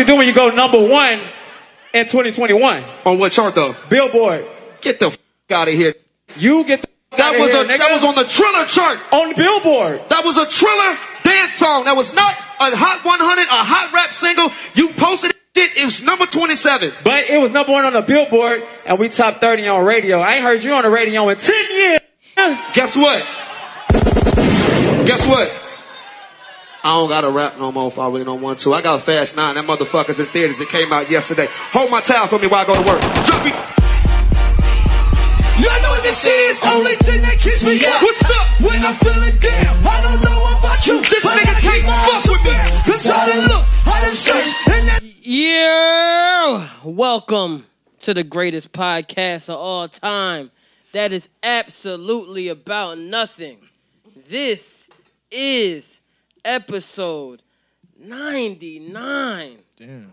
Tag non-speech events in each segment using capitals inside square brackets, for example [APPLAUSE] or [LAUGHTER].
you do when you go number one in 2021? On what chart though? Billboard. Get the f- out of here. You get the That was here, a nigga. that was on the Triller chart. on Billboard. That was a Triller dance song. That was not a Hot 100, a hot rap single. You posted it. It was number 27. But it was number one on the Billboard, and we top 30 on radio. I ain't heard you on the radio in 10 years. Guess what? Guess what? I don't gotta rap no more if I really don't want to. I got Fast Nine. That motherfucker's in theaters. It came out yesterday. Hold my towel for me while I go to work. Drop it. Y'all know what this is. Only thing that keeps me up. What's up? When I'm feeling down. I don't know about you. This but nigga I can't my fuck eyes with me. open. Cause I done look, I done search, and that Yeah, welcome to the greatest podcast of all time. That is absolutely about nothing. This is episode 99 Damn.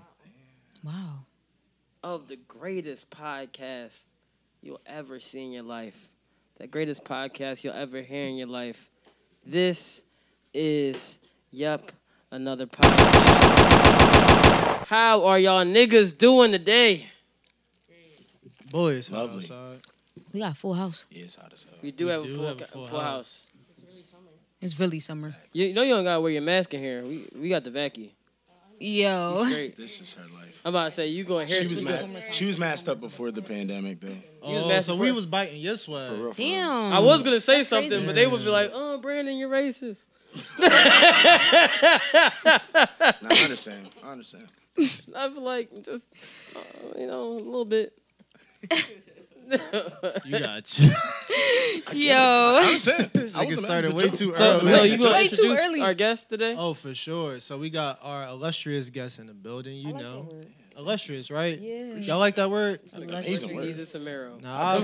Wow. of the greatest podcast you'll ever see in your life. The greatest podcast you'll ever hear in your life. This is, yep, another podcast. How are y'all niggas doing today? Boys, Lovely. outside. We got a full house. Yeah, it's hot as hell. We do have a full, have a full, full house. It's really summer. You, you know you don't gotta wear your mask in here. We we got the vacuum. Yo. This is her life. I'm about to say you going here. She was masked. She was masked up before the pandemic, though. was Oh, so we was biting your swag. For real. For real. Damn. I was gonna say something, crazy. but they would be like, "Oh, Brandon, you're racist." [LAUGHS] No, I understand. I understand. [LAUGHS] I feel like just, uh, you know, a little bit. [LAUGHS] You got [LAUGHS] you. Yo. I understand. This I nigga started way too joke. So, early. so you gonna Way too introduce early. our guest today? Oh, for sure. So we got our illustrious guest in the building. You know, illustrious, right? Yeah. Y'all like that word? Amazing word. Jesus Amaro. Nah,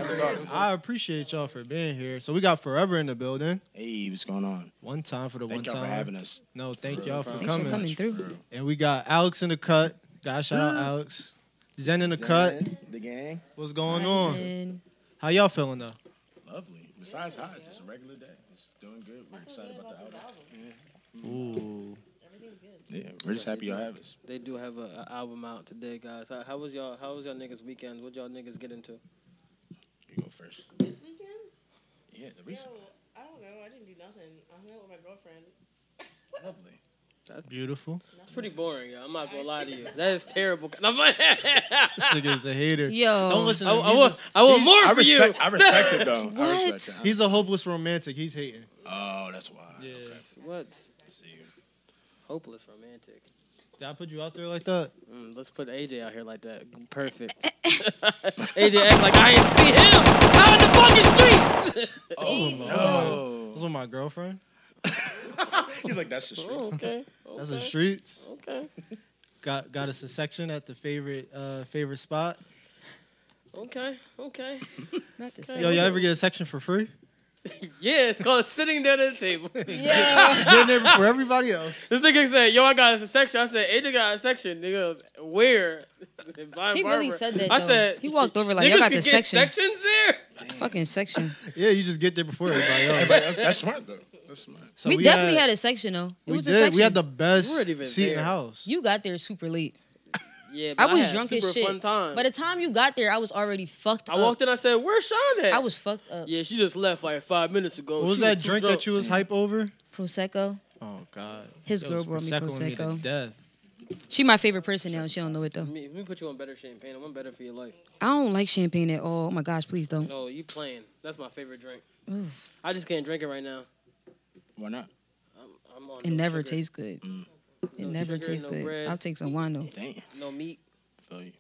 I, I appreciate y'all for being here. So we got Forever in the building. Hey, what's going on? One time for the one time. Thank one y'all time. for having us. No, thank y'all for Thanks coming. for coming through. And we got Alex in the cut. Guys, shout out Alex. Zen in the cut. The gang. What's going on? And How y'all feeling though? Lovely. Besides hot, just a regular day. It's doing good. We're excited about the album. Ooh. Everything's good. Yeah, we're just happy y'all have us. They do have a, a album out today, guys. How, how was y'all? How was y'all niggas weekends? What y'all niggas get into? You go first. This weekend? Yeah, the recent. Yo, I don't know. I didn't do nothing. I hung out with my girlfriend. Lovely. That's beautiful. That's pretty boring, y'all. I'm not gonna lie to you. [LAUGHS] That is terrible. [LAUGHS] I'm like, This nigga is a hater. Yo. Don't listen I, to him. I He's want, a- I want more I for you. respect. I respect it though. I [LAUGHS] What? respect it. He's a hopeless romantic. He's hating. Oh, that's why. Yeah. What? I see you. Hopeless romantic. Did I put you out there like that? Mm, let's put AJ out here like that. Perfect. AJ act like I ain't see him out in the fucking streets. Oh no. That's with my girlfriend. [LAUGHS] He's like, that's the oh, truth. okay. That's the streets. Okay. Got got us a section at the favorite uh favorite spot. Okay. Okay. [LAUGHS] Not the same. Yo, y'all ever get a section for free? [LAUGHS] Yeah, it's called sitting down at the table. Yeah. There for everybody else. This nigga said, "Yo, I got a section." I said, "AJ got a section." Nigga goes, "Where?" Blind He really said that. I though. said, he walked over like "Niggas y'all got the get section. sections there." Fucking section. Yeah, you just get there before everybody else. That's, that's smart though. That's smart. So we, definitely had, a section though. It we was a did. section. We had the best weren't even seat in the house. You got there super late. [LAUGHS] Yeah, I but was had drunk super as shit. Fun time. By the time you got there, I was already fucked I up. I walked in. I said, "Where's Sean at?" I was fucked up. Yeah, she just left like five minutes ago. What was She that too drink drunk. that you was hype over? Prosecco. Oh God. His That girl was brought me Proseccoing me to Prosecco. death. She my favorite person now. She don't know it though. Let me, let me put you on better champagne. I want better for your life. I don't like champagne at all. Oh my gosh, please don't. No, you playing. That's my favorite drink. I just can't drink it right now. Why not? I'm on It no never sugar, tastes good. Mm. It never sugar, tastes no good. bread. I'll take some wine though. Damn. no meat. Feel you.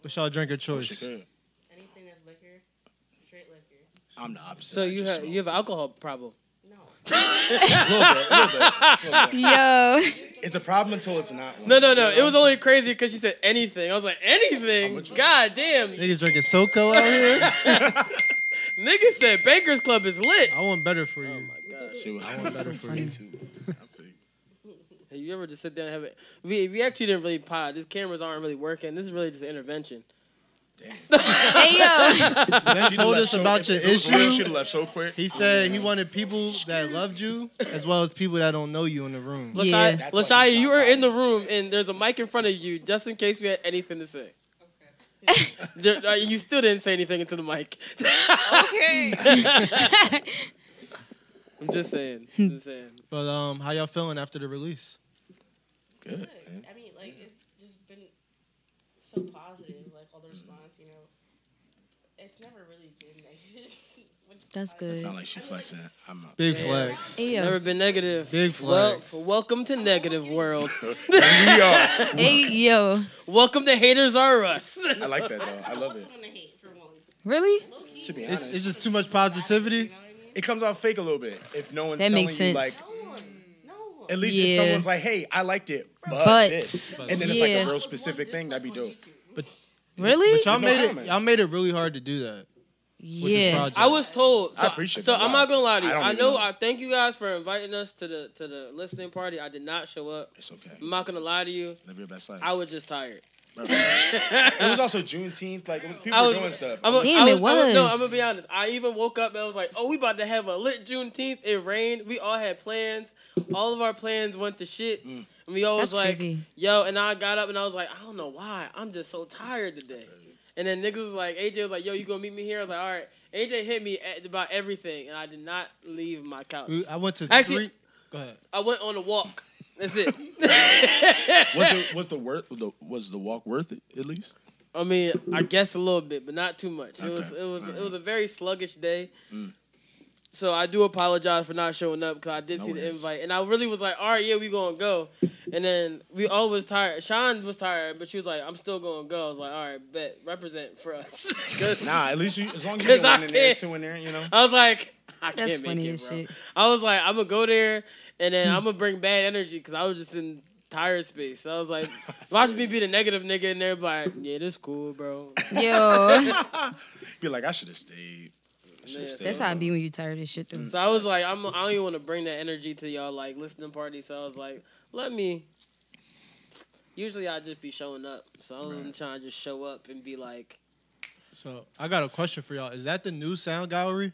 What's y'all drink of choice? you. Anything that's liquor, straight liquor. I'm the opposite. So I you have smoke. you have an alcohol problem. No. a [LAUGHS] little bit, a little bit, a little bit. Yo. It's a problem until it's not. One. No, no, no. It was only crazy because she said anything. I was like, anything? God damn. Niggas drinking SoCo out here. [LAUGHS] Nigga said Baker's Club is lit. I want better for you. Oh My god. She was, I [LAUGHS] want better for me you. too. I feel [LAUGHS] you. Hey, you ever just sit down and have it? We, we actually didn't really pod. These cameras aren't really working. This is really just an intervention. Damn. [LAUGHS] hey yo, Ben She'd told us about so, your if it was real, issue. She'd have left so quick. He said he wanted people that loved you as well as people that don't know you in the room. Yeah. Lashaya, That's Lashaya, you not were in the room and there's a mic in front of you just in case we had anything to say. There- uh, you still didn't say anything into the mic. okay. I'm just saying. [LAUGHS] I'm just saying. But um, how y'all feeling after the release? Good. man. I mean, like it's just been so positive. Like all the response, you know, it's never really been negative. [LAUGHS] That's fine. good. Sound like she flexing. I'm not. Big flex. Yeah. yo, Never been negative. Big flex. Well, welcome to negative world. [LAUGHS] we are. hey yo, welcome to haters are us. I like that though. I love What's it. gonna hate for once? really? To be It's, honest, it's just too much positivity. You know what I mean? it comes out fake a little bit if no one's That telling makes you sense. like. No. No. At least if Yeah. someone's like, "Hey, I liked it, but, But, this," and then it's like yeah. a real specific thing, that'd be dope. But Really? But y'all No made it. comment. Y'all made it really hard to do that. With this Yeah. project. I was told. So, I appreciate So that. I'm not gonna lie to you. I don't I, even know, know. I thank you guys for inviting us to the to the listening party. I did not show up. It's okay. I'm not gonna lie to you. Live your best life. I was just tired. Bro. it was also Juneteenth. Like it was, people I were was, doing stuff. I'm a, Damn, I it I'm a- no. I'm gonna be honest. I even woke up and I was like, "Oh, we about to have a lit Juneteenth." It rained. We all had plans. All of our plans went to shit. Mm. And we all was like, crazy. "Yo," and I got up and I was like, "I don't know why. I'm just so tired today." And then niggas was like, AJ was like, "Yo, you gonna meet me here?" I was like, "All right." AJ hit me at about everything, and I did not leave my couch. I went to Actually- three. Go ahead. I went on a walk. That's it. [LAUGHS] was the was the worth the, was the walk worth it at least? I mean, I guess a little bit, but not too much. It was it was it was a very sluggish day. Mm. So I do apologize for not showing up because I did No see the worries. invite, and I really was like, "All right, yeah, we gonna go." And then we all was tired. Sean was tired, but she was like, "I'm still gonna go." I was like, "All right, bet represent for us." [LAUGHS] 'Cause Nah, at least you as long as you 'Cause get I one in there, can't- two in there, you know. I was like, "I That's can't make funny it, as bro." shit. I was like, "I'm gonna go there, and then hmm. I'm gonna bring bad energy because I was just in tired space." So I was like, watching me be the negative nigga in there, but yeah, this cool, bro. Yo, [LAUGHS] Be like, I should have stayed. Yeah, that's how I be when you tired of shit though. So I was like, I'm, I don't even want to bring that energy to y'all like listening party. So I was like, let me. Usually I just be showing up, so I wasn't trying to just show up and be like, So I got a question for y'all. Is that the new sound gallery?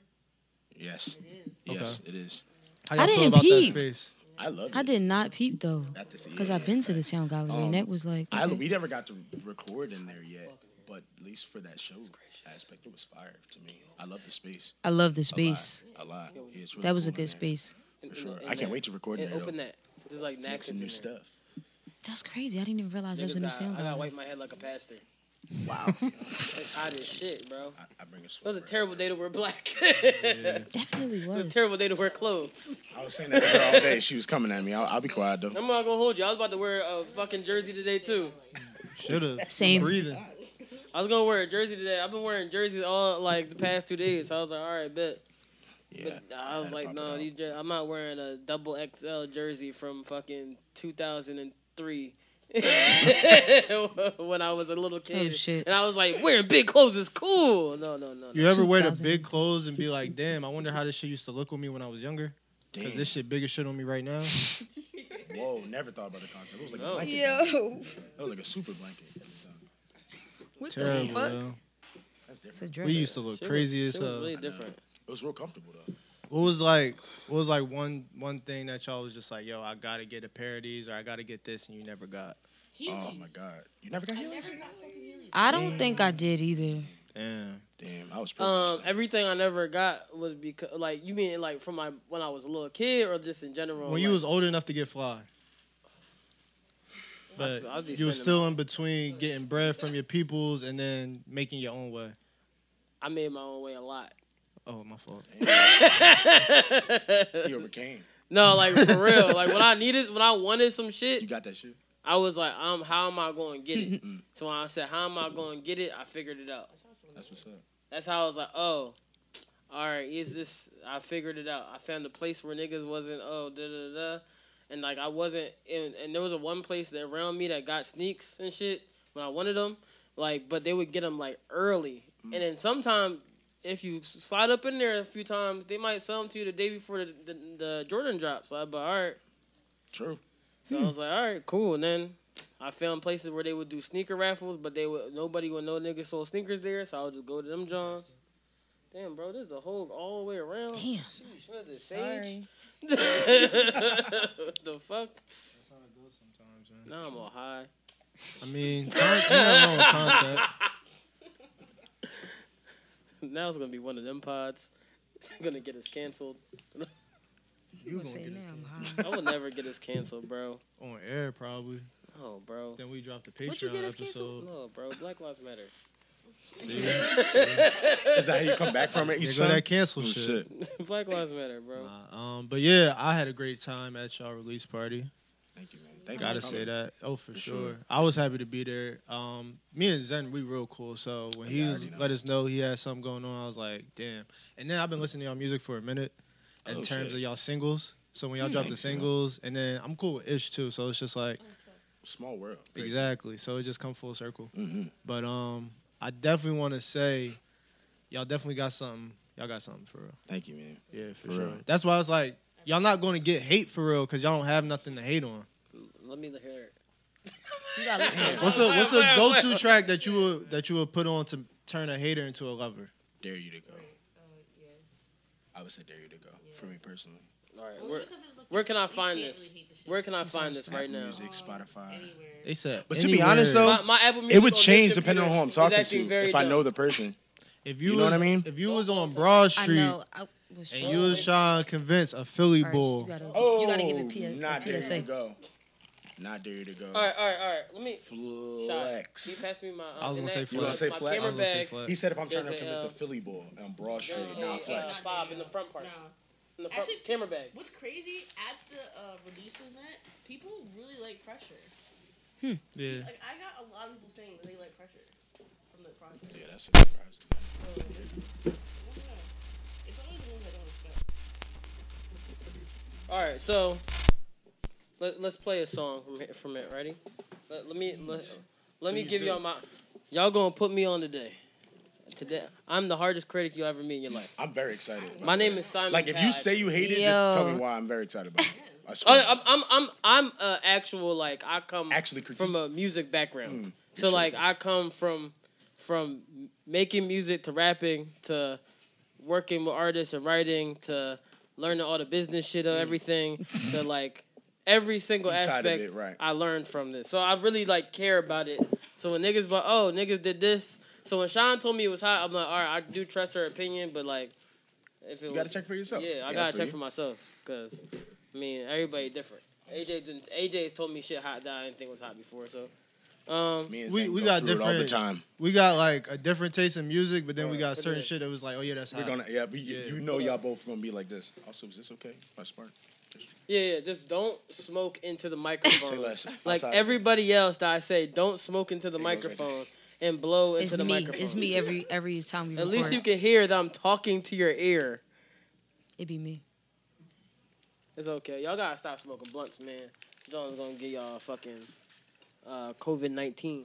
Yes, It is. yes, it is. How y'all I feel didn't about peep. that space? I love it. I did not peep though, Not to cause it. I've been to the sound gallery Um, and that was like, I, okay. we never got to record in there yet, but at least for that show aspect, it was fire to me. I love the space. I love the A lot. space. A lot. Yeah, it's really That was a cool in good space. For sure. I can't wait to record in there. open though. that. Just like Make some napkins new there. stuff. That's crazy. I didn't even realize there was a Niggas new got- sound I gotta gallery. wipe my head like a pastor. Wow. [LAUGHS] It's hot as shit, bro. I, I bring a It was a terrible day to wear black. [LAUGHS] Definitely It was a terrible day to wear clothes. I was saying that to her all day. She was coming at me. I'll, I'll be quiet though. I'm not gonna hold you. I was about to wear a fucking jersey today too. Should have. Same. Breathing. I was gonna wear a jersey today. I've been wearing jerseys all like the past two days. So I was like, all right, bet. Yeah. But I was had like, no, these jer- I'm not wearing a double XL jersey from fucking 2003. [LAUGHS] when I was a little oh, kid, Oh, shit. and I was like, wearing big clothes is cool. No, no, no. no. You ever wear the big clothes and be like, damn, I wonder how this shit used to look on me when I was younger? Because this shit bigger shit on me right now. [LAUGHS] Whoa, never thought about the concept. It was like No. a blanket. Yo, It was like a super blanket. what Terrible, the fuck? yo. That's It's a different. dress. We used to look Shit was- crazy as shit was hell. really different. It was real comfortable though. What was like? What was like one one thing that y'all was just like, yo, I gotta get a pair of these, or I gotta get this, and you never got. Oh my god. You never got I Heelys? never got. I don't think I did either. Damn. Damn, I was Um, everything I never got was because, like, you mean like from my when I was a little kid, or just in general? When you was old enough to get fly. But sp- I'd you was spending still in between getting bread from your peoples and then making your own way. I made my own way a lot. Oh, my fault. [LAUGHS] he overcame. No, like for real. [LAUGHS] Like when I needed, when I wanted some shit, You got that shit? I was like, um, how am I going to get it? so when I said, how am I going to get it? I figured it out. That's what's up. That's how I was like, oh, all right, is this? I figured it out. I found a place where niggas wasn't, oh, da da da. And like I wasn't in, and there was a one place that around me that got sneaks and shit when I wanted them, like, but they would get them like early. And then sometimes if you slide up in there a few times, they might sell them to you the day before the, the, the Jordan drop. So I, but all right. True. So I was like, all right, cool. And then I found places where they would do sneaker raffles, but they would nobody would know niggas sold sneakers there, so I would just go to them Johns. Damn, bro, this is a whole all the way around. Damn. Sheesh, what is this, Sorry. sage? [LAUGHS] what the fuck? Sometimes man. Now I'm all high. I mean, con- ain't nothing wrong with content. [LAUGHS] [LAUGHS] now it's gonna be one of them pods. [LAUGHS] It's gonna get us canceled. [LAUGHS] You gonna gonna say get now it I'm high. I will never get us canceled, bro. on air probably. Oh, bro. Then we drop the Patreon What you get us canceled? episode. No, bro. Black Lives Matter. See. Is that how you come back from it? You each go that cancel Oh, shit. Black Lives Matter, bro. Um, but yeah, I had a great time at y'all release party. Thank you, man. Thanks Gotta say that. Oh, for, For sure. sure. I was happy to be there. Um, me and Zen, we real cool. So when he Yeah, I was, let us know he had something going on, I was like, damn. And then I've been listening to y'all music for a minute in Oh, terms shit. of y'all singles. So when y'all drop the Thanks, man. singles, and then I'm cool with Ish too. So it's just like Small world. Crazy. exactly. So it just come full circle. Mm-hmm. But um, I definitely want to say, y'all definitely got something. Y'all got something for real. Thank you, man. Yeah, for, For sure. real. That's why I was like, y'all not going to get hate for real because y'all don't have nothing to hate on. Let me hear it. You gotta listen. What's a what's a go to track that you would that you would put on to turn a hater into a lover? Dare you to go. Uh, yeah. I would say dare you to go. For me personally. All right. Only Where, because it's like where can I find this? really hate the shit Where can I find this right now? Music, Spotify. anywhere. They said, But to be honest, though, My, my Apple Music It would change depending on who I'm talking to. very If I know the person. if you, you know was, what I mean? if you was on Broad I Street know. I was and you was trying to convince a Philly First, bull, You gotta, Oh, you gotta give it P- a not dare you PSA. to go. Not dare you to go. All right, all right, all right. Let me. Shot. Can you pass me my? Uh, I was gonna that- say You gonna flex. say flex? I was camera gonna say flex. He said if I'm trying to There's a, convince a uh, Philly boy on Broad Street, There's not flex. Uh, fob in the front part. No. In the front Actually- camera bag. What's crazy at the uh, release event, people really like pressure. Hmm. Yeah, Like I got a lot of people saying that they like pressure from the project. Yeah, that's surprising. So I don't. It's always the ones I don't expect. All right, so let, let's play a song from here- from it. Ready? Let, let me let, let me Please give do. y'all my. Y'all gonna put me on today. Today, I'm the hardest critic you'll ever meet in your life. I'm very excited. My name is Simon. Like if you say you hate it, Yo. just tell me why. I'm very excited about it. [LAUGHS] I swear. Oh, I'm I'm I'm I'm uh, actual like I come Actually critique. from a music background. Mm, so sure. like I come from from making music to rapping to working with artists and writing to learning all the business shit of everything to like every single. Each aspect it, right. I learned from this. So I really like care about it. So when niggas but oh niggas did this. So when Sean told me it was hot, I'm like, all right, I do trust her opinion, but like if it you was, gotta check for yourself. yeah, I Yeah, gotta for check you. for myself because I mean everybody different. AJ didn't. AJ's told me shit hot that I didn't think was hot before. So, um, Me and We- we go got through it all the different- time. we got like a different taste in music, but then we got certain shit that was like, oh yeah, that's We're hot. gonna yeah, but you, Yeah. you know y'all both gonna be like this. Also, is this okay? My spark. Yeah, yeah. Just don't smoke into the [LAUGHS] Say microphone. less. like Outside. everybody else that I say, don't smoke into the It goes right microphone and blow into It's the me. microphone. It's me every every time we At record. least you can hear that I'm talking to your ear. It be me. It's okay. Y'all gotta stop smoking blunts, man. John's gonna get y'all fucking uh, COVID nineteen.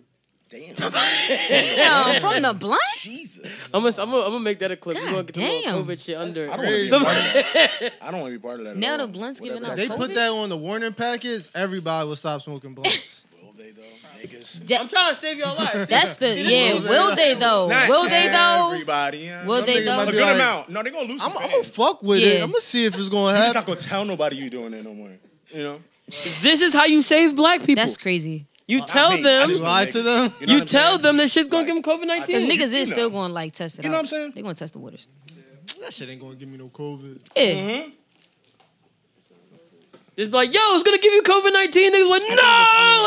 Damn. [LAUGHS] Damn, from the blunt. Jesus. I'm gonna, I'm gonna, I'm gonna make that a clip. We're gonna God get the damn. COVID shit under. I don't want to be The- part of that. I don't want to be part of that. at Now all. the blunt's giving Whatever out They that- put that on the warning packets. Everybody will stop smoking blunts. [LAUGHS] Will they though, niggas? That- I'm trying to save y'all lives. [LAUGHS] that's the yeah. Will they Will they though? Not Will they though? Everybody. Yeah. Will they though? might a be good like, amount. No, they gonna lose I'm, some I'm gonna fuck with it. I'm gonna see if it's gonna happen. You just not gonna tell nobody you're doing it no more. You know. This is how you save black people. That's crazy. You Not tell me. I them. You just lie to niggas. them? know You what I'm tell saying? them that shit's gonna Right. give them COVID Cause nineteen. niggas is you still going to like test it You know out. what I'm saying? They gonna test the waters. That shit ain't gonna give me no COVID. Yeah. Mm-hmm. Just be like, yo, it's gonna give you COVID nineteen. Niggas like, no,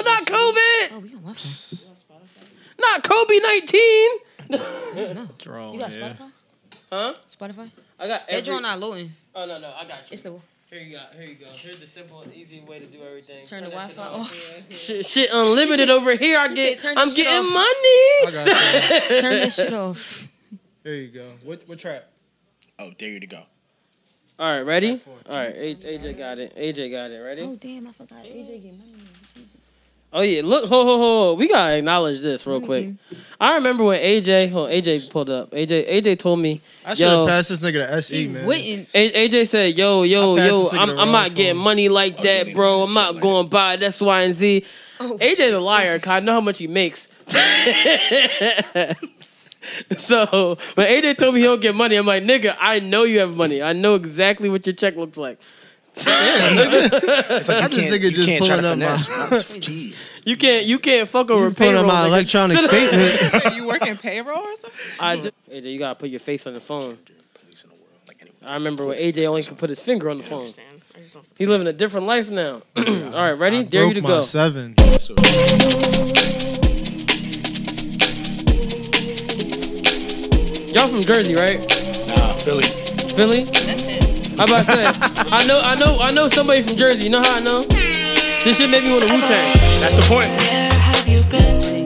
not COVID, Oh, we on Wi-Fi. not COVID nineteen. [LAUGHS] Draw, You got yeah. Spotify? Huh? Spotify? I got. That Every, joint not loading. oh no, no, I got you. It's the Here you go. Here you go. Here's the simple, easy way to do everything. turn the that Wi-Fi off. [LAUGHS] Shit, shit unlimited over here. I get. said turn I'm getting off. I money. got you. [LAUGHS] Turn that shit off. There you go. What what trap? Oh, dare you to go. All right, ready? All right, AJ got it. AJ got it. Ready? Oh damn, I forgot. AJ getting money. Jesus. Oh yeah, look, ho ho ho! We gotta acknowledge this real Money quick. I remember when AJ, oh AJ pulled up. AJ, AJ told me, I should have passed this nigga to SE, man. wouldn't. A- AJ said, "Yo, yo, I passed yo, this nigga I'm, the I'm wrong not getting phone. money like Oh, that, bro. I'm not going by that's Y and Z." AJ's a liar. 'cause I know how much he makes. [LAUGHS] so when AJ told me he don't get money, I'm like, nigga, I know you have money. I know exactly what your check looks like. [LAUGHS] It's like I you just can't, think you just can't try to pulling up my- finesse. [LAUGHS] You can't you can't fuck over Put on my electronic [LAUGHS] statement. Wait, you working payroll or something? I just, AJ, you gotta put your face on the phone. I remember when AJ only could put his finger on the phone. understand. I just. He's living a different life now. [CLEARS THROAT] All right, ready? I Dare you to my go. seven. Y'all from Jersey, right? Nah, Philly. Philly? That's. How about I say? I know, I know, I know somebody from Jersey. You know how I know? This shit made me want to Wu Tang. That's the point. Where have you been?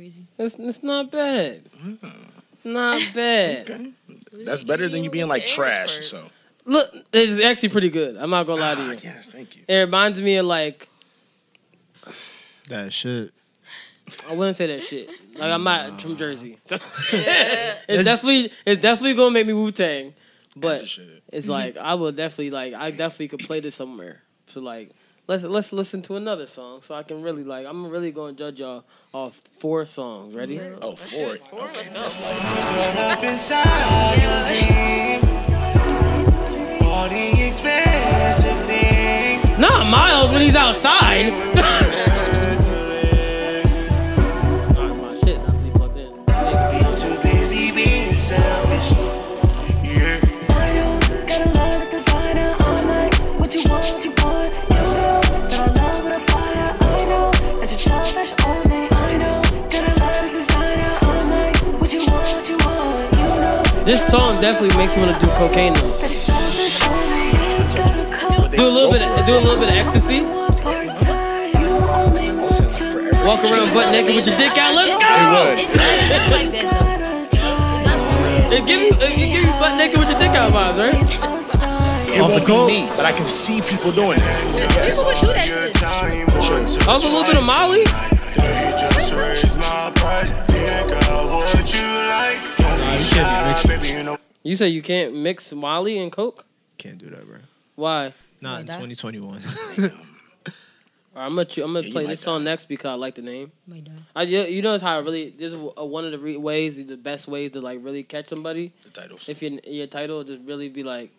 Crazy. it's it's not bad. Not [LAUGHS] bad. That's better than you being like trash. So Look, it's actually pretty good. I'm not gonna lie to ah, you. yes, thank you. It reminds me of like That shit. I wouldn't say that shit. Like I'm not from Jersey. So [LAUGHS] it's [LAUGHS] definitely it's definitely gonna make me Wu Tang. But it's like I will definitely like I definitely could play this somewhere. So like let's let's listen to another song so I can really like I'm really gonna judge y'all off four songs. Ready? Oh, four. Four, let's go. Up inside your dreams. All the expensive things. Not Miles when he's outside. [LAUGHS] This song definitely makes me want to do cocaine though. that you're selfish only. Ain't gotta come. Do a little bit of, do a little bit of ecstasy. One more time. You only want to Walk around butt naked with your dick out. Let's It go. it does like that though. It does sound like that. It give you it give you butt naked with your dick out vibes, right? It Off the won't coat? be me, but I can see people doing it. People would do that shit. Also a little bit of Molly. Price. Think of what you like. Nah, you can't be mixing. Baby, you know. You say you can't mix Molly and Coke? Can't do that, bro. Why? Not in that? 2021. [LAUGHS] Alright, I'm gonna choo- I'm gonna you play like this song next because I like the name. Might die. I you, you know how I really this is uh, one of the re- ways the best ways to like really catch somebody. The titles. If your your title just really be like,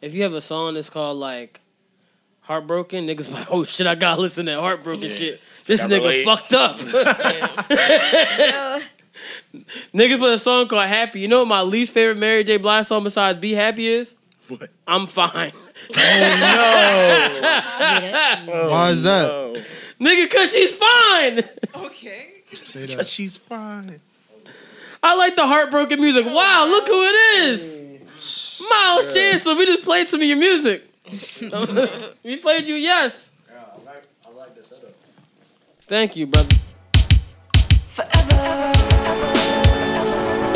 if you have a song that's called like Heartbroken, niggas like, oh shit, I gotta listen to that heartbroken shit. This nigga relate. fucked up. [LAUGHS] [LAUGHS] Niggas put a song called Happy. You know what my least favorite Mary J. Blige song besides Be Happy is? What? I'm fine. [LAUGHS] Oh no. Why is that? Oh, Nigga, cause she's fine. Okay. Say that. she's fine. I like the heartbroken music. Oh, wow, look who it is. Oh, Miles Chancellor, we just played some of your music. we played you, yes. Thank you, brother. Forever.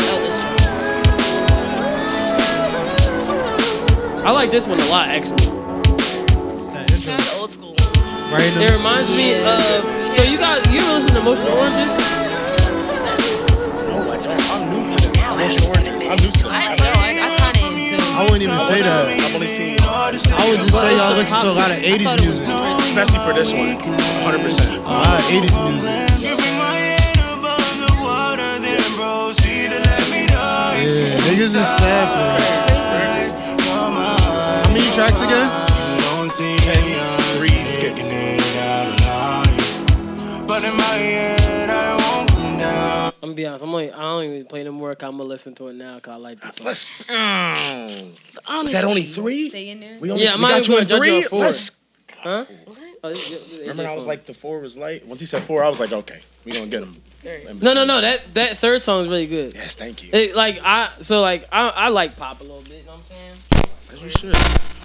Oh, that's true. I like this one a lot, actually. That intro. Kind of old school. Right It reminds me of. So you got you ever listen to Emotional Oranges? No, oh, I don't. I'm new to them. Emotional Oranges. I'm new to them. I wouldn't even say that. I've only seen, I would just say y'all listen to a lot of 80s thought it was music. especially for this one, 100. percent A lot of 80s music. Yeah, niggas is Stafford. How many tracks again? don't see us kicking it out of line. But in my head, I'm gonna be honest. I'm only, I don't even play them work. I'm gonna listen to it now because I like this. Song. Mm. Is that only three? They in there? We only, Yeah, I'm not got you in gonna judge you three. four. Let's. Huh? Oh, this- this- this- Remember, I was like, the four was light. Once he said four, I was like, okay, we gonna get him. No, no, no. That that third song is really good. Yes, thank you. It, like I, so like I, I like pop a little bit. You know what I'm saying? As we should.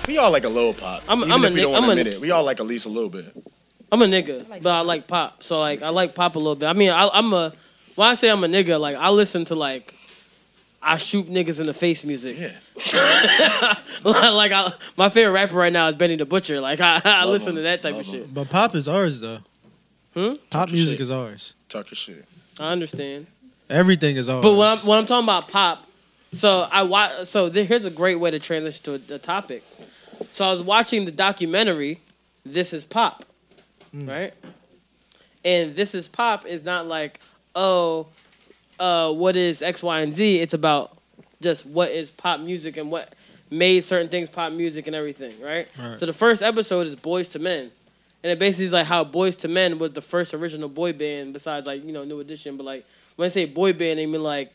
We all like a little pop. I'm- Even I'm if a we don't ni- I'm want to a- it, we all like at least a little bit. I'm a nigga, but I like pop. So like I like pop a little bit. I mean, I, I'm a. When I say I'm a nigga, like I listen to like. I shoot niggas in the face music. Yeah. [LAUGHS] like I, my favorite rapper right now is Benny the Butcher. Like I, I listen him. to that type Love of him. shit. But pop is ours though. Hmm? Pop your music shit. is ours. Talk your shit. I understand. Everything is ours. But when I'm when I'm talking about pop, so I watch. So there, here's a great way to transition to a, a topic. So I was watching the documentary, "This Is Pop," right? And "This Is Pop" is not like, oh, uh, what is X, Y, and Z. It's about just what is pop music and what made certain things pop music and everything, right? Right. So the first episode is Boyz II Men. And it basically is like how Boyz II Men was the first original boy band besides like, you know, New Edition. But like when I say boy band, they mean like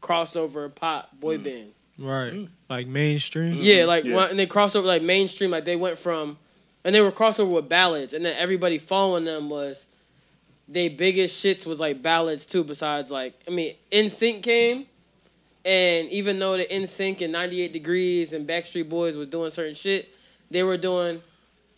crossover pop boy mm. band. right, mm. like mainstream. Yeah, mm-hmm. like Yeah. when- and they crossover like mainstream, like they went from and they were crossover with ballads, and then everybody following them was they biggest shits was like ballads too, besides like I mean, NSYNC came and even though the NSYNC and 98 Degrees and Backstreet Boys was doing certain shit, they were doing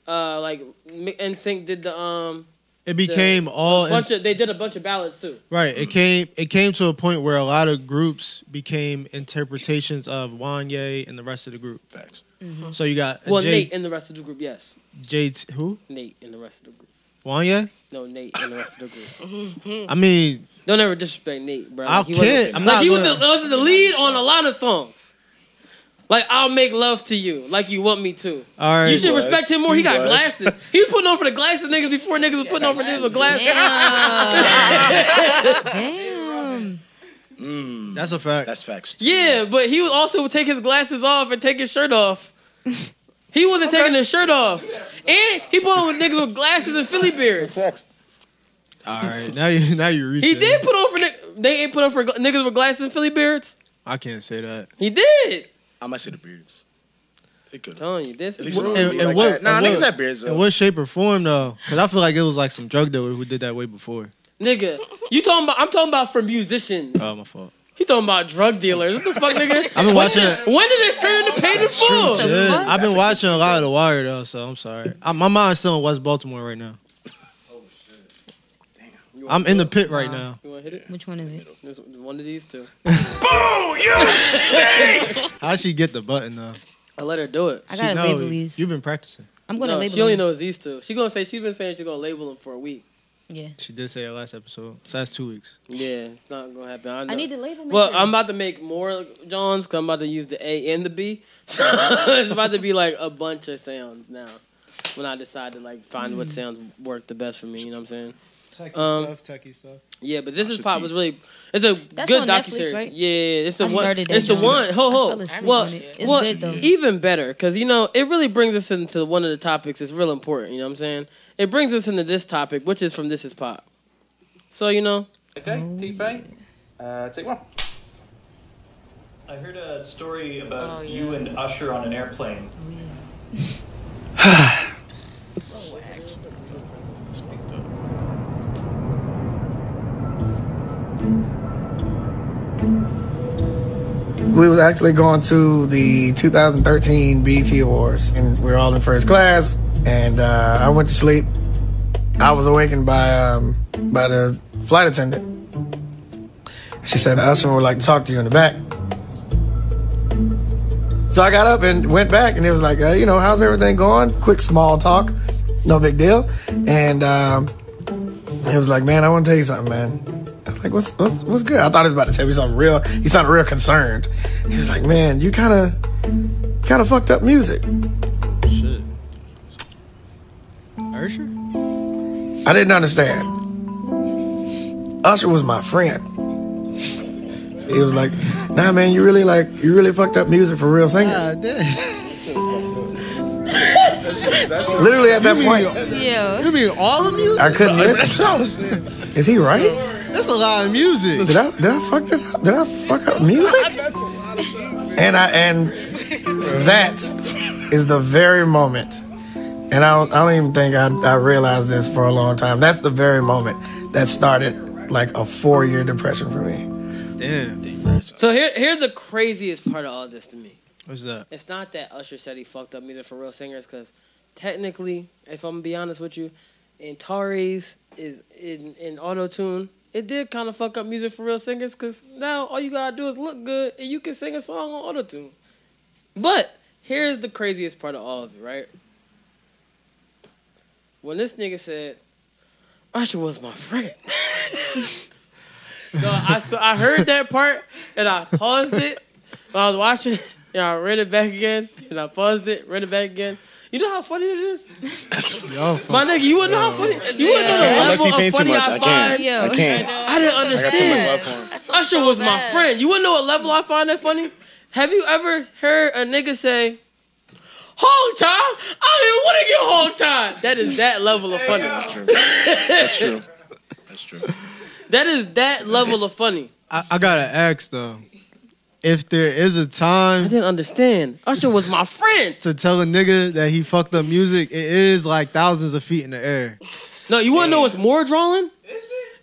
uh like NSYNC did the um It became all in- bunch of they did a bunch of ballads too. right. It came. It came to a point where a lot of groups became interpretations of Wanya and the rest of the group. Facts. So you got Well, J, Nate and the rest of the group, yes. J who Nate and the rest of the group. Wanya. No, Nate and the rest of the group. Mm-hmm. I mean, Don't ever disrespect Nate, bro. I Like, he wasn't- can't. I'm like, not he was gonna- the, was the lead on a lot of songs. Like I'll make love to you, like you want me to. all right. you should was. respect him more. He, He got was. glasses. He was putting on for the glasses niggas before niggas was putting on for niggas with glasses. [LAUGHS] Damn. That's a fact. That's facts. Yeah, but he would also would take his glasses off and take his shirt off. He wasn't taking his shirt off, and he put on with niggas with glasses and Philly beards. all right. Now you [LAUGHS] now you reach. He did put on for ni- they ain't put on for niggas with glasses and Philly beards. I can't say that. He did. I might say the beards. It could. telling you this. At least is And, and like what? that. Nah, and niggas what- have beards In what shape or form though? Because I feel like it was like some drug dealer who did that way before. Nigga, you talking about? I'm talking about for musicians. Oh my fault. He talking about drug dealers. What the fuck, nigga? [LAUGHS] I've been when watching Did it. it, when did this turn into paid in full? Yeah, I've been watching a lot of The Wire though, so I'm sorry. I, my mind's still in West Baltimore right now. Oh shit! Damn. I'm in the pit right now. You want to hit it? Which one is it? This- One of these two. [LAUGHS] [LAUGHS] How'd she get the button though? I let her do it. I She gotta know label these. You've been practicing. I'm gonna No, label she only them. knows these two. She gonna say she's been saying she's gonna label them for a week. Yeah. She did say it last episode. So that's two weeks. Yeah, it's not gonna happen. I, know. I need to label Well, maker. I'm about to make more Johns because I'm about to use the A and the B. [LAUGHS] So it's about to be like a bunch of sounds now. When I decide to like find Hmm. what sounds work the best for me, you know what I'm saying? Techie Um, stuff, techie stuff. Yeah, but this I is pop was really it's a That's good on docu series. right? Yeah, it's the I one. started It's it. the one. Ho I ho. fell asleep Well, it. It's well, good, though. even better because you know it really brings us into one of the topics. that's real important. You know what I'm saying? It brings us into this topic, which is from This Is Pop. So you know, Okay, T-Pain. Uh, take one. I heard a story about Oh, you and Usher on an airplane. [SIGHS] We was actually going to the 2013 BET Awards, and we were all in first class. And uh, I went to sleep. I was awakened by um, by the flight attendant. She said, "Usher would like to talk to you in the back." So I got up and went back, and it was like, uh, you know, how's everything going? Quick small talk, no big deal. And um, it was like, man, I want to tell you something, man. I was like, what's, what's what's good? I thought he was about to tell me something real. He sounded real concerned. He was like, man, you kind of kind of fucked up music. Shit. Usher? I didn't understand. Usher was my friend. He was like, nah, man, you really like you really fucked up music for real singers. Ah, damn. Literally at that You point, mean- Yeah. You mean all the music? I couldn't That's listen. what I. Is he right? That's a lot of music. Did I did I fuck this up? Did I fuck up music? [LAUGHS] And I and that is the very moment. And I don't, I don't even think I, I realized this for a long time. That's the very moment that started like a four year depression for me. Damn. So here, here's the craziest part of all this to me. What's that? It's not that Usher said he fucked up music for real singers, because technically, if I'm gonna be honest with you, in Tauri's is in in auto tune, it did kind of fuck up music for real singers, because now all you gotta do is look good and you can sing a song on auto tune. But here's the craziest part of all of it, right? When this nigga said, Usher was my friend. [LAUGHS] no, I so I heard that part and I paused it when I was watching. it, And I read it back again, and I paused it, read it back again. You know how funny it is? [LAUGHS] My nigga, you wouldn't know how funny. You wouldn't know the level of funny much. I I find. can't. I can't. I didn't I got too much love for understand. him. Usher was my friend. You wouldn't know what level I find that funny. Have you ever heard a nigga say, "Hog time"? I don't even want to get hog time. That is that level of funny. That's true. [LAUGHS] That's true. That is that level of funny. I, I gotta ask though, if there is a time I didn't understand. Usher was my friend. to tell a nigga that he fucked up music, it is like thousands of feet in the air. No, you want to know what's more drawing?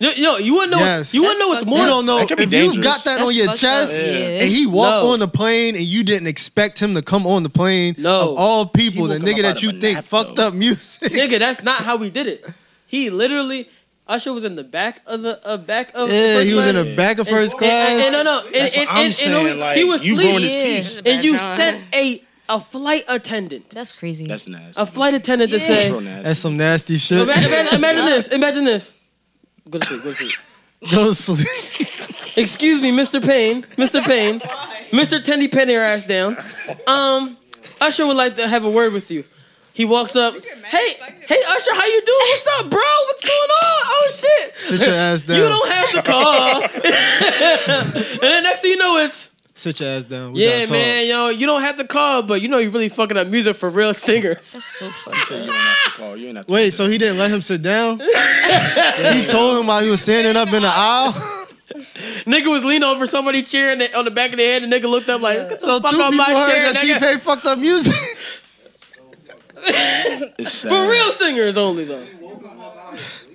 No, no, you want to know. Yes. You want to know what's more? You don't know That could be if you dangerous. got that That's on your fucked chest up, yeah. and he walked No. on the plane and you didn't expect him to come on the plane. No. Of all people, He the woke nigga up that out you a think nap, fucked though. up music. Nigga, that's not how we did it. He literally, Usher was in the back of the uh, back of. Yeah, first he was in the back of first and- class. And, and no, no, and, That's and, and- saying, and he- like, he was you asleep, his Yeah. piece. and you John. sent a a flight attendant, That's crazy. That's nasty. a flight attendant to say, Real nasty. That's some nasty shit. imagine, imagine, [LAUGHS] imagine this, imagine this. Go to sleep, go to sleep. Go sleep. [LAUGHS] Excuse me, Mr. Payne, Mr. Payne, Mr. Tendy Penny your ass down. Um, Usher would like to have a word with you. He walks up. Hey, hey, Usher, how you doing? What's up, bro? What's going on? Oh shit! Sit your ass down. You don't have to call. [LAUGHS] [LAUGHS] and then next thing you know, it's Sit your ass down. We yeah, gotta man. Yo, you don't have to call, but you know you really fucking up music for real singers. That's so You fucked you up. don't have to call. You ain't have to. Wait, so he didn't let him sit down? [LAUGHS] he told him while he was standing up in the aisle. Nigga was leaning over somebody chair and they, on the back of their head, and nigga looked up like, "Get the So fuck two off people my heard chair, that nigga." T-Pain fucked up music. [LAUGHS] It's. For real singers only though.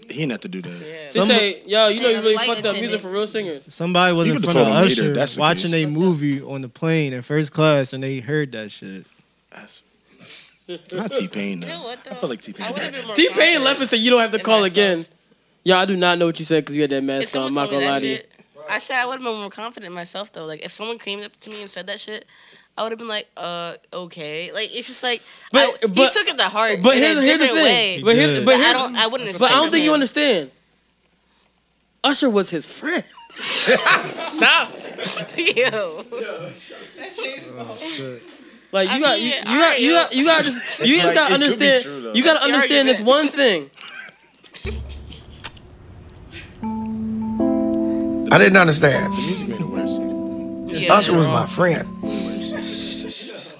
He didn't have to do that. They Some- say, yo, you know you really flight fucked up music for real singers. Somebody was He in would've front of told him later, Usher that's watching case. a movie on the plane in first class, and they heard that shit. That's, [LAUGHS] not T Pain though. You know what, though? I feel like T I would have Pain. been more T Pain confident left and said you don't have to in call myself. again. Yo, I do not know what you said because you had that If mask on. someone I'm not told me gonna lie that to you. shit, I said I would have been more confident in myself though. Like if someone came up to me and said that shit, I would have been like, uh, okay. Like it's just like But- I, he took it to heart But in here's, a here's the different thing. way. But, here, but But I don't. I wouldn't. But I don't expect think you understand. Usher was his friend. Stop. [LAUGHS] Yo. Like you I got, you, mean, you got, you got, you got, just, you just Like, gotta it could be understand. true. You gotta That's the understand this one thing. I didn't understand. Music made it worse. Yeah. Usher was my friend. This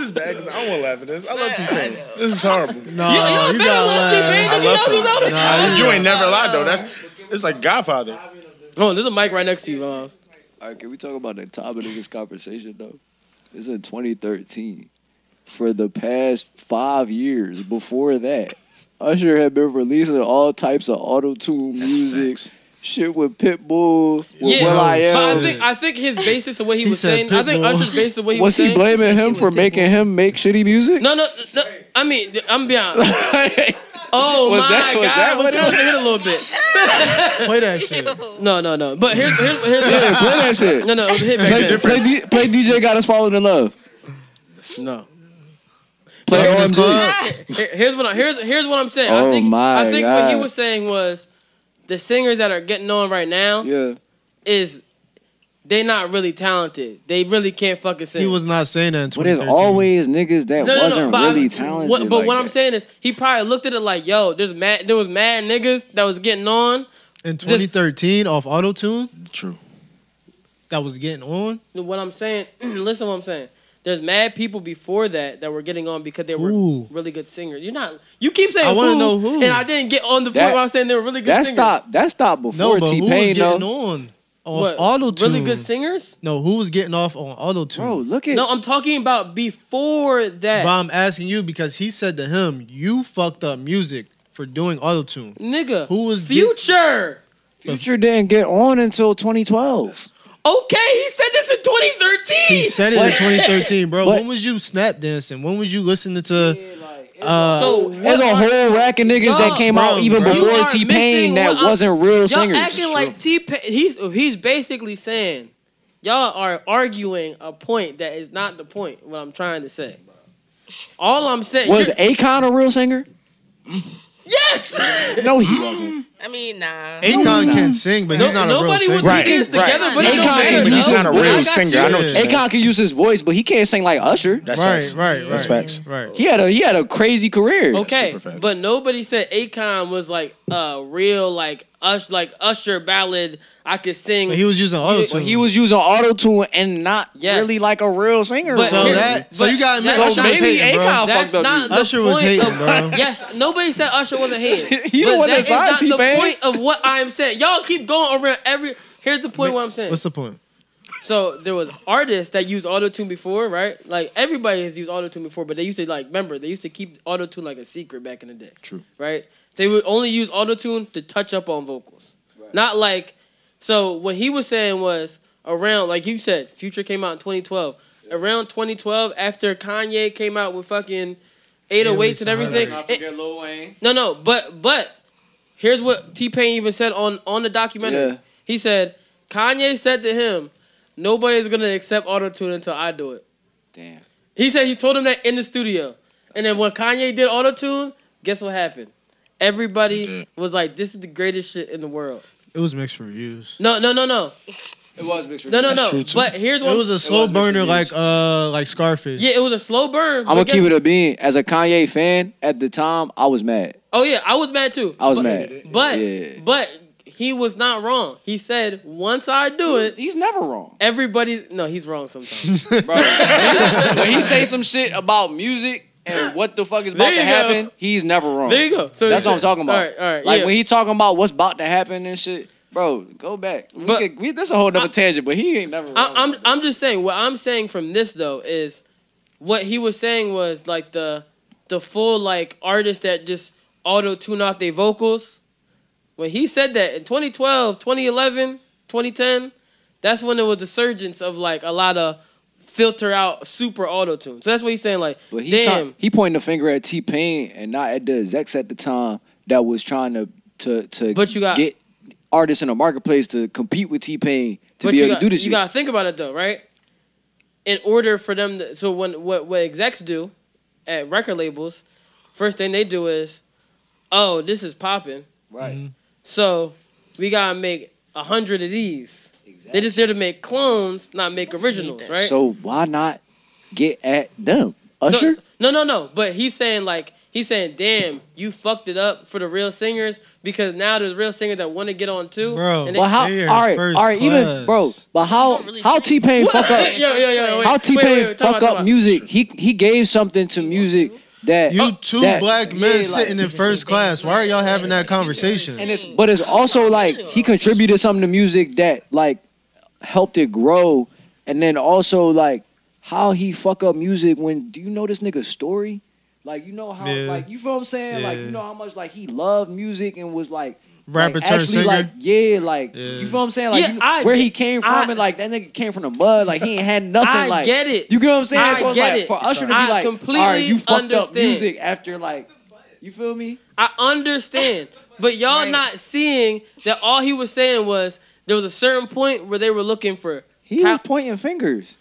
is bad because I don't want to laugh at this. I love T Pain. This is horrible. No, You, you, you better gotta love T-Pain than you know these other. Nah, You ain't never lied though. That's it's like Godfather. Oh, there's a mic right next to you, Miles. All right, can we talk about the topic of this conversation though? It's in 2013. For the past five years before that, Usher had been releasing all types of auto tune music, facts. Shit with Pitbull, with Yeah, Will I but I think I think his basis of what he He was said saying. I think Pitbull. Usher's basis of what he was saying. was he saying. blaming said she him was for Pitbull. making him make shitty music? No, no, no. I mean, I'm beyond. [LAUGHS] Oh Was my that- was God, that I was what it going to hit a little bit. [LAUGHS] Play that shit. [LAUGHS] No, no, no. But here's here's here's Yeah, play that shit. No, no, it was a hit back Play, then. play, D- play DJ Got Us Falling in Love. No. Play In OMG. Here's what I, here's here's what I'm saying. I Oh think my I think what he was saying was the singers that are getting on right now Yeah. is they not really talented. They really can't fucking sing. He was not saying that in But there's 2013. always niggas that No, no, no, wasn't but I- really talented. What, but like what I'm that. saying is, he probably looked at it like, "Yo, there's mad, there was mad niggas that was getting on." in 2013 off auto tune True. that was getting on. What I'm saying, [CLEARS THROAT] listen, to what I'm saying. There's mad people before that that were getting on because they were Who? really good singers. You're not. You keep saying I wanna know who. and I didn't get on the point That- where I was saying they were really good That singers. stopped. That stopped No, before but T who was Pain getting though. on off auto tune? Really good singers? No, who was getting off on auto tune? Bro, look at No, I'm talking about before that. But I'm asking you because he said to him, "You fucked up music for doing auto tune." Nigga, Who was get- Future? Future didn't get on until 2012. Okay, he said this in 2013. He said it in 2013, bro. but- when was you snap dancing? When was you listening to? uh, So There's a whole rack of niggas that came out even bro. Before T Pain that I'm- wasn't real Y'all singers. acting like T Pain. He's he's basically saying y'all are arguing a point that is not the point. What I'm trying to say. All I'm saying Was you're- Akon a real singer? yes. No, he [LAUGHS] wasn't. I mean, nah. Akon can sing, but he's not a real Nobody singer. would Right, put this together, right. but it Akon can but he's not a real singer. I know what. Akon can use his voice, but he can't sing like Usher. That's right, facts. right, That's right, facts. right. He had a he had a crazy career. Okay, super but nobody said Akon was like a real like Ush like Usher ballad. I could sing. But he was using auto tune. he was using auto tune and not Yes. really like a real singer. But So bro. here- that, so you gotta admit that's Usher not- was maybe hating. Akon That's fucked up not Usher was point hating, bro. [LAUGHS] Yes, nobody said Usher wasn't hating. [LAUGHS] He the but one that that is signed not the T-Pain. point of what I'm saying. Y'all keep going around every. Here's the point. What I'm saying. What's the point? So there was artists that used auto tune before, right? Like everybody has used auto tune before, but they used to like remember they used to keep auto tune like a secret back in the day. True. Right? They would only use auto tune to touch up on vocals, not like. So what he was saying was around like you said, Future came out in 2012. Around 2012, after Kanye came out with fucking 808s and everything. Not it- forget Lil Wayne. no, no, but but here's what T Pain even said on on the documentary. Yeah. He said Kanye said to him, "Nobody's gonna accept auto tune until I do it." Damn. He said he told him that in the studio, and then when Kanye did auto tune, guess what happened? Everybody was like, "This is the greatest shit in the world." It was mixed reviews. No, no, no, no, It was mixed no, no, That's no. true, too. But here's what It was a slow was mixed burner, reviews. like uh, like Scarface. yeah, it was a slow burn. I'm gonna keep it a bean. As a Kanye fan at the time, I was mad. Oh yeah, I was mad too. I was but, mad. but Yeah. but he was not wrong. He said once I do it, He's never wrong. everybody. No, he's wrong sometimes. [LAUGHS] Bro, when he say some shit about music and what the fuck is about There to you go. happen, he's never wrong. There you go. So That's what I'm talking about. All right, all right. Like yeah. when he talking about what's about to happen and shit, bro, go back. We But- could, we, that's a whole nother tangent, but he ain't never. I, I'm I'm just saying what I'm saying from this though is what he was saying was like the the full like artist that just auto tune off their vocals. When he said that in 2012, 2011, 2010, that's when there was the surgence of like a lot of filter out super auto tune. So that's what he's saying. Like, But he damn, try, he pointing the finger at T Pain and not at the execs at the time that was trying to to to But you got- get artists in the marketplace to compete with T Pain to but be able got, to do this you shit. gotta think about it though, right? In order for them, to, so when what what execs do at record labels, first thing they do is, oh, this is popping, right. Mm-hmm. so we gotta make a hundred of these. They're just there to make clones, not make originals, right? So why not get at them? Usher? So- no, no, no. But he's saying like he's saying, damn, you fucked it up for the real singers because now there's real singers that want to get on too. Bro, And they- Well, how? They are All right, first all right. Even bro, but how? How T Pain fuck up? [LAUGHS] Yo, yo, yo, wait, How T wait, Pain wait, time out, fuck time up music? He he gave something to music that You two that- black yeah, men like- sitting in first class. Why are y'all having that conversation? And it's but it's also like he contributed something to music that like helped it grow, and then also like how he fuck up music when do you know this nigga's story? Like you know how Yeah. like you feel what I'm saying? Like you know how much like he loved music and was like Rapper like, turned actually, singer? Like yeah, like Yeah. you feel what I'm saying? Like Yeah, you- I where he came from I- and like that nigga came from the mud. Like he ain't had [LAUGHS] nothing. I like get it. You get what I'm saying? I so it's get like it. for Usher to be I like, completely all right, you fucked up understand. music after like, you feel me? I understand, but y'all Right. not seeing that all he was saying was there was a certain point where they were looking for. He Cap- was pointing fingers.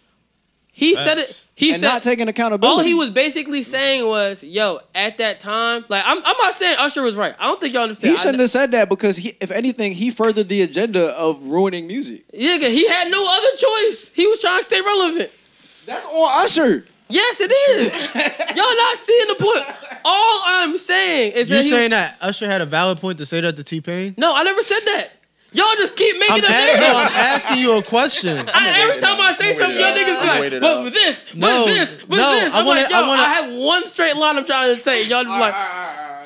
He said it. He and said not taking accountability. all he was basically saying was, "Yo, at that time, like I'm, I'm not saying Usher was right. I don't think y'all understand. He shouldn't have said that because he, if anything, he furthered the agenda of ruining music. Yeah, he had no other choice. He was trying to stay relevant. That's on Usher. Yes, it is. [LAUGHS] Y'all not seeing the point. All I'm saying is You're that he, saying that Usher had a valid point to say that to T Pain? no, I never said that. Y'all just keep making I'm, up a- no. I'm asking you a question. I, every time I say something, y'all niggas be like, but with this, but No, this, but no, this. I I'm wanna- like, yo, I wanna- I have one straight line I'm trying to say. Y'all just like,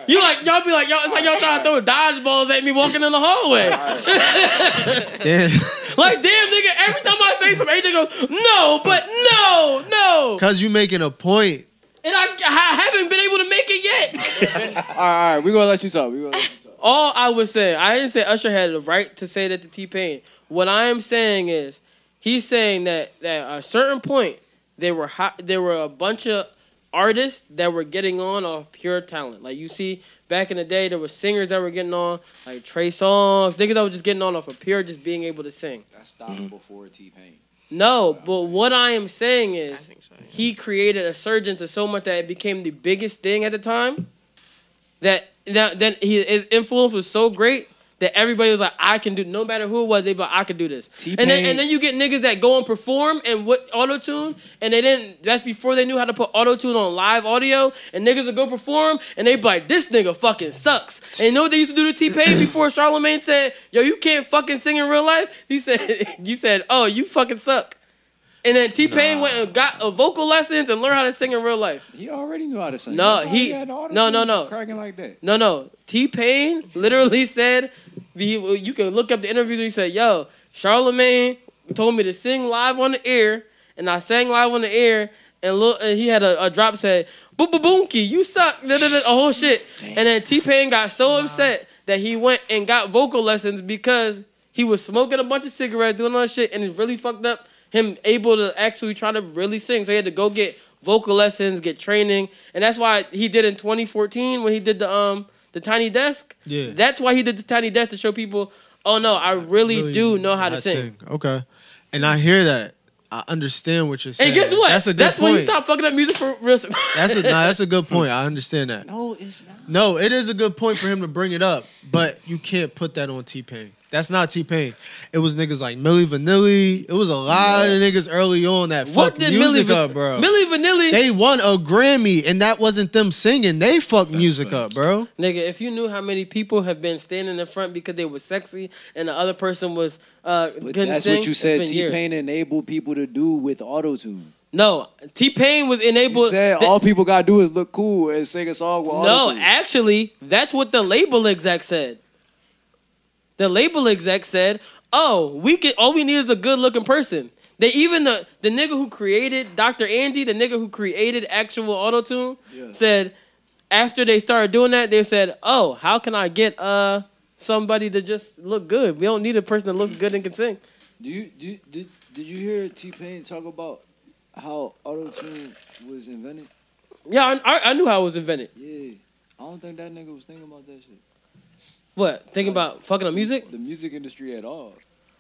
you like, y'all be like, y'all, it's like y'all trying to throw dodgeballs at me walking in the hallway. [LAUGHS] Damn. like, damn, nigga, every time I say something, AJ goes, no, but no, no. Cause you making a point. And I, I haven't been able to make it yet. all right, all right, we gonna let you talk. We gonna let you talk. All I was saying, I didn't say Usher had the right to say that to T Pain. What I am saying is, he's saying that that at a certain point there were hot, there were a bunch of artists that were getting on off pure talent. Like you see, back in the day, there were singers that were getting on, like Trey Songz, niggas that were just getting on off of pure just being able to sing. That stopped mm-hmm. before T Pain. No, but what I am saying is he created a surge into so much that it became the biggest thing at the time. That that then he, his influence was so great that everybody was like, I can do no matter who it was, they be like, I can do this. And then and then you get niggas that go and perform and what auto tune and they didn't that's before they knew how to put auto tune on live audio and niggas would go perform and they be like, This nigga fucking sucks. And you know what they used to do to T Pain [CLEARS THROAT] before Charlemagne said, Yo, you can't fucking sing in real life? He said [LAUGHS] you said, Oh, you fucking suck. And then T Pain went and got a vocal lessons and learned how to sing in real life. He already knew how to sing. No, he the no no no cracking like that. No no. T Pain literally [LAUGHS] said, he- you can look up the interviews. He said, "Yo, Charlemagne told me to sing live on the air, and I sang live on the air, and look, and he had a, a drop said, "Boom boom boomki, you suck," da, da, da, a whole shit. And then T Pain got so upset that he went and got vocal lessons because he was smoking a bunch of cigarettes, doing all that shit, and it really fucked up him able to actually try to really sing. So he had to go get vocal lessons, get training, and that's why he did in 2014 when he did the um the tiny desk. Yeah. That's why he did the tiny desk to show people, oh no, I really, Really do know how to I sing. Okay. And I hear that. I understand what you're saying. And guess what? That's a good That's point. when you stop fucking up music for real. That's a nah, that's a good point. I understand that. No, it's not. No, it is a good point for him to bring it up, but you can't put that on T Pain. That's not T Pain. It was niggas like Milli Vanilli. It was a lot of niggas early on that What fucked did music Milli Va- up, bro. Milli Vanilli- They won a Grammy, and that wasn't them singing. They fucked music up, bro. Nigga, if you knew how many people have been standing in front because they were sexy and the other person was uh But couldn't that's sing, what you said. T Pain enabled people to do with auto tune. No, T Pain was enabled. Said th- all people gotta do is look cool and sing a song with no, actually, that's what the label exec said. The label exec said, "Oh, we can. All we need is a good looking person." They even the the nigga who created Dr. Andy, the nigga who created actual auto tune, Yeah. said after they started doing that, they said, "Oh, how can I get uh somebody to just look good? We don't need a person that looks good and can sing." Do you do you- did did you hear T Pain talk about how auto tune was invented? Yeah, I, I, I knew how it was invented. Yeah, I don't think that nigga was thinking about that shit. What? Thinking about fucking up music? The music industry at all.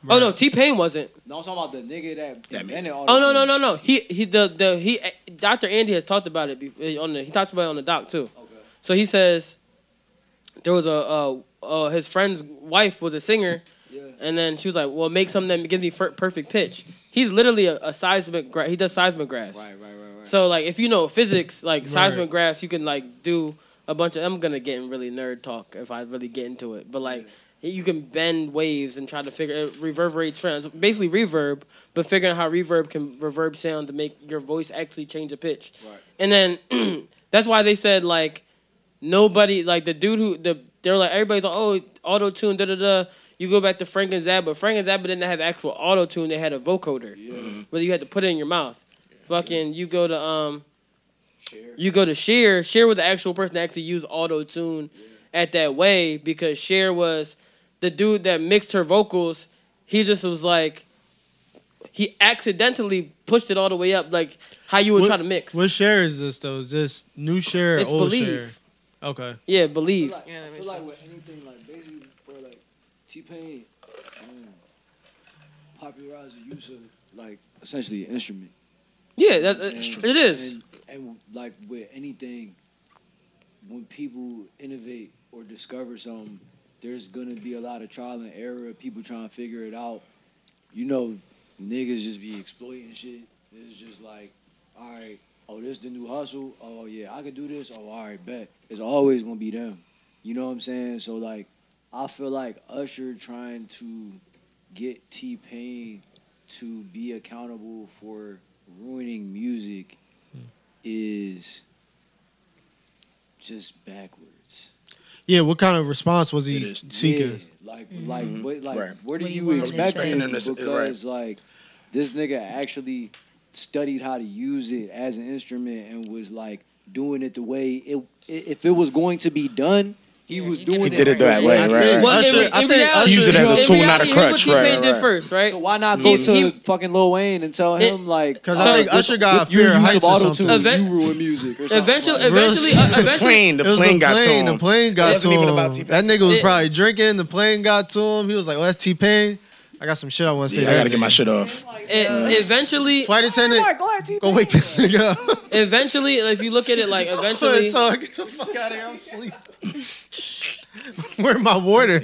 Oh no, T Pain wasn't. No, I'm talking about the nigga that invented auto Oh no no no no. He he the the he Dr. Andy has talked about it be- on the he talks about it on the doc too. Okay. So he says there was a uh, uh his friend's wife was a singer, and then she was like, "Well, make something that gives me fer- perfect pitch." He's literally a, a seismograph. He does seismographs. Right right right right. So like if you know physics, like seismographs, you can like do a bunch of. I'm gonna get in really nerd talk if I really get into it, but like. You can bend waves and try to figure uh, reverberate trends, basically reverb, but figuring out how reverb can reverb sound to make your voice actually change a pitch. Right. And then [CLEARS THROAT] that's why they said like nobody like the dude who the they're like everybody's like oh auto tune da da da. You go back to Frank and Zappa. but Frank and Zappa didn't have actual auto tune. They had a vocoder, where you had to put it in your mouth. Fucking you go to um. You go to Cher. Cher was the actual person that actually used auto tune at that way because Cher was the dude that mixed her vocals. He just was like he accidentally pushed it all the way up, like how you would what, try to mix. What Cher is this though? Is this new Cher or It's old Believe. Cher? Okay. Yeah, believe. I feel like, I feel like with anything like basically, bro, like T Pain um, popularized the use of like essentially an instrument. Yeah, that, that- And- it is. And, and like with anything, when people innovate or discover something, there's gonna be a lot of trial and error. People trying to figure it out. You know, niggas just be exploiting shit. It's just like, all right, oh, this the new hustle. Oh yeah, I could do this. Oh, all right, bet. It's always gonna be them. You know what I'm saying? So like, I feel like Usher trying to get T Pain to be accountable for ruining music hmm. is just backwards. Yeah, what kind of response was he seeking? Yeah, like, like, what, like, Right. what do you you him to expect? say? from him? Right. Because like, this nigga actually studied how to use it as an instrument and was like doing it the way it. If it was going to be done, he was doing He it. did it that way, right, right. Well, in, Usher- I think reality, Usher- Use it as a in tool, not a crutch, What T-Pain right, did right. first, right? So why not He- go to he- [LAUGHS] fucking Lil Wayne and tell him like? Because I think Usher got with your fear of heights or something. Event- you ruin music. Or something Eventually, like eventually, uh, eventually, plane, the It was plane got to him. The plane got wasn't to even him. about That nigga was It- probably drinking. The plane got to him. He was like, "Oh, that's T Pain." I got some shit I want to say. Yeah, I gotta get my shit off. e- eventually, Flight attendant, go ahead, go wait till nigga. up. eventually, if you look at it like [LAUGHS] eventually, Talk, get the fuck out of here. I'm asleep. [LAUGHS] Where my water?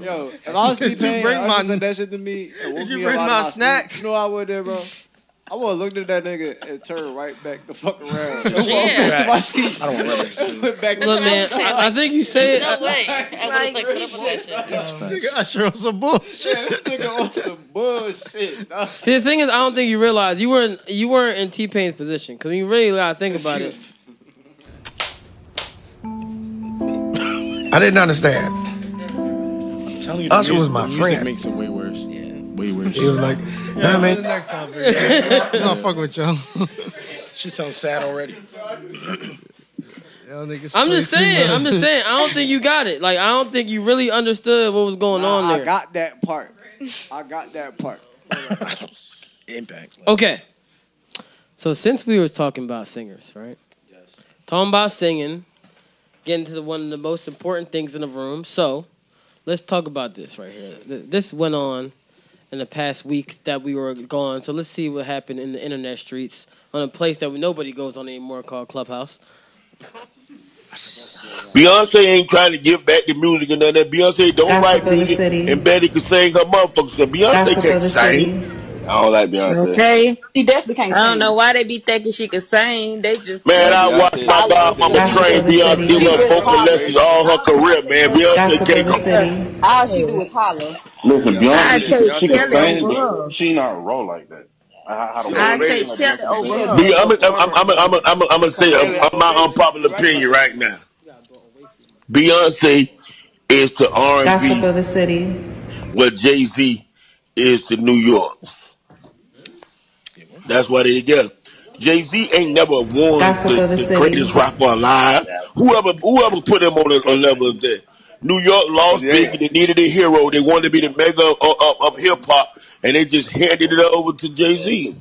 Yo, if I was [LAUGHS] Did T you bring my- said that shit to me. Did you bring out of my sleep. snacks? You know I would there, bro. I would have looked at that nigga and turned right back the fuck around. [LAUGHS] Yeah. Back to my seat. I don't want that. Went back to look, my man, seat. I, I think you say it. No way. [LAUGHS] I was like, put up with that shit. [LAUGHS] Nigga, I sure on some bullshit. Yeah, this nigga on some bullshit. dog. See, the thing is, I don't think you realize you weren't you weren't in T Pain's position because you really gotta think about it. I didn't understand. I'm telling you, Usher was music, my the music friend. makes it way worse. Yeah. Way worse. He was like, Yeah, nah, when's man. the next time? I'm not fucking with y'all. [LAUGHS] She sounds sad already. Y'all niggas I'm just saying. I'm just saying. I don't think you got it. Like I don't think you really understood what was going Nah, on I there. got that part. I got that part. [LAUGHS] Impact. Okay. So since we were talking about singers, right? Yes. Talking about singing, getting to the, one of the most important things in the room. So let's talk about this right here. This went on in the past week that we were gone. So let's see what happened in the internet streets on a place that nobody goes on anymore called Clubhouse. Beyonce ain't trying to give back the music and none of that. Beyonce don't Gossip write of the music, city. and Betty can sing her motherfuckers. So Beyonce Gossip can't sing. city. I don't like Beyonce. Okay. She definitely can't say. I don't sing. know why they be thinking she could sing. They just Man, I watched my godmama mama train of the Beyonce city. give her vocal lessons all her career, man. Beyonce Gossip can't of the go. city. All she do is holler. Listen, I Beyonce, she, she can sing, but she not roll like that. How, how the I way take like Kelly Beyonce over sing. her. B- I'm gonna I'm, I'm, I'm, I'm, I'm gonna say a, a- my unpopular opinion right now. Beyonce is to R&B of the city. what Jay Z is to New York. That's why they together. Jay Z ain't never won Gossip the, the the city. greatest rapper alive. Whoever whoever put him on a, a level of that. New York lost Biggie. They needed a hero. They wanted to be the mega of, of, of hip hop, and they just handed it over to Jay Z.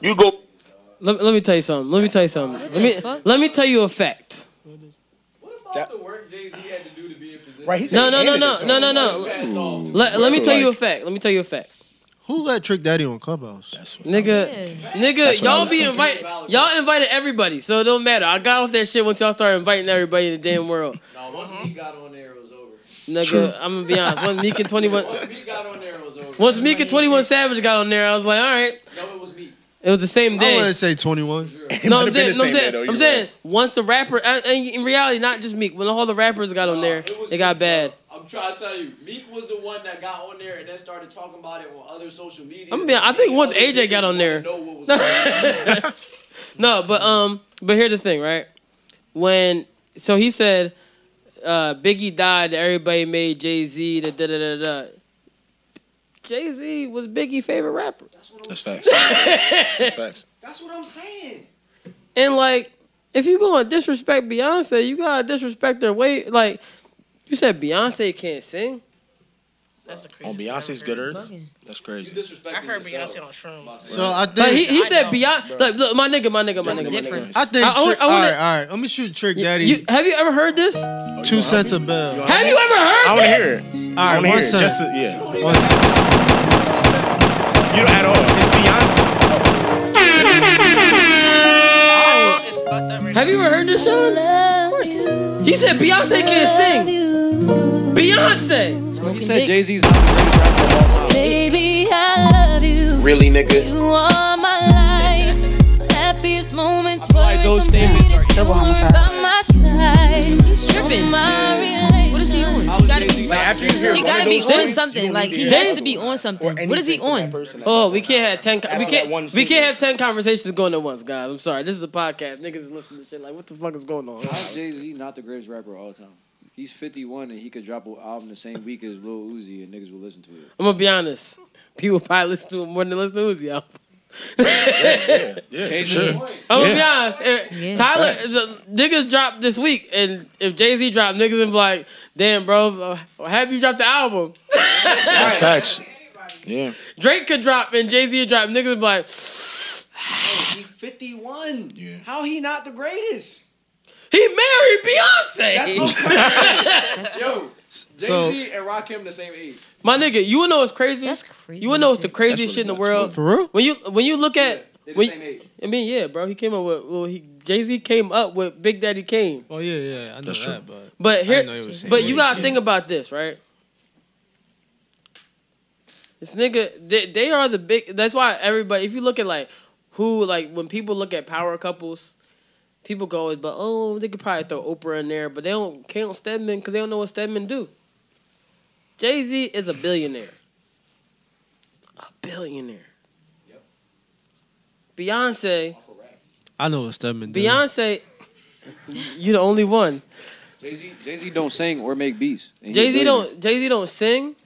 You go. Let, let me tell you something. Let me tell you something. Let me let me tell you a fact. What about that, the work Jay Z had to do to be in position? Right, he said No, no, no, no, no, no, no. Let, let me tell you a fact. Let me tell you a fact. Who let Trick Daddy on Clubhouse? Nigga, nigga, That's y'all was be invite, y'all invited everybody, so it don't matter. I got off that shit once y'all started inviting everybody in the damn world. No, once he mm-hmm. got on there, it was over. Nigga, True. I'm gonna be honest. Once Meek and Twenty One, Once Meek got on there, it was over. once Meek and Twenty One Savage got on there, I was like, all right. No, it was me. It was the same day. I day. want to say 21. No, I'm saying, no, I'm saying, I'm saying once the rapper, and and in reality, not just Meek, when all the rappers got on there, it got bad. I'm trying to tell you, Meek was the one that got on there and then started talking about it on other social media. I'm being, I think once AJ got on there. [LAUGHS] [LAUGHS] no, but um, but here's the thing, right? When so he said, uh, Biggie died, everybody made Jay Z. Da da da da da. Jay Z was Biggie's favorite rapper. That's facts. That's facts. [LAUGHS] That's what I'm saying. And like, if you gonna disrespect Beyonce, you gotta disrespect her way. Like, you said Beyonce can't sing. That's the On craziest Beyonce's Good Earth? heard. That's crazy. I heard Beyonce on shrooms. So I Like, think he, he I said know. Beyonce. Like, look, my nigga, my nigga, my That's nigga, my different. nigga. I think. I- I wanna- I all wanna- right, all right. Let me shoot a Trick Daddy. You, have you ever heard this? Two cents a bell. Have you ever heard I want to this? hear it. All I right, want to one hear it. cent. Just to, yeah. One cent. You don't at all. It's Beyonce. It's fucked up right Have you ever heard this, Sean? Of course. He said Beyonce can't sing. Beyonce. He said Jay Z's not the greatest rapper of all time. Baby, I love you. Really, nigga? You are my life. Happiest moments. I like those statements are Double homicide. By my side. He's tripping. My real He, Like, after you hear He one gotta be on something. Like he has to to be on something. What is he anything from that on? Oh, we can't have ten. Out We can't. We can't have ten conversations going at once, guys. I'm sorry. This is a podcast. Niggas is listening to shit like, what the fuck is going on? How's Jay Z not the greatest rapper of all time? He's 51 and he could drop an album the same week as Lil Uzi and niggas will listen to it. I'm gonna be honest. People probably listen to him more than they listen to Uzi album. yeah, sure. I'm gonna be honest. Eh, Tyler, the, niggas dropped this week, and if Jay Z dropped, niggas would be like, "Damn, bro, uh, have you dropped the album?" That's facts. Yeah. Drake could drop, and Jay Z drop, niggas would be like, He 51. Yeah. How he not the greatest? "He married Beyonce." That's [LAUGHS] what's crazy. Yo, Jay So- Z and Rakim the same age. My nigga, you wanna know what's crazy? That's crazy. You wanna know what's the craziest shit in the world? For real? When you when you look at They the when, same age. I mean, yeah, bro. He came up with well, he Jay Z came up with Big Daddy Kane. Oh yeah, yeah, I know That's that, true. but But I here, didn't know he was the but you age. gotta think about this, right? This nigga, they, they are the big. That's why everybody. If you look at like who, like when people look at power couples, people go, but oh, they could probably throw Oprah in there, but they don't count Stedman because they don't know what Stedman do. Jay Z is a billionaire. A billionaire. Yep. Beyonce, I know what Stedman do. Beyonce, you the only one. Jay Z Jay Z don't sing or make beats. Jay Z don't Jay Z don't sing.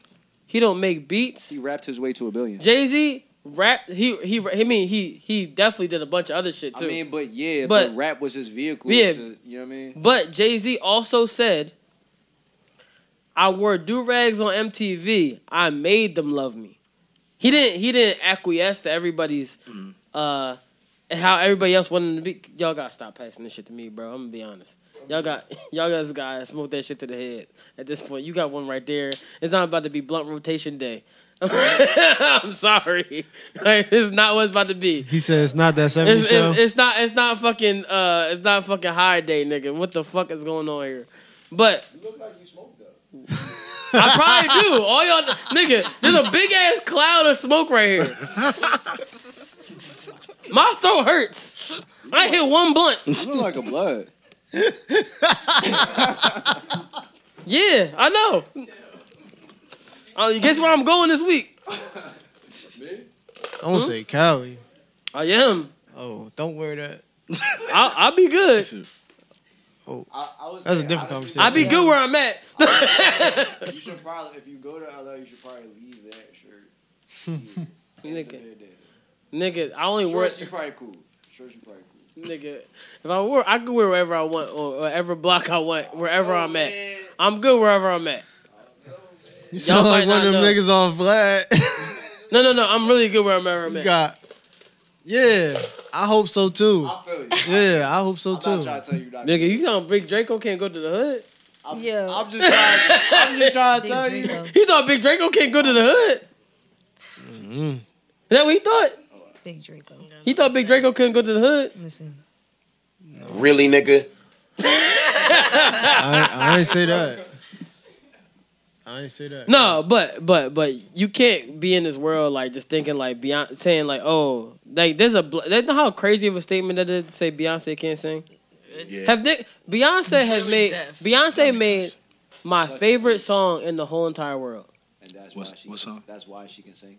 He don't make beats. He rapped his way to a billion. Jay Z rap. He he. I mean he he definitely did a bunch of other shit too. I mean, but yeah, But- but, rap was his vehicle. Yeah. to- you know what I mean? But Jay Z also said, "I wore do rags on MTV. I made them love me." He didn't. He didn't acquiesce to everybody's uh and how everybody else wanted to be. Y'all gotta stop passing this shit to me, bro. I'm gonna be honest. Y'all got [LAUGHS] y'all guys gotta smoke that shit to the head. At this point, you got one right there. It's not about to be blunt rotation day. [LAUGHS] I'm sorry. Like, it's not what it's about to be. He said it's not that 70 It's, show. it's, it's not it's not fucking uh it's not fucking high day, nigga. What the fuck is going on here? But you look like you smoked though. I probably do. All y'all nigga, there's a big ass cloud of smoke right here. [LAUGHS] My throat hurts. I hit one blunt. You look like a blood. [LAUGHS] Yeah, I know. Uh, guess where I'm going this week? I won't say Cali. I am. Oh, don't wear that. I'll, I'll be good. Oh, I would that's a say, different honestly, conversation. I'll be good where I'm at. [LAUGHS] you should probably, if you go to LA, you should probably leave that shirt. [LAUGHS] nigga, nigga, I only wear. Shorts, you probably cool. Shorts, you probably cool. Nigga, if I were, I could wear wherever I want or whatever block I want, wherever I'm at. I'm good wherever I'm at. You sound Y'all like one of them know. niggas on flat. [LAUGHS] No, no, no. I'm really good where I'm at. you at. got. Yeah, I hope so too. Yeah, I hope so too. Nigga, you telling Big Draco can't go to the hood? Yeah. I'm just trying. I'm just trying to Big tell you. He thought Big Draco can't go to the hood. Mm-hmm. Is that what he thought? Big Draco. He thought Big Draco couldn't go to the hood. Listen. Really, nigga? [LAUGHS] I, I ain't say that. I ain't say that. No, but but but you can't be in this world like just thinking like Beyonce saying like oh like there's a bl- that know how crazy of a statement that is to say Beyonce can't sing. Have they, Beyonce has made Beyonce made my favorite song in the whole entire world. And that's What's- why she. what song? That's why she can sing.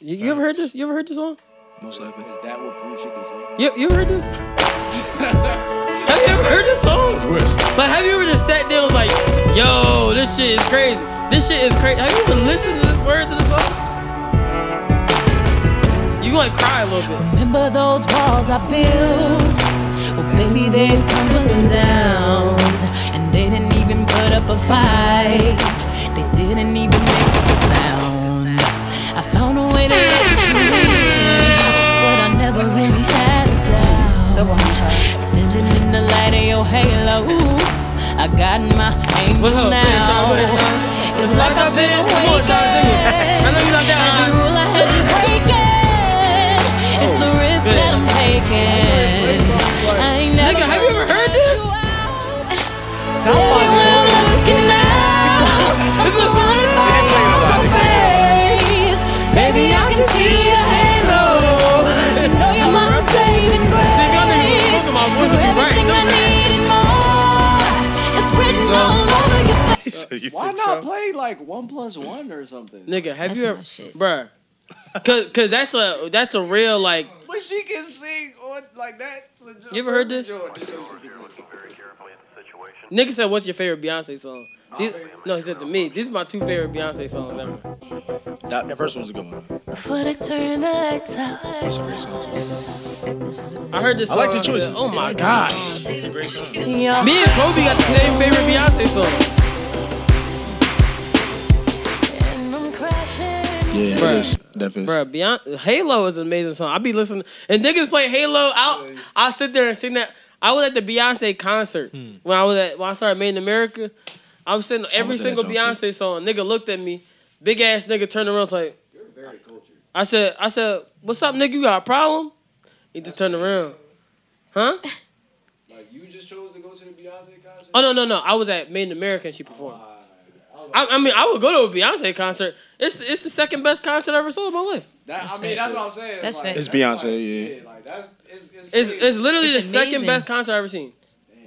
You, you ever heard this? You ever heard this song? Most likely. Is that what proves she can sing? You, you ever heard this? [LAUGHS] have you ever heard this song? Of course. Like, have you ever just sat this shit is crazy. This shit is crazy. Have you even listened to this words of the song? You gonna cry a little bit. Remember those walls I built? Well, baby, they're tumbling down. And they didn't even put up a fight. They didn't even make a sound. I found a way to let you in. But I never really had a doubt. Standing in the light of your halo. I got my angel What's up? Go ahead, Sean. Go ahead, now. Sean. It's like I've been Come on, Sean, sing it. awakened. I know you're not down. Every rule I had to breaking. It's the risk good. that I'm taking. I ain't never Nigga, have you ever heard this? Baby, [LAUGHS] You Why think not so? play like one plus one or something? Nigga, have That's you my ever, bruh? Cause, cause that's a that's a real like. But she can sing on like that. You ever heard this? Nigga said, "What's your favorite Beyonce song?" These, no, he said to me, "These are my two favorite Beyonce songs ever." That, that first one's a good one. Before they turn the lights out. That's a great song. I heard this I like the I choices. oh my gosh! song. Great song. Me and Kobe got the same favorite Beyonce song. Yeah, Bruh. it is. Definitely. Bro, Beyonce, Halo is an amazing song. I be listening, and niggas play Halo. I'll I'll sit there and sing that. I was at the Beyonce concert when I was at when I started Made in America. I was singing every was single Beyonce song. Nigga looked at me, big ass nigga turned around was like. I said, I said, what's up, nigga? You got a problem? He just turned around, huh? [LAUGHS] Like you just chose to go to the Beyonce concert. Oh no, no, no! I was at Made in America and she oh, performed. I, I mean, I would go to a Beyonce concert. It's the, it's the second best concert I ever saw in my life. That, I mean, that's what I'm saying. That's like, fact. It's Beyonce, yeah. Like that's it's it's, It's, it's literally It's the second best concert I've ever seen.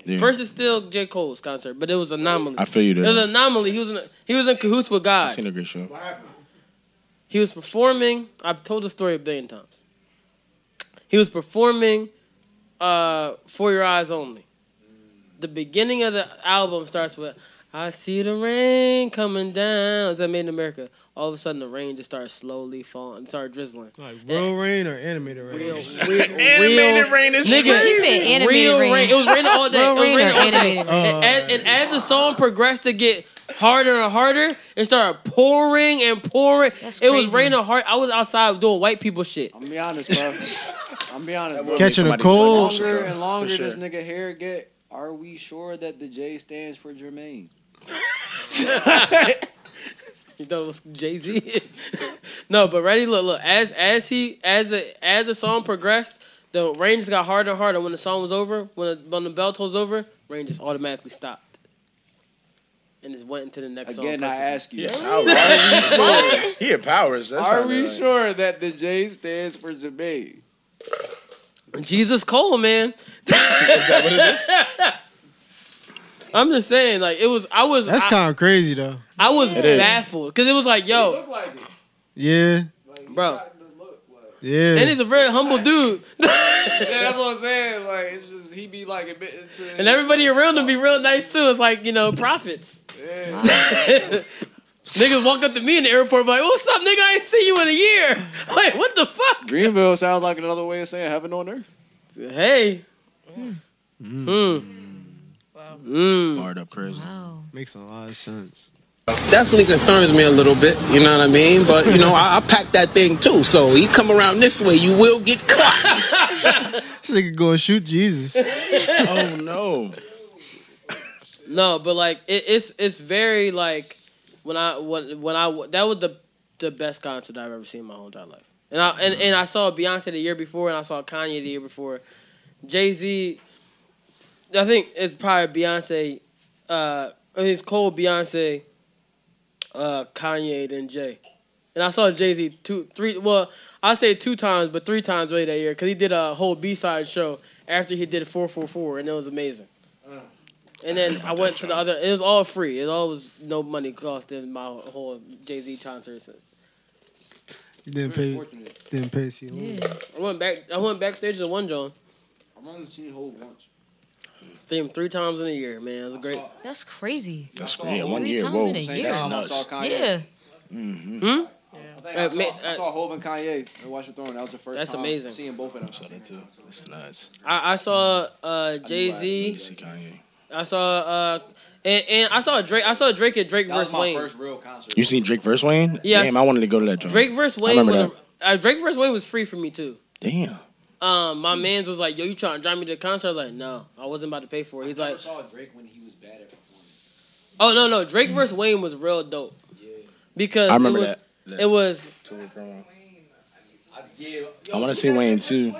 Yeah. First is still J. Cole's concert, but it was an anomaly. I feel you there. It was an anomaly. He was in he was in cahoots with God. I've seen a great show. He was performing. I've told the story a billion times. He was performing uh, "For Your Eyes Only." The beginning of the album starts with "I see the rain coming down." Is that Made in America? All of a sudden, the rain just started slowly falling, and started drizzling. Like real rain or animated rain? Real, [LAUGHS] [LAUGHS] Animated rain is Nigga, crazy. He said animated real rain. It was raining all day. [LAUGHS] Real it was rain or raining day. animated rain? And, as, and as the song progressed to get harder and harder, it started pouring and pouring. That's it was raining hard. I was outside doing white people shit. I'm be honest, bro. I'm be honest. Bro. Catching a The cold. Longer and longer For sure. this nigga hair get, are we sure that the J stands for Jermaine? [LAUGHS] You thought it was Jay Z. [LAUGHS] no, but ready. Look, look. As as he as the as the song progressed, the range got harder and harder. When the song was over, when the, when the bell tolls over, range just automatically stopped, and just went into the next song. Again, I ask you. Yeah, powers. [LAUGHS] He had powers. That's Are how we they- sure that the J stands for Jermaine? Jesus Cole, man. Is that what it is? I'm just saying, like it was. I was. That's kind of crazy though. I was It is. baffled because it was like, yo, Yeah, bro, yeah. and he's a very humble dude, [LAUGHS] yeah, that's what I'm [LAUGHS] saying. Like it's just he be like admitting to and everybody around him be real nice too. It's like you know [LAUGHS] prophets. Niggas walk up to me in the airport, be like, "What's up, nigga? I ain't seen you in a year." Like, what the fuck? Greenville sounds like another way of saying heaven on earth. Hey. Hmm. Mm. Barred up crazy. Makes a lot of sense. Definitely concerns me a little bit, you know what I mean? But, you know, I, I pack that thing too. So you come around this way, you will get caught. [LAUGHS] This nigga go and shoot Jesus. Oh no. No, but like it, it's it's very like when I when when I that was the the best concert I've ever seen in my whole entire life. And I and, and I saw Beyonce the year before, and I saw Kanye the year before. Jay Z, I think it's probably Beyonce. Uh, I mean, it's Cole, Beyonce, uh, Kanye, then Jay. And I saw Jay Z two, three. Well, I say two times, but three times really that year because he did a whole B side show after he did four four four, and it was amazing. And then I went to the other. It was all free. It all was no money cost in my whole Jay Z concert. You didn't pay. Didn't pay. See. I went back. I went backstage to one John. I've only seen Hove once. See him three times in a year, man. It was a great. That's crazy. That's great. One Three year. times Whoa. in a year. That's nuts. Yeah. Mm-hmm. Hmm. I, think I, Uh, saw, ma- I saw Hove and Kanye in Watch the Throne. That was the first That's time amazing. seeing both of them. Saw that too. That's nuts. I, I saw uh, Jay Z. See Kanye. I saw uh, and, and I saw Drake. I saw Drake at Drake That was versus my Wayne. first real concert. You seen Drake versus Wayne? Yeah. Damn, I wanted to go to that joint. Drake versus I Wayne. remember Was a, uh, Drake versus Wayne was free for me too. Damn. Um, my man's was like, "Yo, you trying to drive me to the concert?" I was like, "No, I wasn't about to pay for it." He's I like, never saw Drake when he was bad at performing. "Oh no, no, Drake versus Wayne was real dope." Yeah. Because I remember it was, that. that. It was I want to see Wayne too.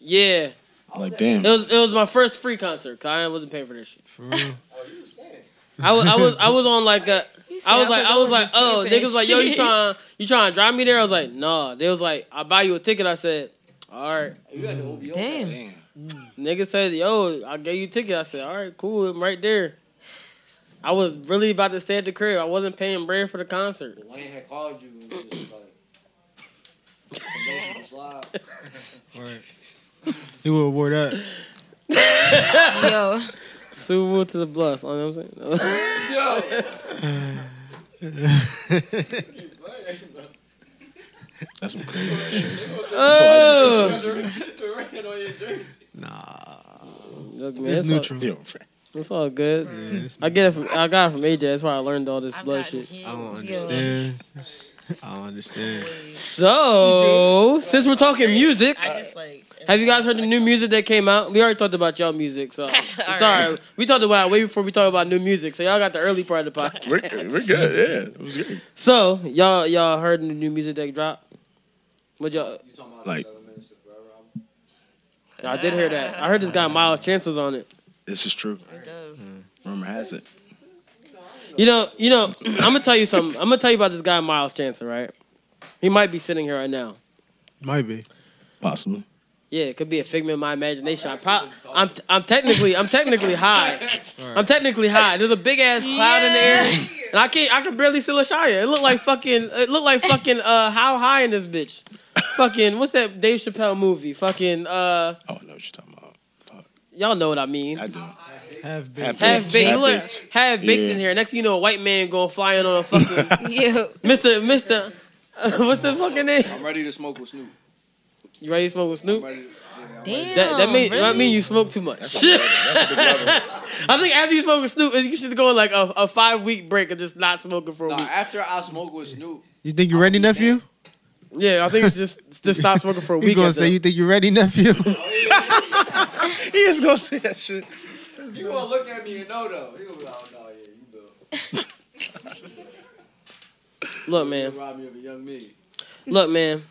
yeah. Like damn. It was it was my first free concert. Cause I wasn't paying for this shit. [LAUGHS] I was I was I was on like a [LAUGHS] said, I was "I like was- I I was like oh niggas like yo you trying you trying to drive me there? I was like [LAUGHS] nah. They was like I'll buy you a ticket. I said all right. Mm. Damn. Mm. Nigga said yo I gave you a ticket. I said all right cool I'm right there. I was really about to stay at the crib. I wasn't paying bread for the concert. Wayne had called you and just like. promotion slide. [LAUGHS] Right. He would wear that. [LAUGHS] Yo. Super to the bluff. You know what I'm saying? [LAUGHS] That's some crazy ass shit. Oh. [LAUGHS] Nah. Look, man, It's it's neutral. All, it's all good. I get it from I got it from AJ. That's why I learned all this I've blood shit. I don't understand. [LAUGHS] I don't understand. So, since we're talking music, like. have you guys heard the new music that came out? We already talked about y'all music, so [LAUGHS] I'm sorry. We talked about it way before we talked about new music, so y'all got the early part of the podcast. We're, we're good. Yeah, it was good. So, y'all y'all heard the new music that dropped? What y'all? Like I did hear that. I heard this guy Miles Chancellor's on it. this is true. It does. Mm. Rumor has it. You know, you know. [CLEARS THROAT] I'm gonna tell you something. I'm gonna tell you about this guy Miles Chancellor, right? He might be sitting here right now. Might be. Possibly. Yeah, it could be a figment of my imagination. I pro- I'm I'm technically I'm technically high. I'm technically high. There's a big ass cloud in the air, and I can't I can barely see Lashaya. It looked like fucking it looked like fucking uh how high in this bitch. fucking what's that Dave Chappelle movie? Fucking uh. Oh, I know what you're talking about. Fuck. Y'all know what I mean. I do. Half big. Half Half baked. baked. Half Look, baked. half baked Yeah. in here. Next thing you know, a white man going flying on a fucking [LAUGHS] yeah. Mister Mister. [LAUGHS] what's the fucking name? I'm ready to smoke with Snoop. You ready to smoke with Snoop? Damn. That that mean that mean you smoke too much. [LAUGHS] I think after you smoke with Snoop, you should go on like a, a five week break and just not smoking for a Nah, week. after I smoke with Snoop, You think you're ready, nephew? Yeah, I think it's just just stop smoking for a [LAUGHS] He week. gonna say that. you think you ready, nephew? [LAUGHS] Oh, he is gonna say that shit. you gonna look at me and know though. You gonna be like, oh no, yeah, you Bill. Look, man. Remind me of a young me. Look, man.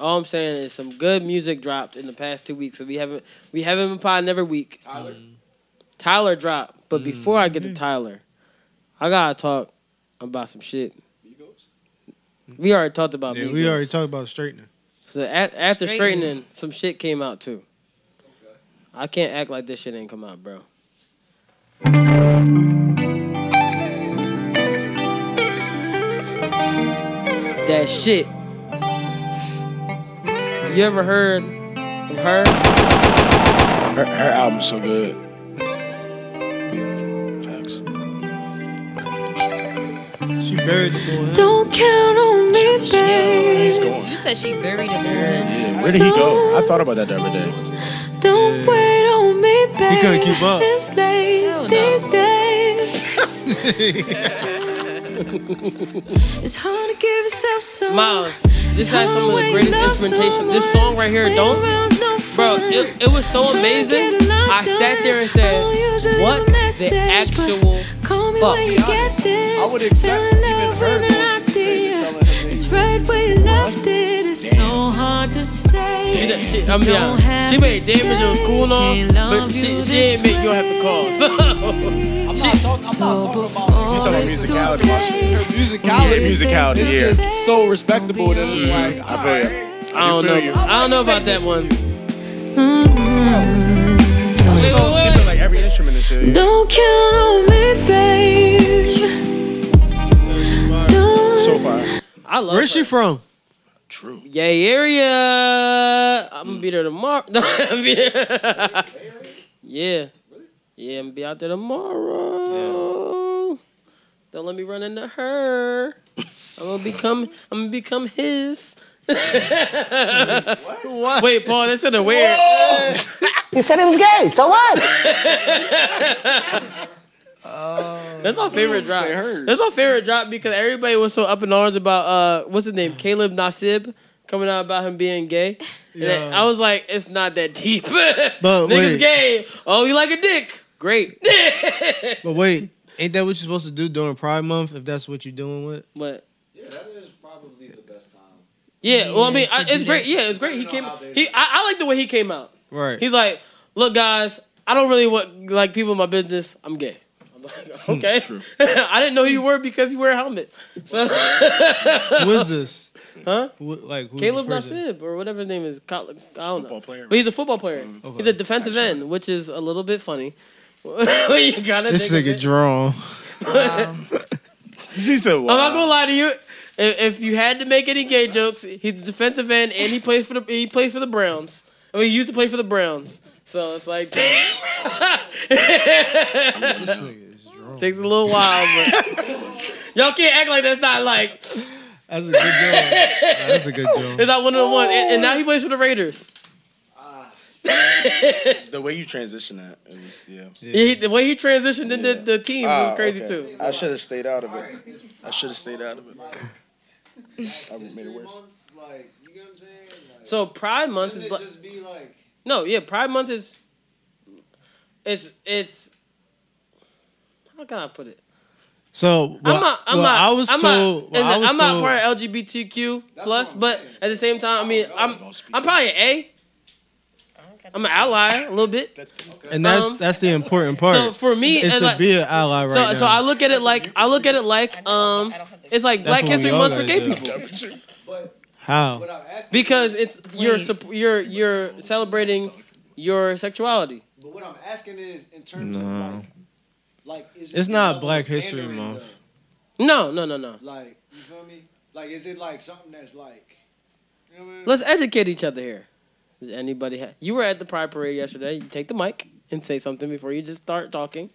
All I'm saying is some good music dropped in the past two weeks. So we haven't we haven't been potting every week. Tyler. Mm. Tyler dropped, but mm. before I get to mm-hmm. Tyler, I gotta talk about some shit. We already talked about yeah, Migos. we already talked about straightening. So at, after Straightening. straightening, some shit came out too. I can't act like this shit ain't come out, bro. That shit. You ever heard of her? Her, her album's so good. Facts. She buried the boy. Don't count on me, He's babe. going. You said she buried him. Yeah, where did he go? I thought about that the other day. Don't wait on me, babe. He couldn't keep up. This late Hell no. these days. [LAUGHS] [LAUGHS] [LAUGHS] it's hard to give yourself some. Miles, this has some of the greatest instrumentation. This song right here, don't. Bro, it, it was so amazing. I sat there and said, what the actual fuck? I would accept even her It's right where you left it. It's so hard to say. She, she, I'm Don't yeah, have she made damage. It was cool and all, but she, she ain't make you don't have to call. So, [LAUGHS] she, I'm not talking about. You talking about musicality? Her musicality, Yeah, musicality, it's yeah. just so respectable that it's like, I feel you. I don't know. you. I don't know about that one. Mm-hmm. Wait, wait, wait, She wait. put like every instrument in shit. Don't count on me, babe. So far. I love Where's she from? True. Yay area. I'm gonna be there tomorrow. [LAUGHS] [LAUGHS] yeah. Yeah, I'm gonna be out there tomorrow. Don't let me run into her. I'm gonna become I'm gonna become his. [LAUGHS] What? Wait, Paul, that's in a weird. He said he was gay. So what? That's my favorite drop. That's my favorite drop because everybody was so up in arms about uh what's his name? Caleb Nassib coming out about him being gay. And Yeah. I was like, it's not that deep. [LAUGHS] But Niggas wait. gay. Oh, you like a dick? Great. [LAUGHS] But wait, ain't that what you're supposed to do during Pride Month? If that's what you're doing with? but yeah, that is probably the best time. yeah, well, I mean, I, it's great. Yeah, it's great. He came. He, I, I like the way he came out. Right. He's like, look, guys, I don't really want like people in my business. I'm gay. I'm like, hmm, okay. [LAUGHS] I didn't know you were because you wear a helmet. So, Who is [LAUGHS] this? huh? Who, like who's Caleb this? Nassib or whatever his name is. Col- I don't know. Football player. But he's a football player. Okay. He's a defensive end, which is a little bit funny. When [LAUGHS] you gotta This think of nigga it. drawn. [LAUGHS] She said, I'm not gonna lie to you. If, if you had to make any gay jokes, he's the defensive end and he plays for the he plays for the Browns. I mean, he used to play for the Browns, so it's like damn. [LAUGHS] takes a little while, but y'all can't act like that's not like. That's a good joke. That's a good joke. It's not one of the ones, and, and now he plays for the Raiders. The way you transitioned that, it was yeah. He, the way he transitioned into the teams Ah, was crazy okay. too. I should have stayed out of it. I should have stayed out of it. I made it worse. Like, you get what I'm saying? Like, So Pride Month is it just be like no, yeah. Pride Month is it's it's how can I put it? So well, I'm not. I'm well, not. I was I'm told. not. well, I was I'm not part of LGBTQ plus, but at the same time, I mean, I'm I'm probably an A. I'm an ally a little bit. and that's Um, that's the important part. So for me, it's to like- be an ally right so now. so I look at it like I look at it like um, it's like Black History Month for gay do. people. How? Because it's you're you're you're celebrating your sexuality. But what I'm asking is, in terms of No, like, is it's it not level Black History pandering, Month. No, no, no, no. Like, you feel me? Like, is it like something that's like, you know what I mean? Let's educate each other here. Does anybody have? You were at the Pride Parade yesterday. You take the mic and say something before you just start talking.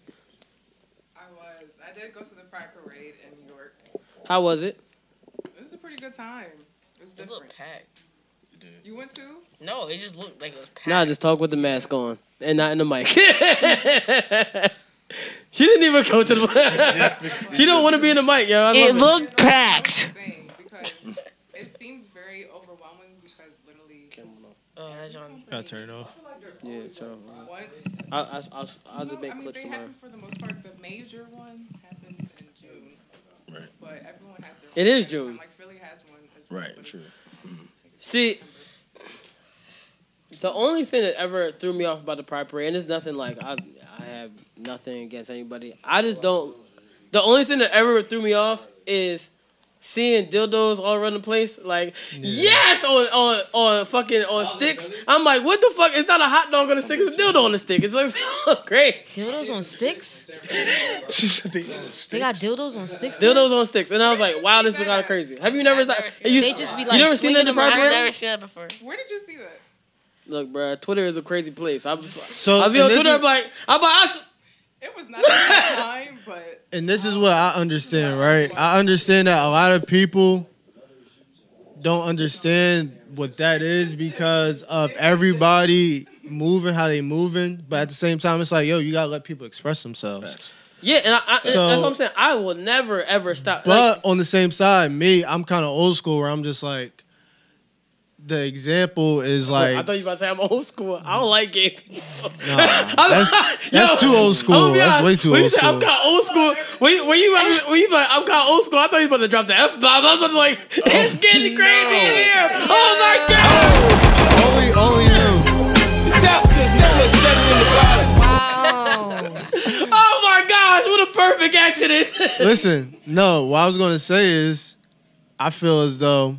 I was. I did go to the Pride Parade in New York. How was it? It was a pretty good time. It was different. You went to? No, it just looked like it was packed. Nah, just talk with the mask on and not in the mic. [LAUGHS] she didn't even go to the. [LAUGHS] [LAUGHS] she don't want to be in the mic, yo. I love It it looked packed. It seems very overwhelming because literally. Oh, that's on. Gotta turn it off. Yeah, so. Once. I'll, I'll, I'll, I'll just No, make I mean, clips they tomorrow. happen for the most part. The major one happens in June. Right. But everyone has their. It own is time. June. Like Philly has one. As well, Right, but true. Mm-hmm. See, the only thing that ever threw me off about the Pride Parade, and it's nothing like I, I have nothing against anybody. I just don't. The only thing that ever threw me off is seeing dildos all around the place. Like, yes, on on on fucking on sticks. I'm like, what the fuck? It's not a hot dog on a stick. It's a dildo on a stick. It's like [LAUGHS] oh, great. Dildos on sticks? [LAUGHS] She said they. They got dildos on sticks. Dildos on sticks, and I was like, wow, this is kind of crazy. Have you never? you, They just be you like never seen that in the swinging them Pride around. Parade? I've never seen that before. Where did you see that? Look, bruh, Twitter is a crazy place. I'm So, I'll be on this Twitter. is- I'm like, I'm like, I s- It was not that time, but [LAUGHS] And this is um, what I understand, right? I understand that a lot of people don't understand what that is because of everybody moving how they moving, but at the same time, it's like, yo, you gotta let people express themselves. yeah, and I, I, So- that's what I'm saying. I will never ever stop. But on the same side, me, I'm kind of old school where I'm just like, the example is like, I thought you were about to say I'm old school. I don't like gay people. Nah, [LAUGHS] that's, that's too old school. That's way too when you old said school. I'm kind of old school. When you when you, when you like, I'm kind of old school, I thought you were about to drop the f bomb. I was like, oh, it's getting crazy in here. Oh my god! Only, only you. Oh my gosh! What a perfect accident. Listen, no, what I was gonna say is, I feel as though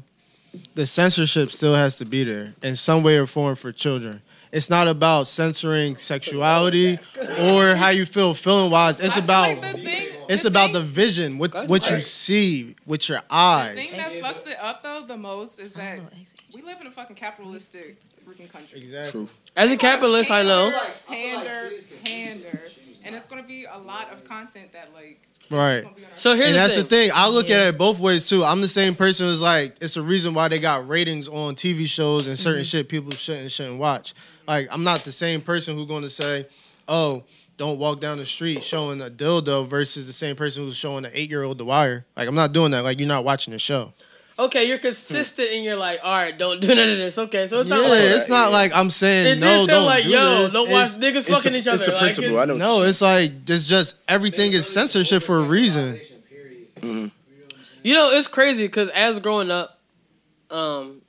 the censorship still has to be there in some way or form for children. It's not about censoring sexuality or how you feel feeling wise. It's about it's about the vision, what what you see with your eyes. the thing that fucks it up though the most is that we live in a fucking capitalistic freaking country. Exactly. As a capitalist, I know. Pander, pander, and it's gonna be a lot of content that like. Right. So here's and the that's thing. the thing. I look at it both ways too. I'm the same person who's like, it's the reason why they got ratings on TV shows and certain Mhm. shit people shouldn't shouldn't watch. Like, I'm not the same person who's going to say, oh, don't walk down the street showing a dildo versus the same person who's showing an eight year old The Wire. Like, I'm not doing that. Like, you're not watching the show. Okay, you're consistent and you're like, all right, don't do none of this. Okay, so it's not yeah, like it's not like I'm saying It no, did sound don't like, do yo, this. don't watch It's- niggas it's fucking a- each other. it's a Like, principle. it- I know. No, it's like it's just everything is censorship for a reason. You know, it's crazy because as growing up, um,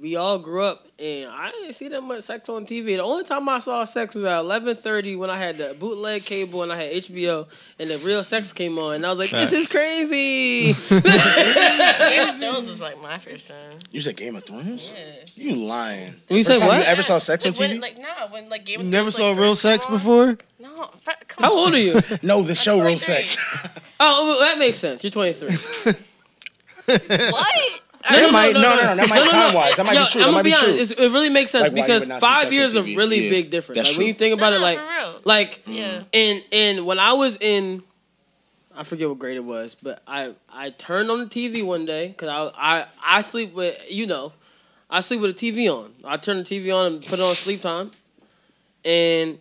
we all grew up, and I didn't see that much sex on TV. The only time I saw sex was at eleven thirty when I had the bootleg cable and I had HBO, and the real sex came on, and I was like, "This is crazy." [LAUGHS] Game of [LAUGHS] Thrones was like my first time. You said Game of Thrones? You lying. You First said what? You ever saw sex on Like, when, TV? like no, when like Game You of never Thrones, saw like, real sex on. before? No, fr- come How on. old are you? no, the show Real Sex. Oh, well, that makes sense. You're 23. [LAUGHS] what? That might- no, no, no, that might time-wise, that might be Yo, true, that I'm might gonna be be true. honest. It's, it really makes sense Like, why you because would not see five sex years on is a TV. really Yeah, big difference. that's Like when you true. think about No, it, no, like, for real. like, Yeah. and and when I was in, I forget what grade it was, but I I turned on the TV one day because I I I sleep with you know, I sleep with the TV on. I turn the TV on and put it on sleep time, and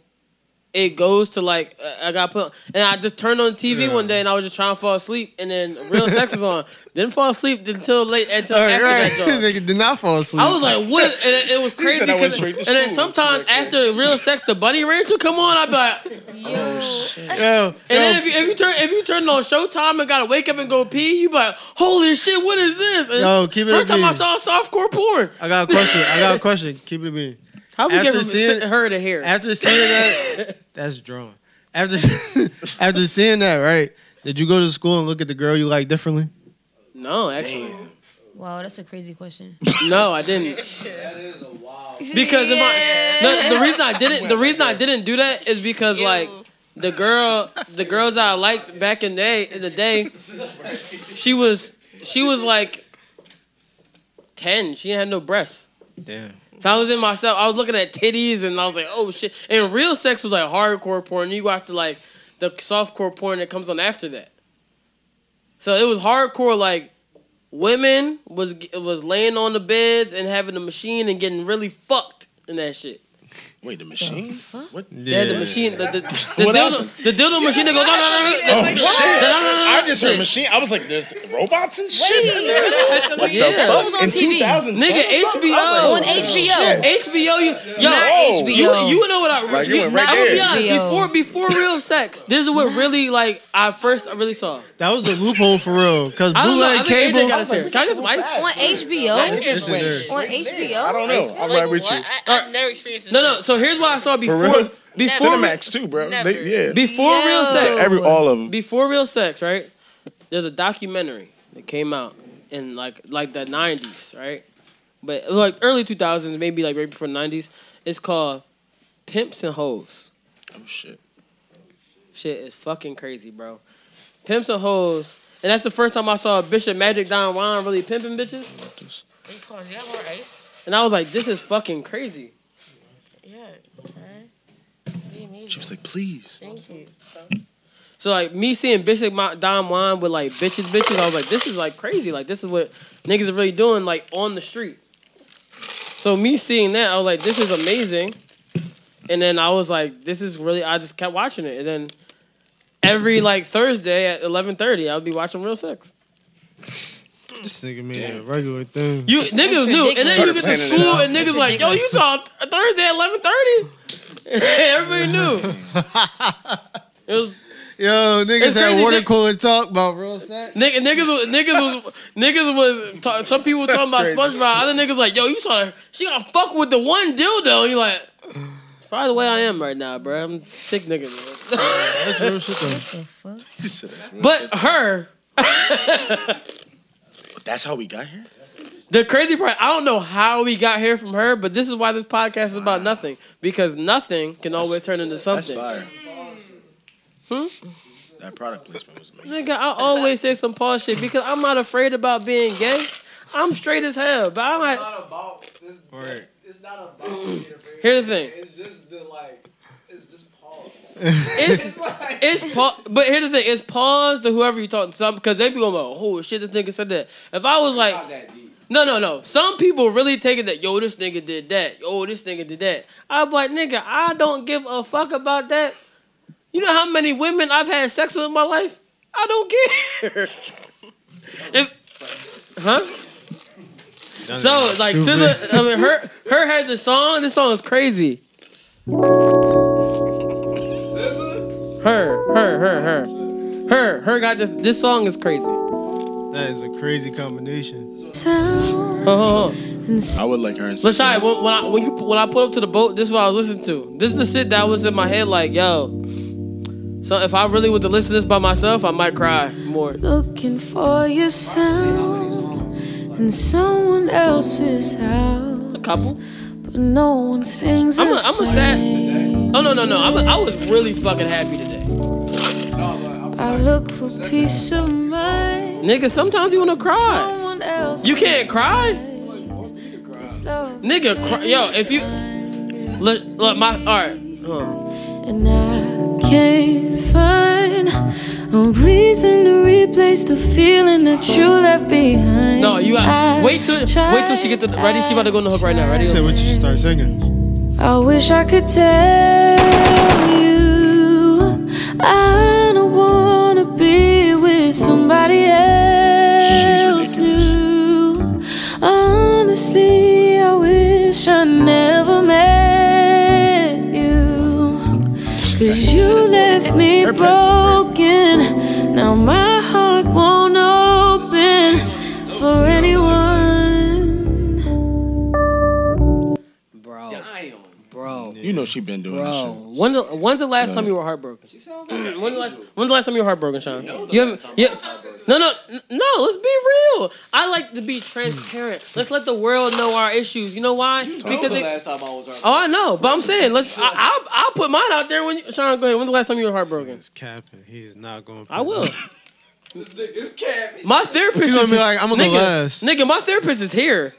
it goes to like uh, I got put and I just turned on TV Yeah. one day and I was just trying to fall asleep and then real sex was on. Didn't fall asleep until late until All right, after right. that. joint. [LAUGHS] Nigga did not fall asleep. I was like, what? And it, it was [LAUGHS] crazy. said I went 'cause- to and then school sometimes after real sex, the bunny rancher come on. I'd be like, [LAUGHS] Yo, yo. and then if you, if you turn if you turn on Showtime and gotta wake up and go pee, you be like, holy shit, what is this? And Yo, keep it First a time I bean. saw softcore porn. I got a question. I got a question. Keep it to me. How we get After from seeing- her to here? After seeing that, [LAUGHS] that's drawn. After [LAUGHS] after seeing that, right? Did you go to school and look at the girl you like differently? No, actually, Wow, that's a crazy question. [LAUGHS] no, I didn't. Because if I, the, the reason I didn't the reason I didn't do that is because like the girl the girls I liked back in the day in the day she was she was like ten she had no breasts Damn. So I was in myself I was looking at titties and I was like oh shit. And real sex was like hardcore porn. You watch the like the softcore porn that comes on after that. So it was hardcore like women was was laying on the beds and having the machine and getting really fucked in that shit. Wait, the machine? What? Yeah, the machine, the, the, [LAUGHS] the, What dildo, the dildo machine that goes. No, no, no, no, Oh no, shit! no, no, no, no, I just heard shit. machine. I was like, "There's robots and shit." Wait, in there? What Yeah. the That's fuck? what was on In TV. 2010 Nigga, or? HBO. I On like, oh, HBO. shit. HBO, you, yo, Not you, HBO. you know what I Like, you you, went right I'm be there. honest, before before real sex. This is what really like I first really saw. That was the loophole for real. Cause I don't bootleg cable. Got us here. Can I get some ice? On HBO? It's in there. On HBO? I don't know. I'm Like, right with you. I've never experienced this. No, no. So here's what I saw before real? before Cinemax too, bro. Never. They, yeah. before real sex. Every all of them. before real sex, right? There's a documentary that came out in like like the '90s, right? But it was like early 2000s, maybe like right before the '90s. It's called Pimps and Hoes. Oh shit. Shit is fucking crazy, bro. Pimps and Hoes, and that's the first time I saw Bishop Magic Don Juan really pimping bitches. Hey, pause. You got more ice? And I was like, this is fucking crazy. Yeah. Okay. Be amazing. She was like, "Please." Thank you. So like me seeing Bishop Ma- Don Juan with like bitches, bitches, I was like, this is like crazy. Like this is what niggas are really doing like on the street. So me seeing that, I was like, this is amazing. And then I was like, this is really. I just kept watching it, and then every like Thursday at eleven thirty, I would be watching Real Sex. This nigga made it a regular thing. You niggas knew, and then you get to Started planning it school and niggas like, yo, you saw Thursday at eleven thirty. [LAUGHS] Everybody knew. [LAUGHS] It was Yo, niggas had crazy, water cooler talk about real sex. Nigga, niggas was niggas was niggas was ta- some people talking about That's crazy. SpongeBob. Other niggas like, yo, you saw her. She got fuck with the one dildo. And you like, it's probably the way I am right now, bro. I'm sick nigga. That's real shit though. What the fuck? But her, [LAUGHS] That's how we got here. The crazy part, I don't know how we got here from her, but this is why this podcast is about nothing because nothing can always turn into something. That's something. fire. Hmm? That product placement was amazing. Nigga, I always say some Paul shit because I'm not afraid about being gay. I'm straight as hell, but I'm like, It's not about this. Right. It's not about being afraid. [CLEARS THROAT] Here's the thing. It's just the like. It's just pause. it's [LAUGHS] it's pa- but here's the thing, it's pause to whoever you talking to some because they be going like, oh shit, this nigga said that. If I was like, no, no, no, some people really take it that yo, this nigga did that, yo, this nigga did that. I'm like, nigga, I don't give a fuck about that. You know how many women I've had sex with in my life? I don't care. [LAUGHS] if, huh? So like, stupid. SZA, I mean, her her had the song. This song is crazy. Her, her, her, her, her, her got this. This song is crazy. That is a crazy combination. Oh, I would like her and Lashai, when, when I when you when I pull up to the boat, this is what I was listening to. This is the shit that was in my head. Like, yo, so if I really was to listen to this by myself, I might cry more. Looking for your sound in someone else's house. A couple. But no one sings I'm a, the I'm a sad. same. Oh no no no! I'm a, I was really fucking happy today, I look for peace of mind. Nigga. Sometimes you wanna cry. Else. You can't cry, This love nigga. Cry. Yo, if you look, look my all right. And I can't find a reason to replace the feeling that you left behind. No, you got wait till wait till she get the ready. She about to go in the hook right now. Ready? Say what you start singing. I wish I could tell you I don't wanna be with somebody left me broken. Now my heart won't open for anyone. Bro, Bro. You know she been doing bro. this shit. When the, when's the last No. time you were heartbroken? when's, the last, when's the last time you were heartbroken, Sean? You haven't. Yeah. No, no, no. Let's be real. I like to be transparent. Hmm. Let's let the world know our issues. You know why? Because the they- last time I was Oh, I know, but I'm saying let's. I, I'll, I'll put mine out there when you, Sean. Go ahead. When's the last time you were heartbroken? He's capping. He's not going. I will. [LAUGHS] This nigga's capping. My therapist. You gonna is, be like, "I'ma go last." Nigga, my therapist is here.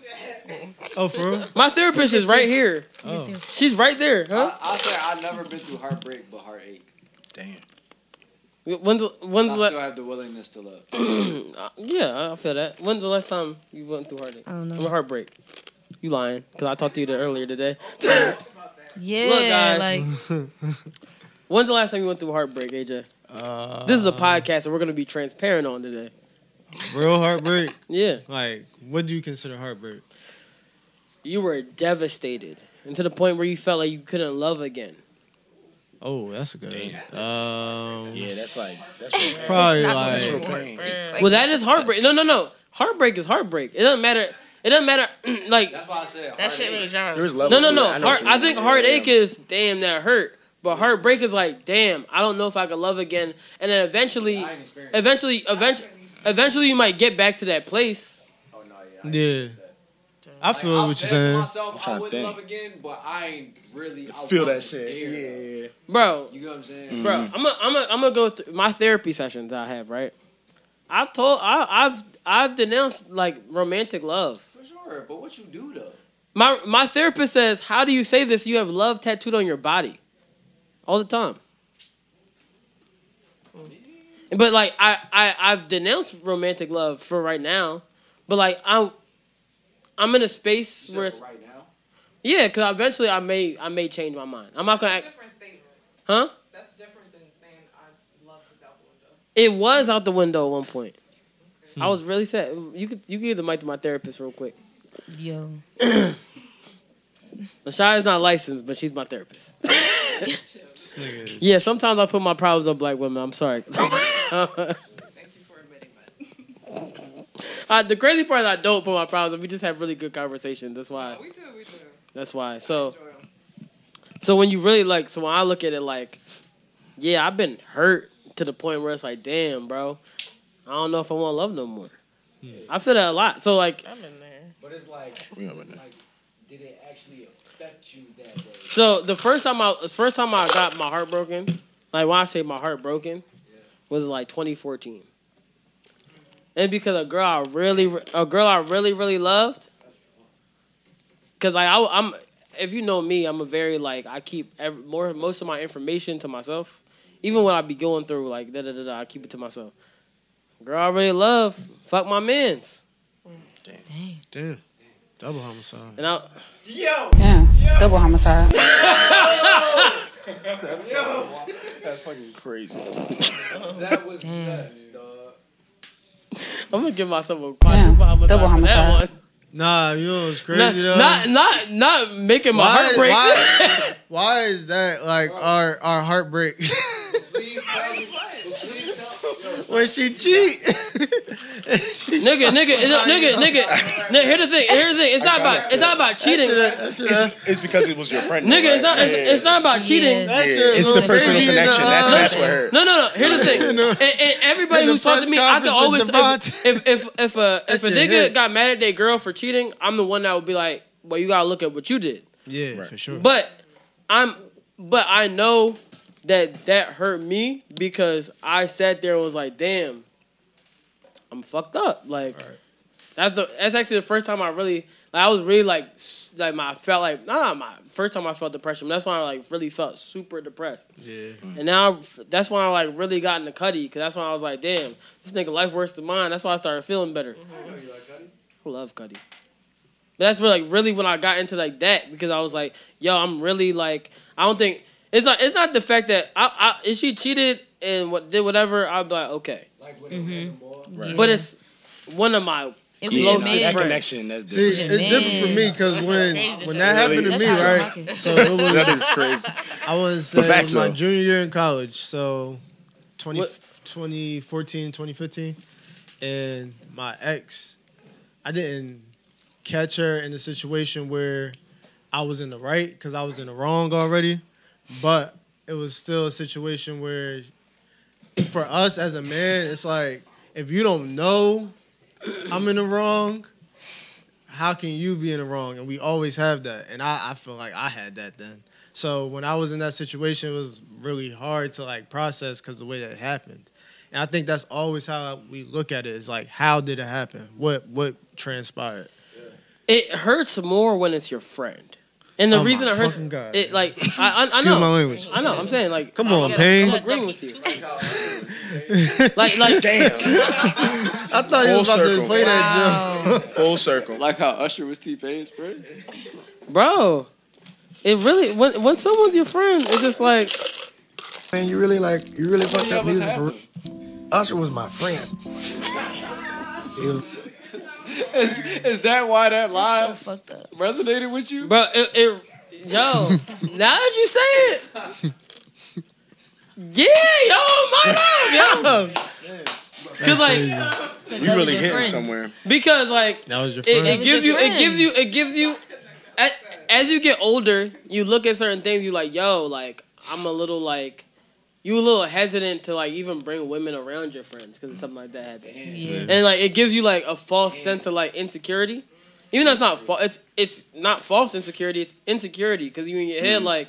Oh, for real? My therapist is right here. Oh. She's right there, huh? I, I say I've never been through heartbreak, but heartache. When's the, when's I the, still have the willingness to love. [CLEARS THROAT] Uh, yeah, I feel that. When's the last time you went through heartache? I don't know. I'm a heartbreak. You lying? Cause I talked to you there earlier today. [LAUGHS] Yeah, Look, guys. like [LAUGHS] When's the last time you went through heartbreak, AJ? Uh, this is a podcast and we're gonna be transparent on today. Real heartbreak. [LAUGHS] Yeah. Like, what do you consider heartbreak? You were devastated, and to the point where you felt like you couldn't love again. Oh, that's a good. one. Um, yeah, that's like that's [LAUGHS] real probably pain. like. That's real. Well, that is heartbreak. No, no, no. Heartbreak is heartbreak. It doesn't matter. It doesn't matter. [CLEARS THROAT] like That's why I said That shit really jars. No, no, no. I Heart, I think mean. heartache is damn that hurt, but heartbreak is like damn. I don't know if I could love again, and then eventually, eventually, eventually, eventually, you might get back to that place. Oh no, yeah. I Like, feel I've what you're to saying. myself, I trying to wouldn't love again, but I ain't really. I Feel that shit. there, Yeah. bro. You know what I'm saying? Mm-hmm. Bro, I'm gonna I'm gonna I'm gonna go through my therapy sessions I have, right? I've told I, I've I've denounced like romantic love. For sure, but what you do though? My my therapist says, "How do you say this? You have love tattooed on your body, all the time." Mm-hmm. But like I I I've denounced romantic love for right now, but like I'm I'm in a space where it's, right now. yeah, because eventually I may I may change my mind. I'm not gonna act, Different statement. huh? That's different than saying I love this out the window. It was out the window at one point. Hmm. I was really sad. You could you could give the mic to my therapist real quick. yo. [CLEARS THROAT] Lashai is not licensed, but she's my therapist. [LAUGHS] [LAUGHS] This nigga is- yeah, sometimes I put my problems on black women. I'm sorry. [LAUGHS] Uh, the crazy part is I don't put my problems. We just have really good conversations. That's why. We do, we do. That's why. So, so when you really like, so when I look at it like, yeah, I've been hurt to the point where it's like, damn, bro, I don't know if I want love no more. I feel that a lot. So like, But it's like, We over there. like, did it actually affect you that way? So the first time I the first time I got my heart broken, like when I say my heart broken, was like 2014. And because a girl I really a girl I really really loved, cause like I, am if you know me, I'm a very like I keep every, more most of my information to myself. Even when I be going through like da da da da, I keep it to myself. Girl I really love, fuck my man's, Damn. Damn. Double homicide. and I Yo, Yeah. Double homicide. [LAUGHS] That's fucking crazy. that was nuts, dog. [LAUGHS] I'm gonna give myself a quadruple homicide double for that homicide. one. Nah, you know what's Not, crazy though? not not not making my why, heart break. Why, [LAUGHS] why is that like our our heartbreak? [LAUGHS] when she cheat, [LAUGHS] nigga, nigga, nigga, nigga, nigga. nigga, Here's the thing. Here's the thing. It's not about. It's not about cheating. It's, it's because it was your friend. Nigga, it's not. It's, it's not about cheating. Yeah, it's the personal connection. That's that's what hurt. No, no, no. Here's the [LAUGHS] thing. And, and everybody In the who's talked to me, I can always if if if, if a if a nigga got mad at their girl for cheating, I'm the one that would be like, well, you gotta look at what you did. Yeah, for sure. But I'm, but I know that that hurt me because I sat there and was like, damn, I'm fucked up. Like that's the that's actually the first time I really like I was really like like my I felt like not, not my first time I felt depression. But that's when I like really felt super depressed. Yeah. Mm-hmm. And now that's when I like really got into Cudi because that's when I was like, damn, this nigga life worse than mine. That's why I started feeling better. Mm-hmm. I love Cudi. But that's really like really when I got into like that because I was like, yo, I'm really like I don't think it's not it's not the fact that I, I if she cheated and what did whatever I'd be like okay. Mm-hmm. Right. But it's one of my It was your closest man. That friends. connection, that's See, it's different for me because when when that happened to me, right? So it was [LAUGHS] That is crazy. I want to say But it was my junior year in college, so 20, 2014, 2015, and my ex, I didn't catch her in a situation where I was in the right because I was in the wrong already, but it was still a situation where for us as a man, it's like if you don't know I'm in the wrong, how can you be in the wrong? And we always have that. And I, I feel like I had that then. So when I was in that situation, it was really hard to like process because the way that it happened. And I think that's always how we look at it is like, how did it happen? What what transpired? It hurts more when it's your friend. And the Oh my reason it hurts, fucking God. it like I, I, I Excuse know, my language. I know. I'm saying like, Come on, I'm, Payne. I'm agreeing with you. [LAUGHS] like, like, damn. [LAUGHS] I thought you was about to play that joke. Full circle. Like how Usher was T Pain's friend. bro, it really when when someone's your friend, it's just like, Man, you really like you really fucked Yeah, up what's music. For, Usher was my friend. [LAUGHS] He was- [LAUGHS] Is, is that why that line so fucked up. resonated with you? bro, it, it yo, [LAUGHS] now that you say it, yeah, yo, my [LAUGHS] love, yo, cause like. We really hit him somewhere. Because like That was your it, friend. it gives you, friend. it gives you, it gives you. As, as you get older, you look at certain things. You like, yo, like I'm a little like, you a little hesitant to like even bring women around your friends because something like that happened. Yeah. And like it gives you like a false sense of like insecurity. Even though it's not false, it's it's not false insecurity. It's insecurity because you in your head mm. like.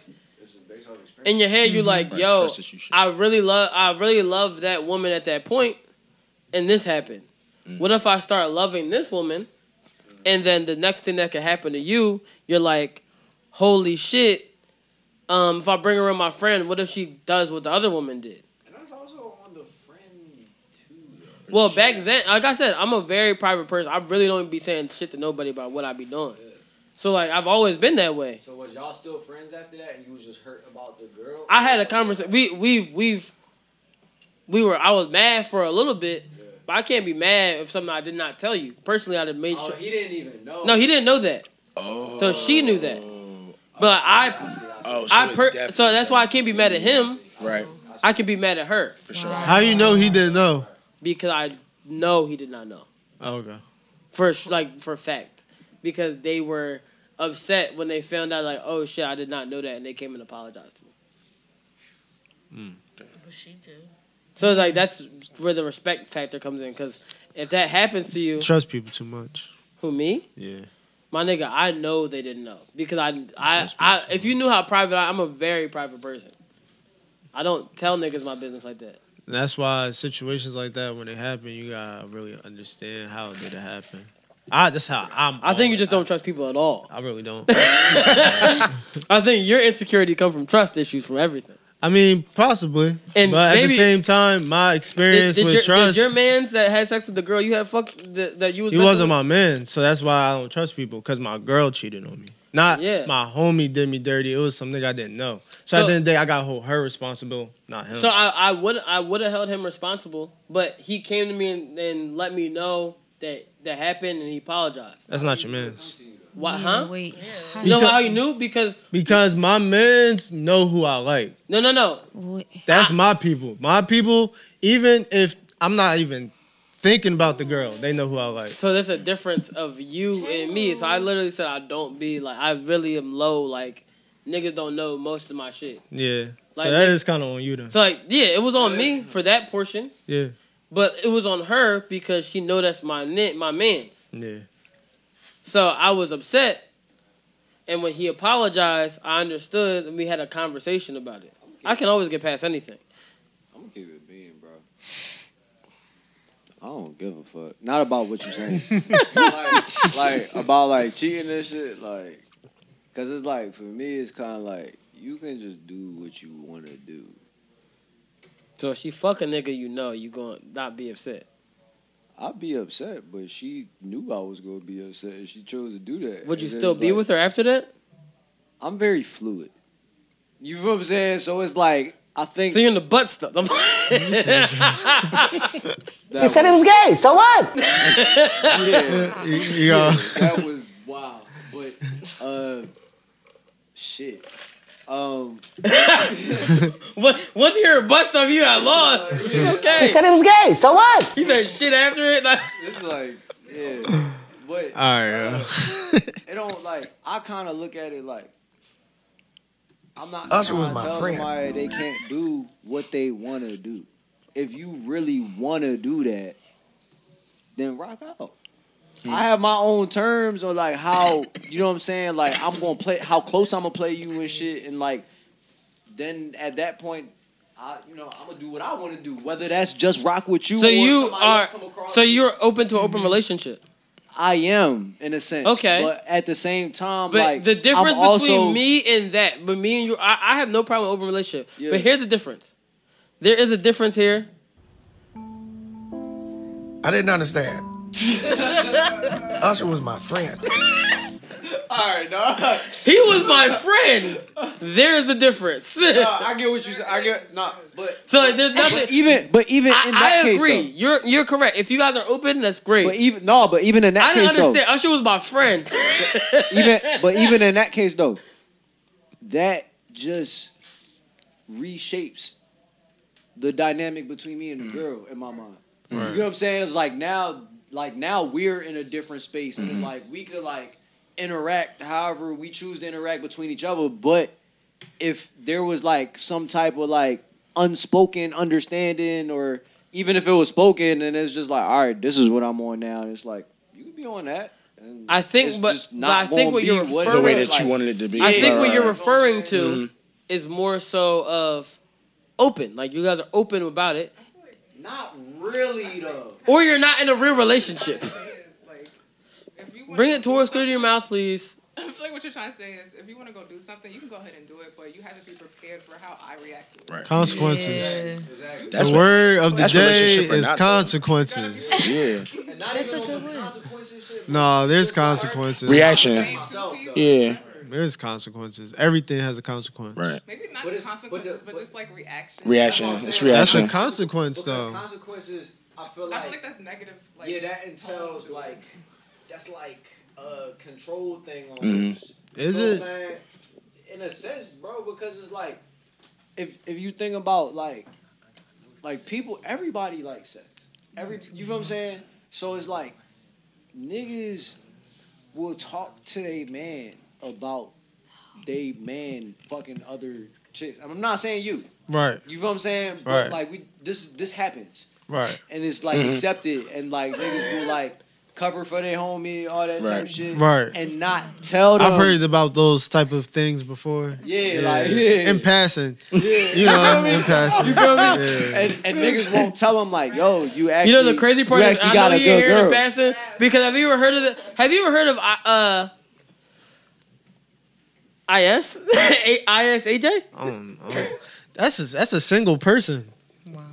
In your head, you're mm-hmm. like, "Yo, trust issue. I really love, I really love that woman at that point, and this happened. Mm. What if I start loving this woman, and then the next thing that could happen to you, you're like, holy shit. Um, if I bring her around my friend, what if she does what the other woman did? And that's also on the friend too. Though. Well, back then, like I said, I'm a very private person. I really don't be saying shit to nobody about what I be doing. So like, I've always been that way. So was y'all still friends after that, and you was just hurt about the girl? I had a conversation. We we've we've we were. I was mad for a little bit, but I can't be mad if something I did not tell you. Personally, I'd have made Oh, sure. he didn't even know. No, he didn't know that. Oh. So she knew that. But I, Oh, so I per- so that's why I can't be mad at him. Right. I can be mad at her For sure. How you know he didn't know? because I know he did not know Oh, okay. for like for fact because they were upset when they found out like oh shit I did not know that and they came and apologized to me. Hmm. But she did. So it's like that's where the respect factor comes in because if that happens to you, Trust people too much. who me? Yeah. My nigga, I know they didn't know because I, I, I if you knew how private I, I'm a very private person. I don't tell niggas my business like that. And that's why situations like that when they happen, you gotta really understand how did it happen. I that's how I'm. I think you just don't trust people at all. I really don't. [LAUGHS] [LAUGHS] I think your insecurity come from trust issues from everything. I mean, possibly. And but at the same time, my experience Did, did with your, trust, did your man's that had sex with the girl you had fucked that, that you was he wasn't with? my man, so that's why I don't trust people because my girl cheated on me. Not Yeah. my homie did me dirty. It was something I didn't know. So, at the end of the day, I got to hold her responsible, not him. So I, I would I would have held him responsible, but he came to me and, and let me know that that happened and he apologized. that's not your man's. Why? Yeah, huh? Wait. You know how you knew? Because Because my men's know who I like. no, no, no. Wait. That's my people. My people, even if I'm not even thinking about the girl, they know who I like. So there's a difference of you and me. So I literally said I don't be like I really am low. Like niggas don't know most of my shit. Yeah. Like, so that they- is kind of on you then. So like yeah, it was on me for that portion, Yeah. but it was on her because she know that's my ni- my man's. Yeah. So I was upset, and when he apologized, I understood, and we had a conversation about it. I can always get past anything. I'm gonna keep it being, bro. I don't give a fuck. Not about what you're saying. [LAUGHS] like, like about like cheating and shit. Like, cause it's like for me, it's kind of like you can just do what you want to do. So if she fuck a nigga, you know you gonna not be upset. I'd be upset, but she knew I was gonna be upset, and she chose to do that. Would you And still be like- with her after that? I'm very fluid. You know what I'm saying? So it's like I think. So you're in the butt stuff. I'm- [LAUGHS] He said he was gay. So what? [LAUGHS] yeah, You- you yeah, that was wow. But uh, shit. Um, [LAUGHS] What- Once you hear butt stuff, you I lost. okay. He said he was gay. So what? He said shit after it. Like, it's like yeah, but [LAUGHS] All right. yeah. it don't like. I kind of look at it like I'm not Usher was trying to my tell friend. somebody they can't do what they want to do. If you really want to do that, then rock out. I have my own terms on like how you know what I'm saying. Like I'm gonna play how close I'm gonna play you and shit, and like then at that point, I you know I'm gonna do what I want to do. Whether that's just rock with you. so or you are. else come across So you're open to an open relationship. I am in a sense. Okay. But at the same time, But like the difference I'm between also- me and that, but me and you, I, I have no problem with open relationship. Yeah. But here's the difference. There is a difference here. I didn't understand. [LAUGHS] Usher was my friend. [LAUGHS] All right, dog. He was my friend. There is a difference. No, [LAUGHS] I get what you said. I get no, but So like, there's nothing. but even but even I, in that case. I case, agree. though, you're you're correct. If you guys are open, that's great. but even no, but even in that case. I didn't case, though, understand. Usher was my friend. [LAUGHS] even but even in that case though, that just reshapes the dynamic between me and the mm. girl in my mind. You know what I'm saying? It's like now, like now we're in a different space, and it's like we could like interact however we choose to interact between each other. But if there was like some type of like unspoken understanding, or even if it was spoken, and it's just like, all right, this is what I'm on now, and it's like you could be on that. and I think, but, just but I think what you're be what- referring The way that like, you wanted it to be. I think what you're referring to Mhm. is more so of open. Like you guys are open about it, Not really though. or you're not in a real relationship. If you wanna Bring it do towards clear to your mouth, please. [LAUGHS] I feel like what you're trying to say is if you want to go do something, you can go ahead and do it, but you have to be prepared for how I react to it. Right. Consequences. That's the what- word of the day is not, consequences. Yeah. That's a good one. No, there's consequences. Reaction. Yeah. There's consequences. Everything has a consequence. Right. Maybe not But it's- consequences, but, just like reaction. Reaction. That's It's saying. That's a consequence, Because though. consequences, I feel I like, feel like that's negative. Like, yeah, that entails like that's like a control thing almost. Mm-hmm. Is You know it? saying? In a sense, bro, because it's like if if you think about like like people, everybody likes sex. Every you feel what I'm saying? So it's like niggas will talk to their man about they man fucking other chicks. I'm not saying you. Right. You feel what I'm saying? But Right. like we this this happens. Right. And it's like Mhm. accepted and like niggas will like cover for their homie, all that type Right. of shit. Right. And not tell them I've heard about those type of things before. Yeah, like, yeah. in passing. Yeah. You know, in passing. You feel me? Yeah. And, and niggas won't tell them like, yo, you actually you know the crazy part you is I got know a you're good here girl. in passing because have you ever heard of the? Have you ever heard of uh IS IS AJ? That's a, that's a single person.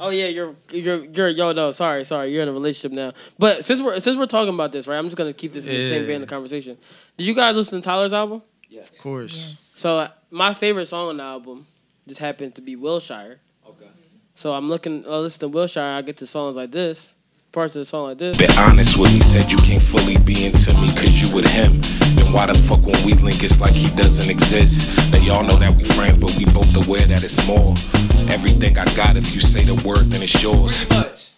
Oh yeah, you're you're you're yo no sorry sorry you're in a relationship now. But since we're since we're talking about this right, I'm just gonna keep this in the same vein of the conversation. Did you guys listen to Tyler's album? Yes. Of course. So uh, my favorite song on the album just happened to be Wilshire. Okay. So I'm looking, I listen to Wilshire. I get to songs like this, parts of the song like this. Been honest with me, said you can't fully be into me cause you with him. Then why the fuck when we link it's like he doesn't exist? Now y'all know that we friends, but we both aware that it's more. Everything I got, if you say the word, then it's yours. Pretty much.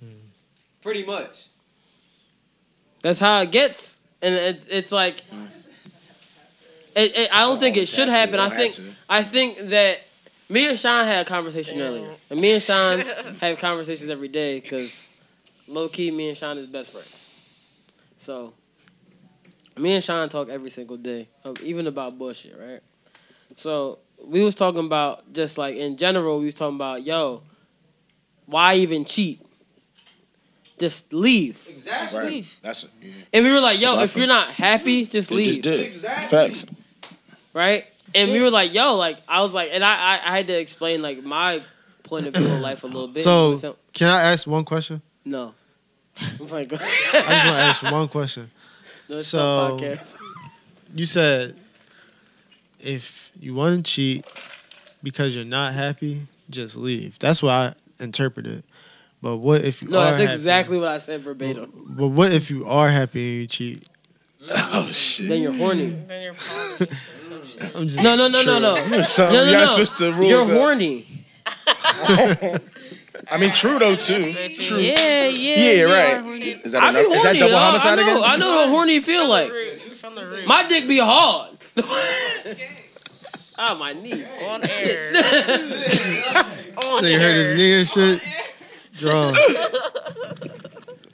Hmm. Pretty much. That's how it gets, and it, it's like, it, it, I don't think it should happen. I think. I think that me and Sean had a conversation earlier, and me and Sean [LAUGHS] have conversations every day because low key, me and Sean is best friends. So, me and Sean talk every single day, um, even about bullshit, right? So we was talking about just like in general, we was talking about yo, why even cheat? Just leave. Exactly. That's it. Yeah. And we were like, yo, That's if you're not happy, just They leave. just did. Facts. Right? And we were like, yo, like I was like, and I, I, I had to explain like my point of view of life a little bit. So, can I ask one question? no. Oh my God. I just want to ask one question. No, so, [LAUGHS] you said if you want to cheat because you're not happy, just leave. That's what I interpreted. But what if you No, are that's happy? exactly what I said verbatim. But what if you are happy and you cheat? [LAUGHS] Oh shit. Then you're horny. Mm, then you're probably [LAUGHS] I'm just No, no, no, no, no. True. No, So, no, you gotta no. switch the rules You're up. horny. I mean, true though too. True. Yeah, yeah. Yeah, right. Is that I enough? be Is that horny, double dog. homicide I know, again? I know what horny feel like. from the root. My dick be hard. [LAUGHS] ah, my knee. On air. [LAUGHS] On They heard his knee and shit. Drawn. [LAUGHS]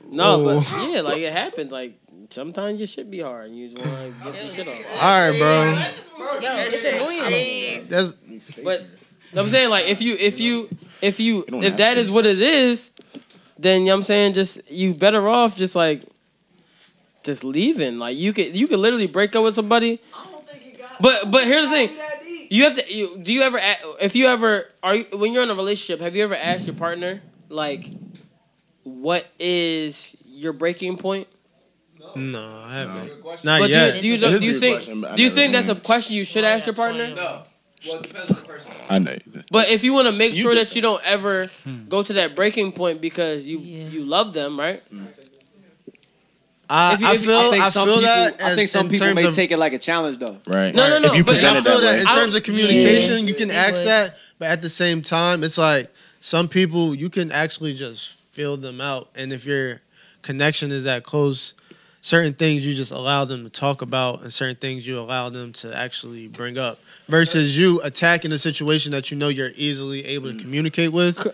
No, Oh. but yeah, like it happens. Like sometimes your shit be hard, and you just want to get the shit off. All right, bro. Yo, it's annoying. That's But I'm saying like if you if you if you don't if have that to. is what it is, then you know what I'm saying just you better off just like just leaving. Like you could you could literally break up with somebody. But but here's the thing. You have to. You, do you ever? If you ever are you when you're in a relationship? Have you ever asked your partner like, what is your breaking point? no, I haven't. Not Not but yet. do you, do you, It is do you think question, do you think that's a question you should ask your partner? No. Well, it depends on the person. I know. But if you want to make You sure do. that you don't ever hmm. go to that breaking point because you you love them, right? I, If you- I if you- feel I think I some feel people, that. I as- think some in people terms may of- take it like a challenge though. Right. No, no, no, If you but I present it feel that that way. in I terms don't- of communication, Yeah, you can they ask would. that, but at the same time, it's like some people you can actually just feel them out, and if your connection is that close, certain things you just allow them to talk about, and certain things you allow them to actually bring up, versus you attacking a situation that you know you're easily able to communicate with.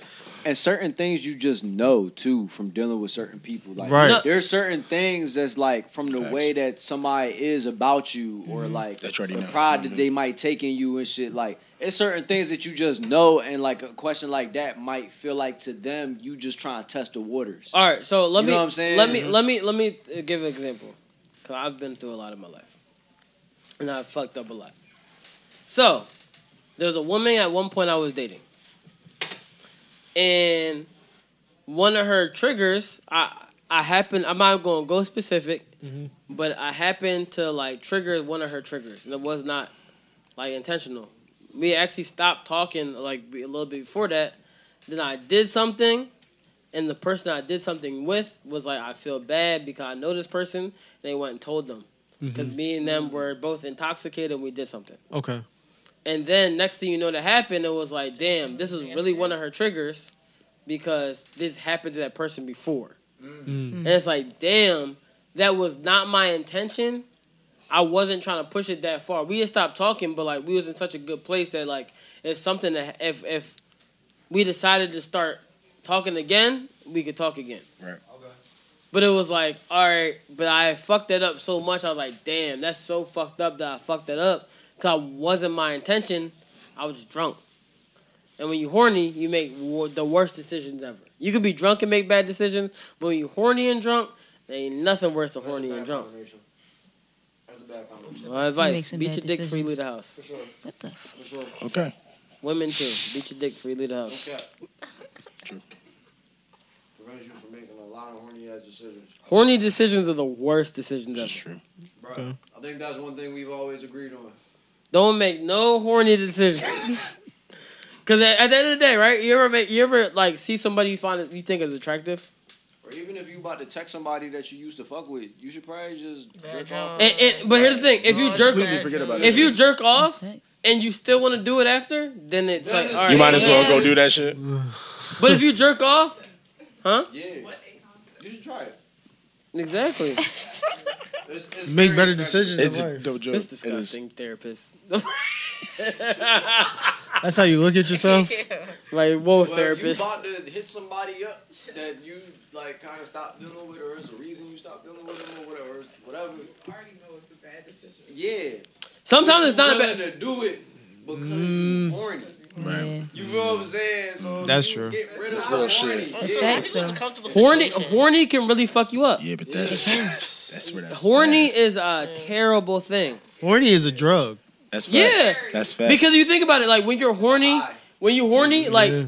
And certain things you just know too from dealing with certain people. Like Right. No. there's certain things that's like from the Facts. way that somebody is about you or like That you already the know. pride that they might take in you and shit. Like it's certain things that you just know and like a question like that might feel like to them you just trying to test the waters. All right, so let You me know what I'm saying? let me Mhm. let me let me uh, give an example because I've been through a lot in my life, and I've fucked up a lot. So there's a woman at one point I was dating, and one of her triggers, I I happen I'm not going to go specific, but I happened to like trigger one of her triggers, and it was not like intentional. We actually stopped talking like a little bit before that. Then I did something, and the person I did something with was like, I feel bad because I know this person. And they went and told them because Mhm. me and them were both intoxicated. and We did something, Okay. And then next thing you know, that happened. It was like, damn, this was really one of her triggers because this happened to that person before. Mm. And it's like, damn, that was not my intention. I wasn't trying to push it that far. We had stopped talking, but like we was in such a good place that like if something that if if we decided to start talking again, we could talk again. Right. But it was like, all right, but I fucked that up so much. I was like, damn, that's so fucked up that I fucked that up because I wasn't my intention. I was just drunk. And when you horny, you make wor- the worst decisions ever. You could be drunk and make bad decisions, but when you horny and drunk, there ain't nothing worse than horny and drunk. My advice: beat bad your dick before you leave the house. What the? F- Okay. Women too, beat your dick before you leave the house. True. Prevents you from making a lot of horny ass decisions. Horny decisions are the worst decisions ever. That's true. Bro, Okay. I think that's one thing we've always agreed on. Don't make no horny decisions. [LAUGHS] Cause at, at the end of the day, right? You ever make you ever like see somebody you find you think is attractive, Or even if you about to text somebody that you used to fuck with, you should probably just jerk off. and, and, but here's the thing: if you jerk, Completely forget about if you jerk off and you still want to do it after, then it's like all right. You might as well go do that shit. [SIGHS] But if you jerk off, huh? Yeah. You should try it. Exactly. [LAUGHS] It's, it's Make better effective. decisions in life. It's disgusting, therapist. [LAUGHS] That's how you look at yourself. [LAUGHS] like, whoa, Well, therapist. You about to hit somebody up that you like kind of stop dealing with, or is the reason you stop dealing with them, or whatever, whatever. I already know it's a bad decision. Yeah. Sometimes it's not a willing bad. to do it because Mm. you horny. Right. You feel what I'm saying? So That's true. Get rid of Real shit. horny. That's Yeah. facts, though. Horny, horny can really fuck you up. Yeah, but that's that's where that's Horny is a terrible thing. Horny is a drug. That's facts. Yeah, That's facts. Because you think about it, like when you're horny, when you horny, like, Yeah.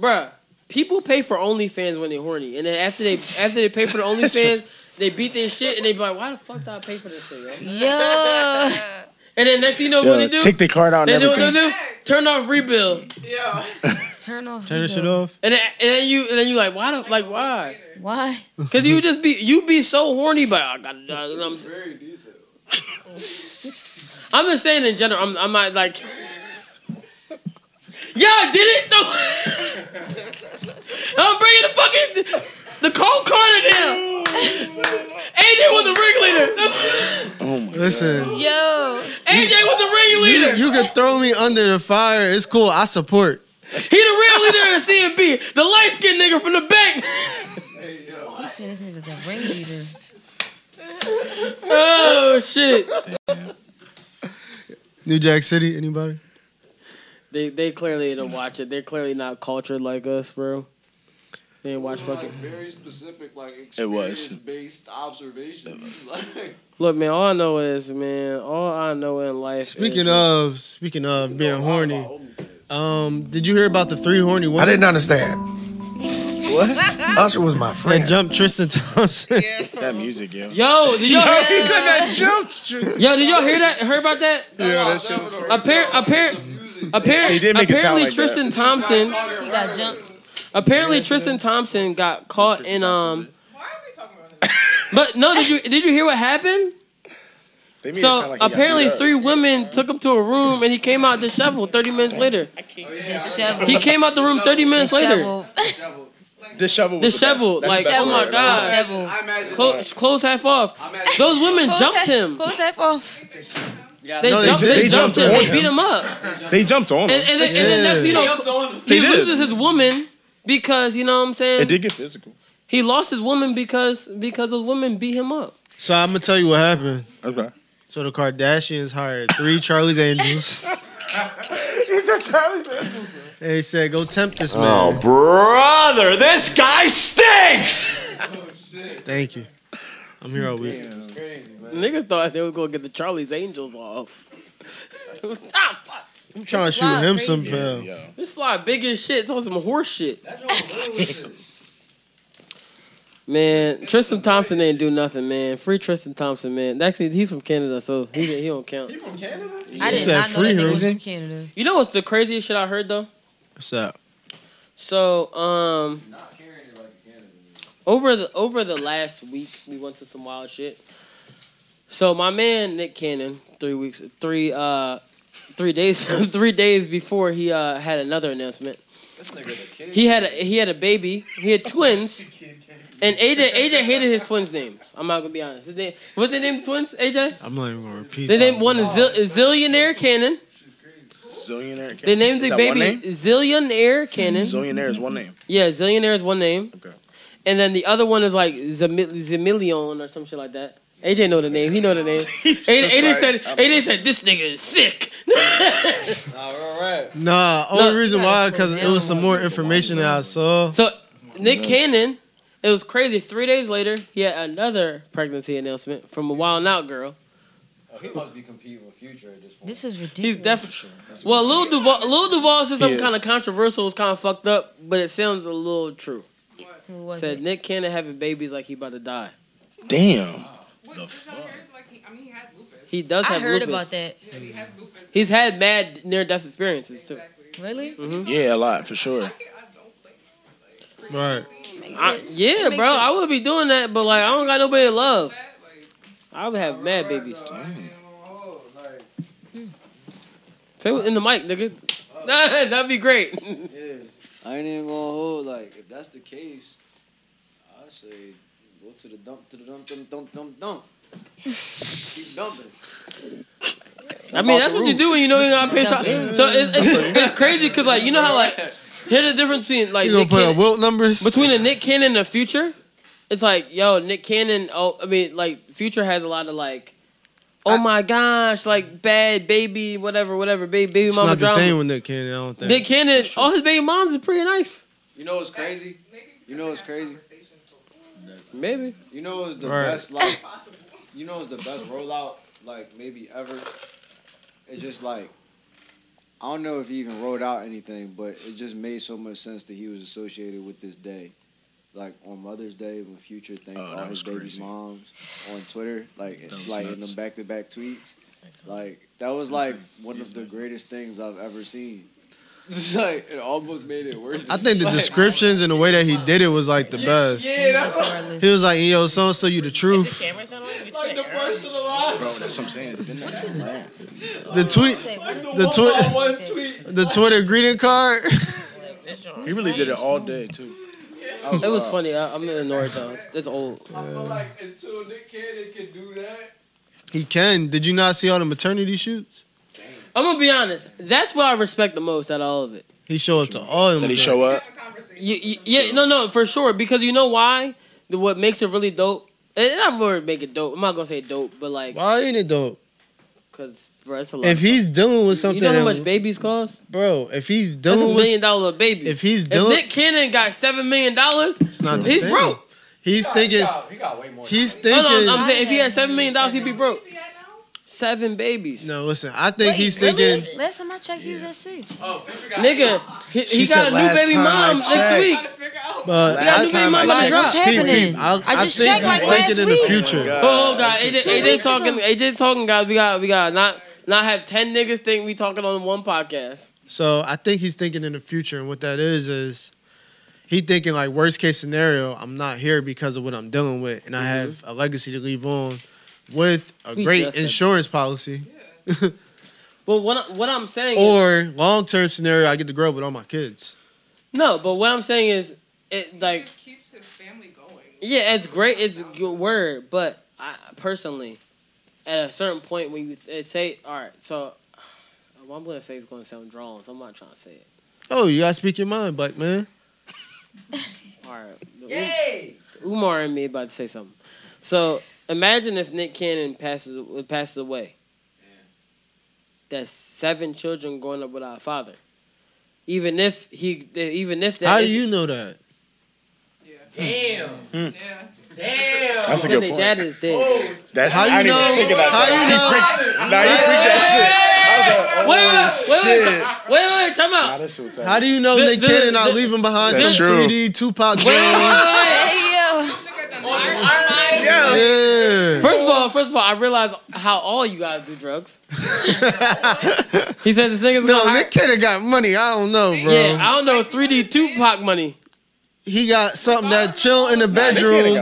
bruh, people pay for OnlyFans when they're horny, and then after they after they pay for the [LAUGHS] OnlyFans, they beat their shit, and they be like, why the fuck did I pay for this shit, yo? Yo. [LAUGHS] And then next thing you know Yo, what they do? take the card out They and do what they do? Turn off rebuild. Yeah. [LAUGHS] Turn off. Turn this shit off. And then, and then you and then you like why the, like why? Why? Cause you just be you be so horny, but I got. I'm, Very detailed. [LAUGHS] I'm just saying in general. I'm, I'm not like. Yeah, I did it though. [LAUGHS] I'm bringing the fucking the cold Carter down. [LAUGHS] AJ was the ringleader. Oh my Listen. Yo. AJ was the You, ringleader. you can throw me under the fire. It's cool. I support. He the real leader of CMB, the light skinned nigga from the bank. He said this nigga's a ringleader. oh shit. New Jack City. Anybody? They they clearly don't watch it. They're clearly not cultured like us, bro. They didn't watch Like fucking. very specific, like It was. experience-based observations. [LAUGHS] Like, Look, man. All I know is, man. All I know in life. Speaking is, of speaking of being horny, um, did you hear about the three horny women? I didn't understand. What? [LAUGHS] Usher was my friend. That jumped Tristan Thompson. [LAUGHS] That music, yo. Yo, did y'all? Yo, he said that jumped. Yo, did y'all hear that? Heard about that? Yeah, that shit was Appar- appar- apparently, He did make it apparently like Tristan that. Thompson. He got jumped. Apparently, Tristan Thompson got caught in um. [LAUGHS] But no, did you did you hear what happened? They made it So sound like he got apparently, beat up. three women took him to a room, and he came out disheveled. Thirty minutes later, Disheveled. he came out the room. Thirty minutes later, Disheveled. Disheveled. was the disheveled. best. Like, That's the oh best my word. god, Disheveled. I imagine clothes, clothes half off. Those women Close jumped that- him. Close that off. They No, they jumped. did- They, they jumped jumped him. on They him. beat him up. They jumped on him. and, then, and then next, you know, he did. loses his woman because you know what I'm saying. It did get physical. He lost his woman because because those women beat him up. So I'm gonna tell you what happened. Okay. So the Kardashians hired three Charlie's Angels. [LAUGHS] He's a Charlie's And they said, "Go tempt this man." Oh, brother, this guy stinks. oh shit. Thank you. I'm here all week. Niggas thought they was gonna get the Charlie's Angels off. [LAUGHS] ah, fuck. I'm trying to shoot fly him some crazy. pill. This fly big as shit. It's on some horse shit. [LAUGHS] Man, Tristan Thompson didn't do nothing, man. Free Tristan Thompson, man. Actually, he's from Canada, so he he don't count. He from Canada? I did not know free, that nigga was Jose? from Canada. You know what's the craziest shit I heard though? What's up? So, um, over the over the last week, we went to some wild shit. So my man Nick Cannon, three weeks, three uh, three days, [LAUGHS] three days before he uh had another announcement. This nigga the kid. He had a he had a baby. He had twins. And AJ AJ hated his twins' names. I'm not gonna be honest. His name, what they named twins? AJ. I'm not even gonna repeat. They named one a zil, a zillionaire Cannon. Zillionaire. They named the baby name? Zillionaire Cannon. Zillionaire is one name. Yeah, Zillionaire is one name. Okay. And then the other one is like Zami- Zamillion or some shit like that. AJ know the name. He know the name. [LAUGHS] AJ, AJ like, said I'm- AJ said this nigga is sick. All [LAUGHS] right. Nah, only No. reason why because it was some more information that I saw. so Nick Cannon, it was crazy. Three days later, he had another pregnancy announcement from a Wild 'N Out girl. Oh, he must be competing with Future at this point. This is ridiculous. He's ridiculous. definitely well. Lil Duval, Lil Duval said something kind of controversial. It was kind of fucked up, but it sounds a little true. Who was Said it? Nick Cannon having babies like he about to die. Damn. What, did y'all? Like, he, I mean, he has lupus. He does I have heard lupus. about that. Yeah, he has lupus. He's had mad near death experiences too. Really? Mhm. Yeah, a lot for sure. I don't. Right. I, yeah, That makes bro, I sense. would be doing that, but like I don't got nobody to love. I would have mad babies. Say it in the mic, nigga. [LAUGHS] That'd be great. Yeah. I ain't even gonna hold like if that's the case, I say Go to the dump, to the dump, dump, dump, dump, dump. Keep dumping. I mean, that's what you do when you know you're not paying. So, so it's, it's, it's crazy because like you know how like here's the difference between like You gonna Nick put up Cannon- Wilt numbers? between a Nick Cannon and the Future. It's like yo, Nick Cannon. Oh, I mean, like Future has a lot of like, oh my gosh, like bad baby, whatever, whatever, baby, baby It's mama not the drama. same with Nick Cannon. I don't think. Nick Cannon, all his baby moms are pretty nice. You know what's crazy? You know what's crazy? Maybe. You know it's the Right. best like you know it's the best rollout like maybe ever? It's just like I don't know if he even wrote out anything, but it just made so much sense that he was associated with this day. Like on Mother's Day when Future thanked Oh, all his baby crazy. moms on Twitter, like it's was like in nuts. them back to back tweets. Like that was like one of the greatest things I've ever seen. It's like it almost made it worth it. I think the [LAUGHS] Like, descriptions and the way that he did it was like the best. Yeah, that's He was like, "Yo, so and so, you the truth." Cameras on like the personalized. Bro, that's what I'm saying. It's been that long. The tweet, the [LAUGHS] tweet, the Twitter greeting card. [LAUGHS] He really did it all day too. It was funny. I, I'm gonna ignore it though. It's, it's old. I feel like until Nick Cannon can do that. He can. Did you not see all the maternity shoots? I'm gonna be honest. That's what I respect the most out of all of it. He showed up to all of them. Did he show up? You, you, yeah, no, no, for sure. Because you know why? The, what makes it really dope? It's not really make it dope. I'm not gonna say dope, but like, Why ain't it dope? cause bro, it's a lot. If he's dealing with something, you know how much babies cost? bro, if he's That's a million with, dollar baby. if he's If Nick Cannon got seven million dollars, it's not the he's same. broke. He's thinking, He got way more. he's No, thinking. no, I'm saying if he had seven million dollars, he'd be broke. Seven babies. No, listen. I think he's thinking. Last time I checked, he was at six. Nigga, he, he got a new baby mom next week. But Yeah, I, new Like, what's happening? peep. I, I I just think checked, he's like, last thinking in the future. Oh, oh god, AJ, Two AJ talking, ago. AJ talking, guys. We got, we got not, not have ten niggas think we talking on one podcast. So I think he's thinking in the future, and what that is is he thinking like worst case scenario. I'm not here because of what I'm dealing with, and I mm-hmm. have a legacy to leave on with a We great insurance policy. [LAUGHS] But what, what I'm saying, is, Or long term scenario, I get to grow up with all my kids. no, but what I'm saying is, it like keeps his family going. Yeah, it's great. It's a good word, but I personally, at a certain point when you say, all right, so what I'm gonna say is gonna sound drawn, so I'm not trying to say it. Oh, you gotta speak your mind, Buck man. [LAUGHS] All right, Yay! Umar and me about to say something. So imagine if Nick Cannon passes passes away. That's seven children growing up without a father. Even if he, even if that How do you know that? Damn. Hmm. Damn. That's a good point. dad is dead. That, How I you didn't even know? think of that. How you He know? freaked- Nah, he freaked that shit. I was like, Wait, oh, wait, wait, shit. wait, wait, wait, time Nah, out. that shit was How do you know The- Nick the- Cannon not the- leaving behind That's some true. 3D Tupac Wait, song? Hey, yo. Yeah. First of all, first of all, I realize how all you guys do drugs. [LAUGHS] he said this nigga's No, gonna hire- Nick Cannon got money. I don't know, bro. Yeah, I don't know 3D Tupac money. he got something that chill in the bedroom.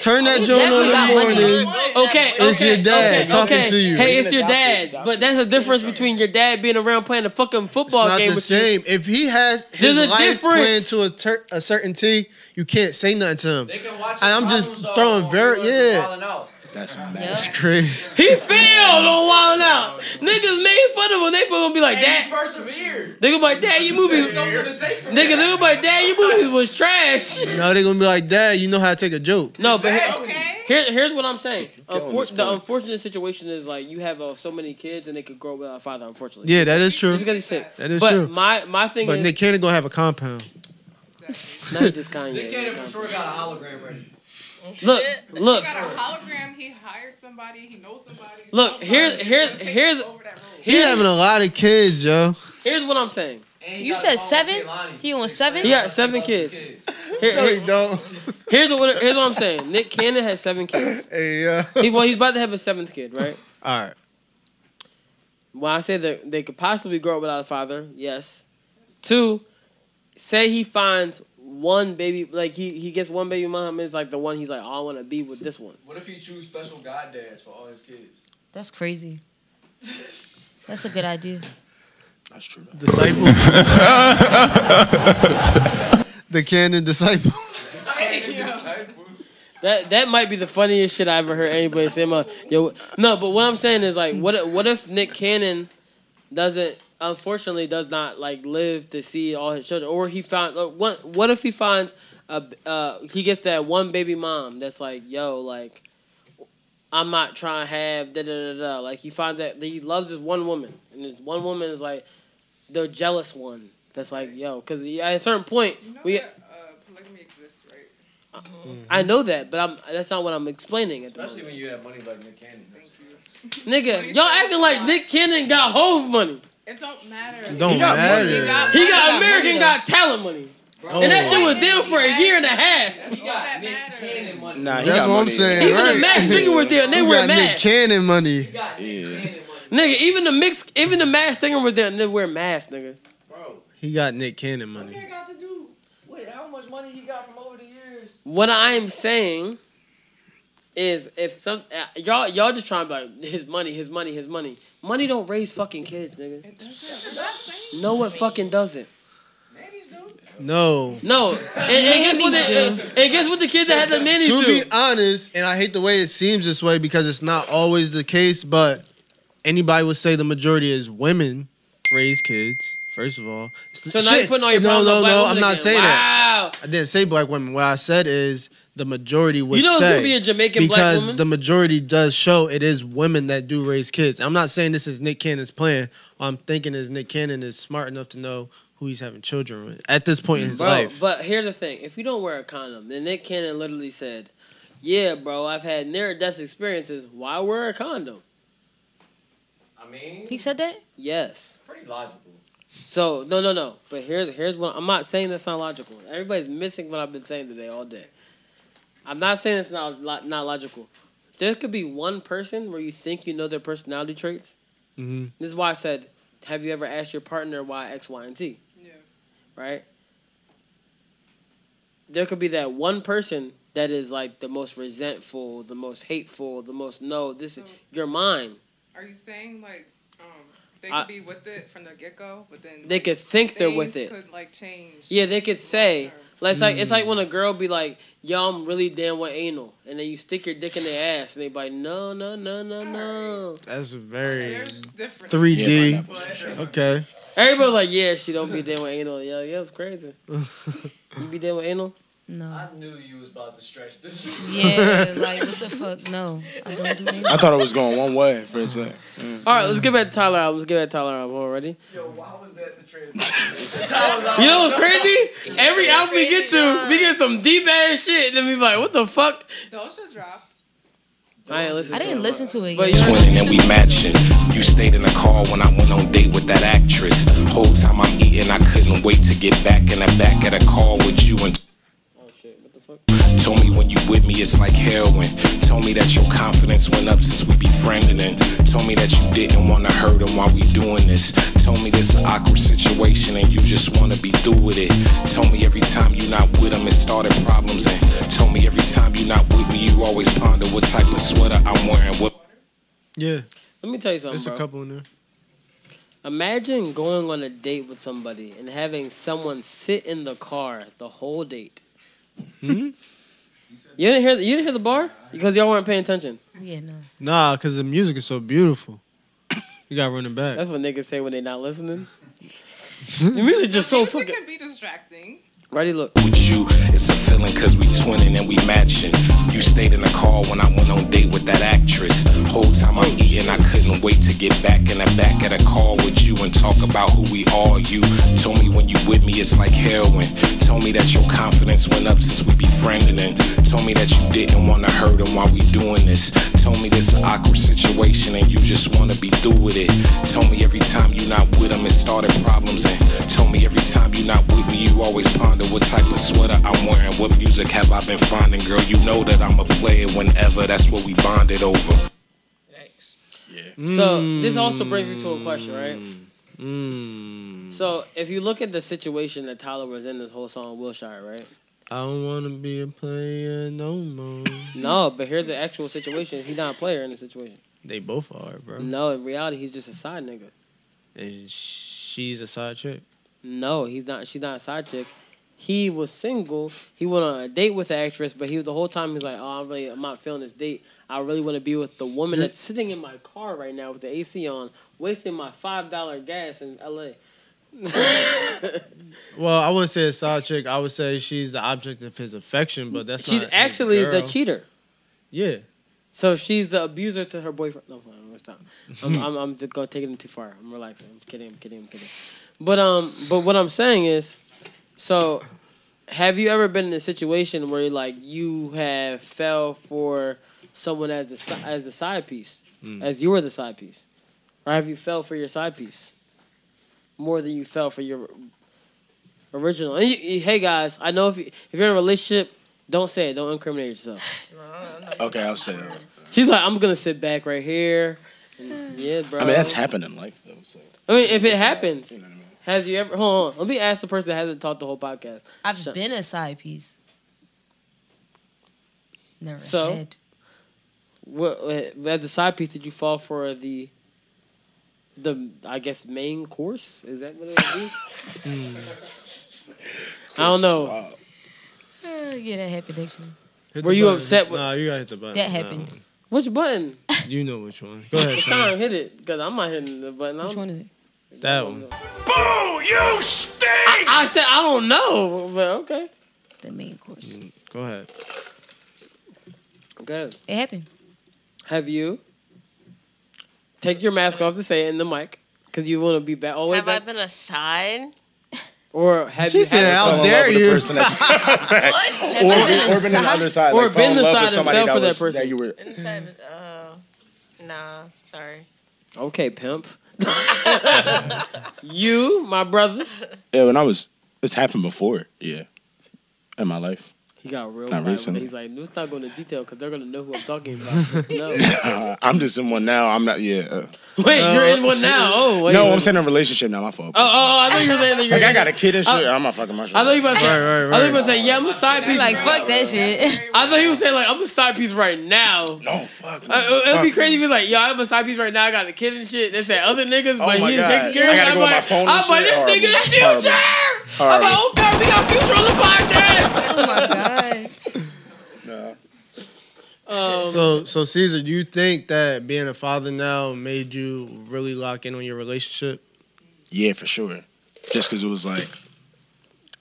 Turn that He joint on in the morning. Okay, okay, It's your dad okay, talking okay. to you. Hey, it's your dad, but that's the difference between your dad being around playing a fucking It's football not game the with you. same. If he has his There's a life planned to a, ter- a certain T, you can't say nothing to him. They can watch I'm just throwing solve very yeah. Wild 'N Out. That's That's crazy. [LAUGHS] He failed on Wild 'N Out. Niggas made fun of him. They gonna be like, And Dad. he persevered. They gonna be like, Dad, your movies. Something to take from Niggas, that. they gonna be like, Dad, your movies was trash. No, they're gonna be like, Dad, you know how to take a joke. No, but here, Okay. here, here's what I'm saying. Unfor- the unfortunate situation is like you have uh, so many kids and they could grow up without a father. Unfortunately, Yeah, that is true. Just because he's sick. That is but true. my my thing But is Nick Cannon gonna have a compound. Not just Kanye. Nick Cannon for sure got a hologram ready. Look, look, He got a hologram. He hired somebody. He knows somebody. look. somebody Here's here's here's over that role. Having a lot of kids, yo. here's what I'm saying. You said seven? He wants seven? He got seven kids. Here- No, he don't. here's what here's what I'm saying. Nick Cannon has seven kids. [LAUGHS] Hey, yo. He, well, he's about to have a seventh kid, right? All right. When I say that they could possibly grow up without a father, yes. Two, say he finds one baby, like he, he gets one baby mom, and it's like the one he's like, oh, I want to be with this one. What if he choose special god dads for all his kids? That's crazy. [LAUGHS] That's a good idea. That's true. though. Disciples. [LAUGHS] the Cannon disciple. That that might be the funniest shit I ever heard anybody say. My yo, no, but what I'm saying is like, what what if Nick Cannon doesn't, unfortunately, does not like live to see all his children, or he found uh, what? What if he finds a uh, he gets that one baby mom that's like, yo, like, I'm not trying to have da da da da. Like he finds that he loves this one woman, and this one woman is like the jealous one. That's like, yo, because at a certain point, we. Uh, polygamy exists, right? I know that, but I'm that's not what I'm explaining at Especially moment. when you have money like Nick Cannon. Nigga, y'all acting like Nick Cannon got Hov money. It don't matter. Don't He got matter. money. He got, he got American Got Talent money. Oh and that shit was there for a year and a half. He got Nick Cannon money. Nah, he That's got what I'm saying. Even right? the Masked Singer was there, and they You wear got Nick masks. Cannon money. Yeah. Nigga, even the mix, even the Mask Singer was there, and they wear masks, nigga. Bro, he got Nick Cannon money. got to do? Wait, how much money he got from over the years? What I am saying is, if some uh, y'all y'all just trying to be like his money, his money, his money. Money don't raise fucking kids, nigga. No, it fucking doesn't. No. No, and, and guess what? The, and, and guess what? The kid that has a manny to do. be honest, and I hate the way it seems this way because it's not always the case, but anybody would say the majority is women raise kids. First of all, It's- So now you're putting all your no, no, on black no. women I'm not again. saying that. I didn't say black women. What I said is the majority would You know it's say gonna be a Jamaican black because woman? the majority does show it is women that do raise kids. I'm not saying this is Nick Cannon's plan. All I'm thinking is Nick Cannon is smart enough to know who he's having children with at this point in his Bro, life. but here's the thing: if you don't wear a condom, then Nick Cannon literally said, "Yeah, bro, I've had near death experiences. Why wear a condom?" I mean, He said that? Yes. pretty logical. So no, no, no. But here's here's what I'm not saying that's not logical. Everybody's missing what I've been saying today all day. I'm not saying it's not lo- not logical. There could be one person where you think you know their personality traits. hmm This is why I said, have you ever asked your partner why X, Y, and Z? Yeah. Right? There could be that one person that is like the most resentful, the most hateful, the most no, this is your mind. Are you saying like um they I- could be with it from the get go, but then They could think they're with it. Could like change. Yeah, they could say like it's like it's like mm. when a girl be like, "Yo, I'm really down with anal," and then you stick your dick in their ass, and they be like, "No, no, no, no, no." That's very different. 3D. [LAUGHS] Okay. Everybody's like, "Yeah, she don't be down with anal." Yeah, yeah, it's crazy. [LAUGHS] You be down with anal? No. I knew you was about to stretch this. [LAUGHS] Yeah, like what the fuck? No, I don't do anything. I thought it was going one way for a second. Mm. All right, let's get back to Tyler album. Let's get back to Tyler album already. Yo, why was that the transition? [LAUGHS] You know what's crazy? Every album we get to, we get some deep ass shit, and then we be like, "What the fuck?" Doja dropped. I ain't listen. I didn't it, listen to it But yet. you heard Twinning and we matching. You stayed in the car when I went on date with that actress. Whole time I'm eating, I couldn't wait to get back in the back of the car with you and. Told me when you with me it's like heroin. Told me that your confidence went up since we befriended and told me that you didn't wanna hurt him while we doing this. Told me this an awkward situation and you just wanna be through with it. Told me every time you not with him it started problems and told me every time you not with me you always ponder what type of sweater I'm wearing. What Yeah. Let me tell you something, There's a couple in there. Imagine going on a date with somebody and having someone sit in the car the whole date. Hmm? You didn't hear. The, you didn't hear the bar because y'all weren't paying attention. Yeah, no. Nah, because the music is so beautiful. You got running back. That's what niggas say when they not listening. [LAUGHS] the music just so Music fucking. can be distracting. Ready? Look. with you. It's a feeling cause we twinning and we matching. You stayed in the car when I went on date with that actress. Whole time I'm eating, I couldn't wait to get back in the back of the car with you and talk about who we are. You told me when you with me it's like heroin. Told me that your confidence went up since we befriended and told me that you didn't wanna hurt him while we doing this. Told me this an awkward situation and you just wanna be through with it. Told me every time you not with him it started problems and told me every time you not with me you always ponder what type of sweater I'm wearing. What music have I been finding, girl? You know that I'm a player whenever. That's what we bonded over. Thanks. Yeah. Mm. So this also brings me to a question, right? Mm. So if you look at the situation that Tyler was in this whole song, Wilshire, right? I don't want to be a player no more. No, but here's the actual situation. He's not a player in the situation. They both are, bro. No, in reality, he's just a side nigga. And she's a side chick. No, he's not. She's not a side chick. He was single. He went on a date with the actress, but he was the whole time he's like, "Oh, I'm really, I'm not feeling this date. I really want to be with the woman that's sitting in my car right now with the AC on, wasting my five dollar gas in L.A." [LAUGHS] Well, I wouldn't say a side chick. I would say she's the object of his affection, but that's She's actually the cheater. Yeah. So she's the abuser to her boyfriend. No, no, stop. I'm, I'm, I'm just gonna take it too far. I'm relaxing. I'm kidding. I'm kidding. I'm kidding. But um, but what I'm saying is, so have you ever been in a situation where like you have fell for someone as the as the side piece, Mm. as you were the side piece, or have you fell for your side piece more than you fell for your original? And you, you- hey guys, I know if you, if you're in a relationship, don't say it. Don't incriminate yourself. [LAUGHS] Okay, I'll say that. She's like, I'm gonna sit back right here. And, yeah, bro. I mean, that's happened in life though. So I mean, if it happens, has you ever? Hold on. Let me ask the person that hasn't talked the whole podcast. I've Shut- been a side piece. Never So? had. What as the side piece did you fall for the? The I guess main course is that what it would be? [LAUGHS] I don't know. Uh, yeah, that happened actually. Hit Were you button. upset with- Nah, you gotta hit the button. That Nah. happened. Which button? You know which one. Go ahead, Sean, Sean. hit it because I'm not hitting the button. Which one is it? That one. Boo! You stink! I, I said I don't know, but okay. The main course. Go ahead. Good. It happened. Have you? Take your mask off to say it in the mic because you want to be back all the way Have I back. been aside? Or have She you? said, had- "How dare you?" [LAUGHS] Or, or been, or been on the other side, Or like, been the side with and somebody fell for that was- person. you were. Inside, uh, nah, sorry. Okay, pimp. [LAUGHS] you, my brother. Yeah, when I was, it's happened before. Yeah, in my life. He got real. Not recently. He's like, let's not go into detail because they're gonna know who I'm talking about. [LAUGHS] no. [LAUGHS] I'm just in one now. I'm not. Yeah. Uh, [LAUGHS] Wait, you're in one now. Oh, wait. no, a I'm saying a relationship now. My fault. Oh, oh, I thought you were saying that you're. like I got a kid and shit. I- I'm not fucking my shit. I thought you about to say. Right, right, I thought you right. about to say, yeah, I'm a side piece. Like fuck that shit. [LAUGHS] I thought he was saying like I'm a side piece right now. No, fuck. Uh, it would be crazy if he was like, yo, I'm a side piece right now. I got a kid and shit. They said other niggas, Oh but my he's God. taking care I of gotta I'm go on my like, phone I'm like, shit? this nigga is Horrible. future. I'm Horrible. like, okay, we got future on the podcast. oh my gosh. Um, So, so Caesar, do you think that being a father now made you really lock in on your relationship? Yeah, for sure. Just because it was like,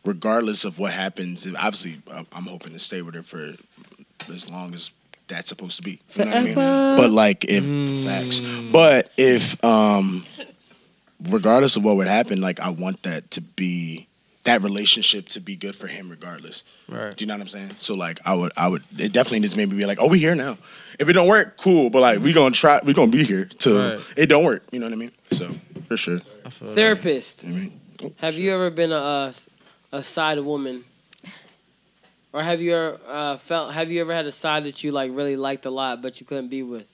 regardless of what happens, obviously I'm- I'm hoping to stay with her for as long as that's supposed to be. You know what I mean? But like, if facts. But if um, regardless of what would happen, like I want that to be that relationship to be good for him regardless. Right. Do you know what I'm saying? So like I would I would it definitely just made me be like, oh we here now. If it don't work, cool. But like we gonna try we gonna be here till Right. it don't work. You know what I mean? So for sure. Therapist. Have you ever been a uh, a side woman, or have you ever uh, felt? Have you ever had a side that you like really liked a lot, but you couldn't be with?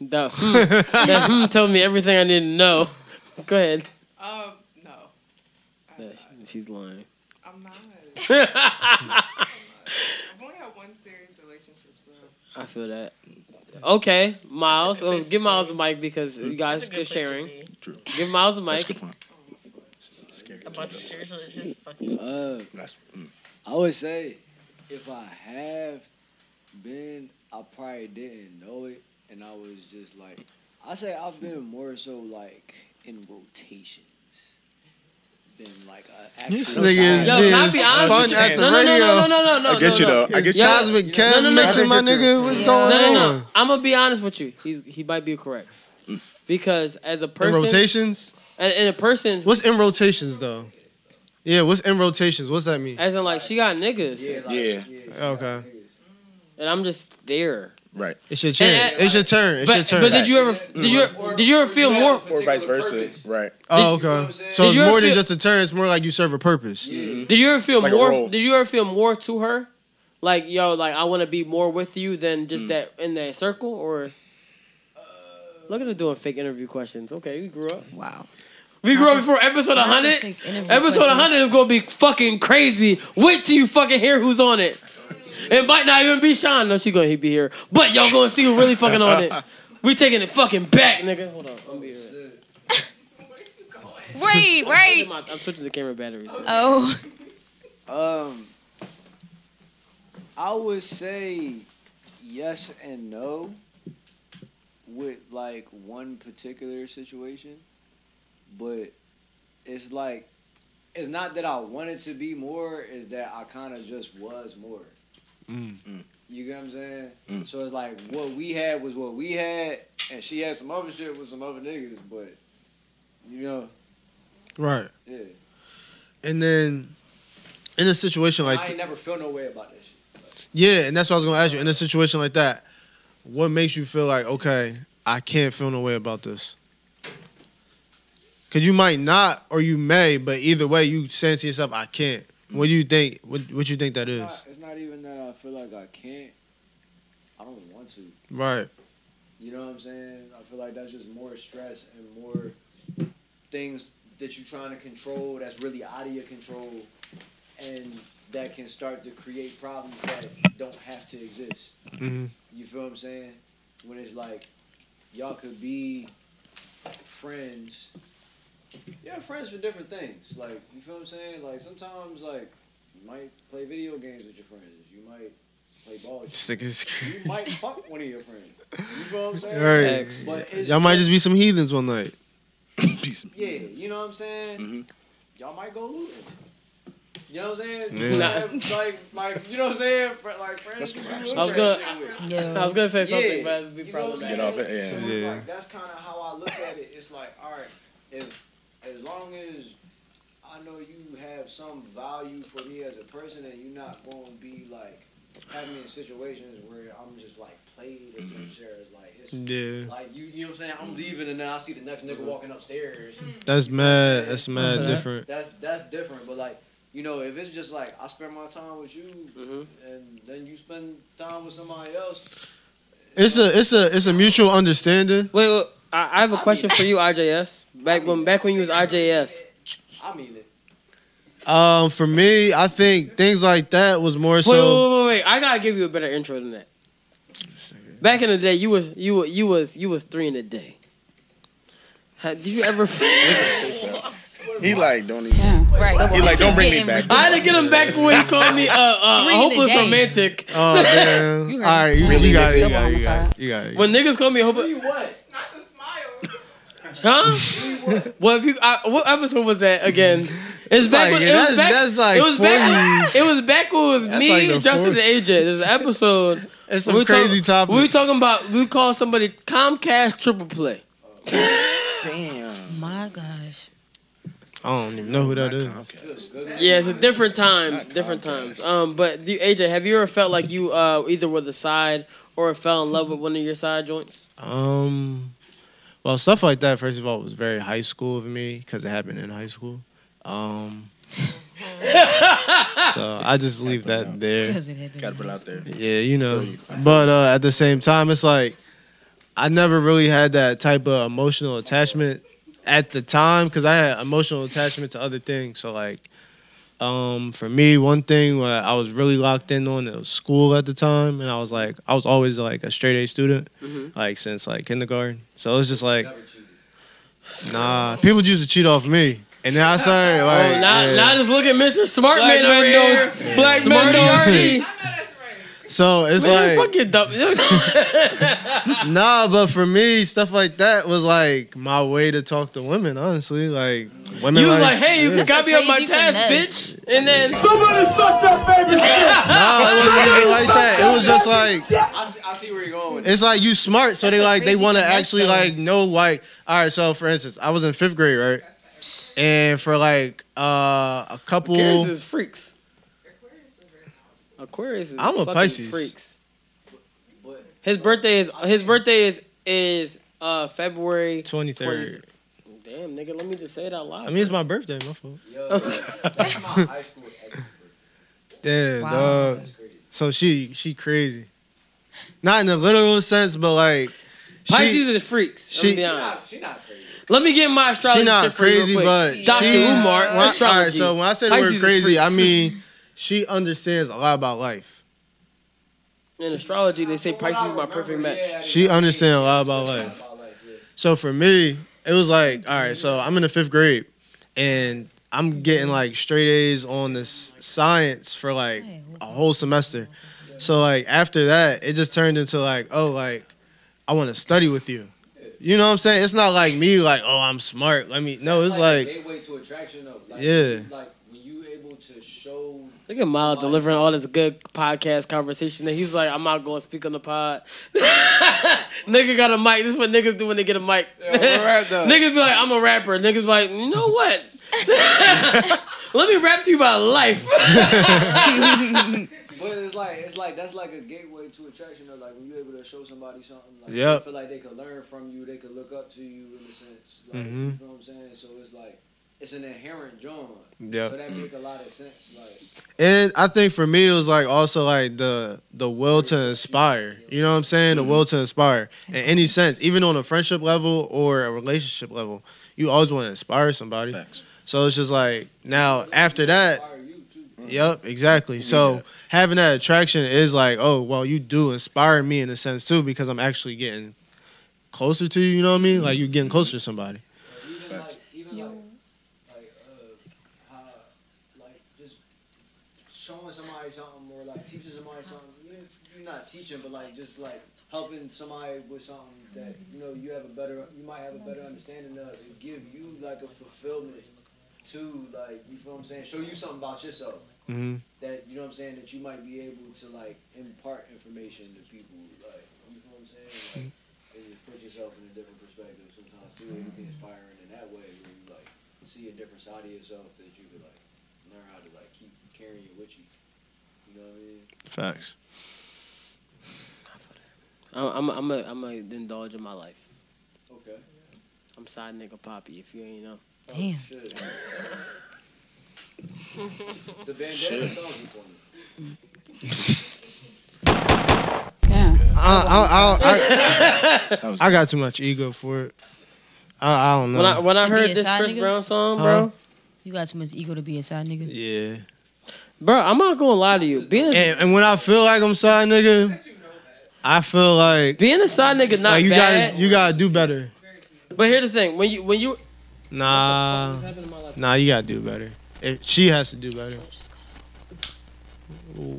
The hmm, [LAUGHS] that hmm told me everything I didn't know. [LAUGHS] Go ahead. Um, no. Yeah, she- she's lying. I'm not. [LAUGHS] I've only had one serious relationship, so. I feel that. Okay, Miles. Oh, give Miles the mic because you guys are good place to sharing. be. Give Miles the mic. A bunch of serious relationships. Fucking. Uh, mm. I would say if I have been, I probably didn't know it, and I was just like, I say I've been more so like in rotations than like a actual. This nigga is Yo, being can I be honest? spun at the no, no, radio. no, no, no, no, no. I get you no, though. I get you. Cosmic Kev no, no, no. mixing my nigga? What's Yeah. going No, no, on? no. I'm gonna be honest with you. He he might be correct because as a In person, rotations? and, and a person, What's in rotations though? Yeah, what's in rotations? What's that mean? as in like she got niggas, Yeah. Okay. and I'm just there. Right. It's your chance. And- uh, It's your turn. It's your turn. but did you ever did mm-hmm. you did you ever feel more? Or vice versa. Right. Oh, okay. So it's you ever more than just a turn. It's more like you serve a purpose. Did you ever feel Like more? role. Did you ever feel more to her? Like yo, like I want to be more with you than just that in that circle, or look at her doing fake interview questions. Okay, we grew up. Wow. We grew up before episode 100. Episode 100 is gonna be fucking crazy. Wait till you fucking hear who's on it. It might not even be Sean. No, she gonna be here. But y'all gonna see who really fucking on it. We taking it fucking back, nigga. Hold on. I'm be here. [LAUGHS] Wait, I'm wait. switching my- I'm switching the camera batteries. Oh. Um, I would say yes and no with like one particular situation, but it's like it's not that I wanted to be more; is that I kind of just was more. You get what I'm saying? Mm. So it's like what we had was what we had, and she had some other shit with some other niggas, but you know, Right. yeah. And then in a situation like I ain't never feel no way about this shit. Yeah, and that's what I was gonna ask you. In a situation like that, what makes you feel like, okay, I can't feel no way about this? Cause you might not, or you may, but either way, you saying to yourself, I can't. What do you think? What What you think that is? Not, even that I feel like I can't. I don't want to. Right. You know what I'm saying? I feel like that's just more stress and more things that you're trying to control that's really out of your control and that can start to create problems that don't have to exist. Mhm. You feel what I'm saying? When it's like y'all could be friends. Yeah, friends for different things. Like you feel what I'm saying? Like sometimes like you might play video games with your friends. You might play ball. with your Stick is friends. You might fuck one of your friends. You know what I'm saying? Right. But it's Y'all might just be some heathens one night. [COUGHS] yeah, you know what I'm saying? Mm-hmm. Y'all might go looting. You know what I'm saying? Yeah. Nah. like, like, you know what I'm saying? Like friends. you I was gonna, shit. I was gonna say something, Yeah. but it'd be You know what I'm problematic. Get off it, yeah. So Yeah. Like, that's kind of how I look at it. It's like, all right, if as long as I know you have some value for me as a person, and you're not going to be like having me in situations where I'm just like played or some shit. It's like it's Yeah. like you, you know what I'm saying? I'm leaving, and then I see the next nigga walking upstairs. That's mad. That's mad That's- different. That's that's different. But like, you know, if it's just like I spend my time with you, Mm-hmm. and then you spend time with somebody else. It's a it's a it's a mutual understanding. Wait, wait I, I have a question for you, IJS. Back when back when you was IJS. I mean it. Um, for me, I think things like that was more Wait, so. wait, wait, wait, wait. I gotta give you a better intro than that. Back in the day, you was you were you was you was three in a day. Ha- Did you ever? [LAUGHS] He like don't even. Right. He like don't bring me back. I had to get him back from when he [LAUGHS] called me uh, uh, a Three a hopeless romantic. Oh [LAUGHS] damn! All right, you, you got it. You got it. You got it. You got it. When niggas call me a hopeless, what? Huh? [LAUGHS] well, if you, I, what episode was that again? It's back. like- when, it that's- was back. that's like it was back. It was back when it was That's me, like the Justin, 40s. and AJ. There's an episode. [LAUGHS] It's some we talk- crazy topics. We talking about. We call somebody Comcast triple play. Damn. My gosh. I don't even know who that is. Yeah, it's a different times, different times. Um, but do, AJ, have you ever felt like you uh either were the side or fell in love with one of your side joints? Um, well, stuff like that. First of all, was very high school of me because it happened in high school. Um, [LAUGHS] so I just leave that there. Because it happened. Gotta put it out there. Yeah, you know. But uh, at the same time, it's like I never really had that type of emotional attachment at the time because I had emotional attachment to other things. So like, um, for me, one thing where I was really locked in on it was school at the time, and I was like, I was always like a straight A student, Mhm. like since like kindergarten. So it was just like, nah, people used to cheat off me, and then I [LAUGHS] started like, oh, now, yeah. now just look at Mr. Smart Black Man over men here. black men Smarty don't cheat. So it's Man, like. fuck your dumb. [LAUGHS] nah, but for me, stuff like that was like my way to talk to women. Honestly, like women. You was like, hey, you got me on my task, bitch. And then Somebody suck that baby. [LAUGHS] No, it wasn't even like that. It was just like I see, I see where you're going with it's like you smart, so That's they like they want to actually though. like know like. All right, so for instance, I was in fifth grade, right, and for like uh a couple. Aquarius is freaks. Aquarius is I'm a Pisces. freaks. His birthday is his birthday is is uh February 23rd. Damn, nigga, let me just say it out loud. I mean, it's my birthday, my fault. Yo, that's my high school. Damn, Wow. dog. So she she crazy. Not in the literal sense, but like she, Pisces is freaks. she- Let me be She honest. not, she not crazy. Let me get my astrology she not shit real crazy, quick. but Dr. she's- Umar, when astrology. all right, so when I say the Pisces word crazy, I mean she understands a lot about life. in astrology they say Pisces is my perfect match. She understands a lot about life. About life, yeah. So for me, it was like, all right, so I'm in the fifth grade, and I'm getting like straight A's on this science for like a whole semester. So like after that, it just turned into like, oh, like I want to study with you. You know what I'm saying? It's not like me, like, oh, I'm smart. Let me. No, it's a like, gateway to attraction though. Like, Yeah. Like when you able to show. Look at Miles delivering all this good podcast conversation. And he's like, I'm not going to speak on the pod. [LAUGHS] Nigga got a mic. This is what niggas do when they get a mic. [LAUGHS] rap though. niggas be like, I'm a rapper. Niggas be like, you know what? [LAUGHS] Let me rap to you about life. But it's like it's like that's like a gateway to attraction. Though. Like when you're able to show somebody something, like Yep. feel like they could learn from you, they could look up to you in a sense. Like, Mhm. You know what I'm saying? So it's like it's an inherent joy. Yeah. So that make a lot of sense. Like and I think for me, it was like also like the the will to inspire. You know what I'm saying? The will to inspire in any sense, even on a friendship level or a relationship level. You always want to inspire somebody. So it's just like now after that. Yep, exactly. So having that attraction is like, oh, well, you do inspire me in a sense too, because I'm actually getting closer to you. You know what I mean? Like you're getting closer to somebody. even like even like like uh how like just showing somebody something or like teaching somebody something. You're, you're not teaching, but like just like helping somebody with something that you know you have a better you might have a better understanding of to give you like a fulfillment to like you feel what I'm saying? Show you something about yourself Mhm. that you know what I'm saying that you might be able to like impart information to people like you feel what I'm saying? Like and you put yourself in a different perspective sometimes too it can be inspiring in that way where you like see a different side of yourself that you could like learn how to like keep carrying it with you. You know what I mean? Facts. I'm I'm I'm a, I'm a indulge in my life. okay I'm side nigga Poppy. If you ain't know. Damn. Oh, shit. the bandana songs you for I, I, I, I, [LAUGHS] I got too much ego for it. I, I don't know. When I when I heard this Chris nigga? Brown song, Huh? bro, You got too much ego to be a side nigga. yeah. bro, I'm not gonna lie to you. Being a, And, and when I feel like I'm side nigga, I feel like being a side nigga not like you bad. gotta you gotta do better. But here's the thing: when you when you Nah, nah, you gotta do better. If she has to do better. Ooh.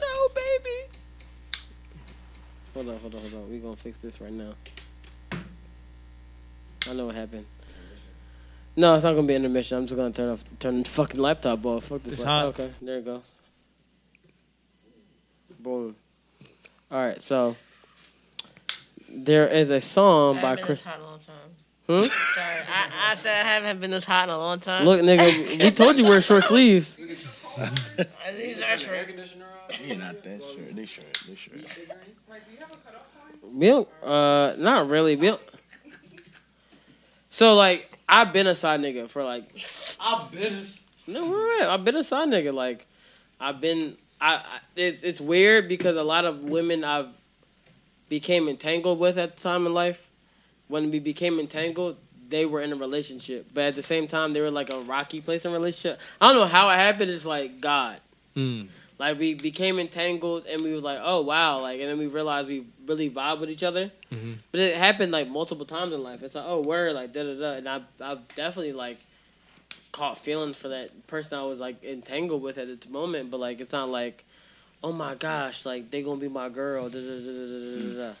no baby. Hold on, hold on, hold on. We gonna fix this right now. I know what happened. No, it's not gonna be intermission. I'm just gonna turn off, turn the fucking laptop off. Fuck this. It's laptop. hot. Okay, there it goes. Boom. All right, so there is a song by Chris. hot a long time. Hmm? Sorry, I, I said I haven't been this hot in a long time. Look, nigga, we told you wear short sleeves. [LAUGHS] These are short. You're not that sure. They sure. They sure. We don't, uh, not really. We don't. So like, I've been a side nigga for like, I've been a, no, we're right. I've been a side nigga. Like, I've been, I, I it's it's weird because a lot of women I've became entangled with at the time in life, when we became entangled, they were in a relationship, but at the same time, they were like a rocky place in a relationship. I don't know how it happened. It's like God. Mm. Like we became entangled and we was like, oh wow, like and then we realized we really vibe with each other. Mhm. But it happened like multiple times in life. It's like, oh word, like da da da, and I I've definitely like caught feelings for that person I was like entangled with at the moment. But like it's not like, oh my gosh, like they gonna be my girl. Da, da, da.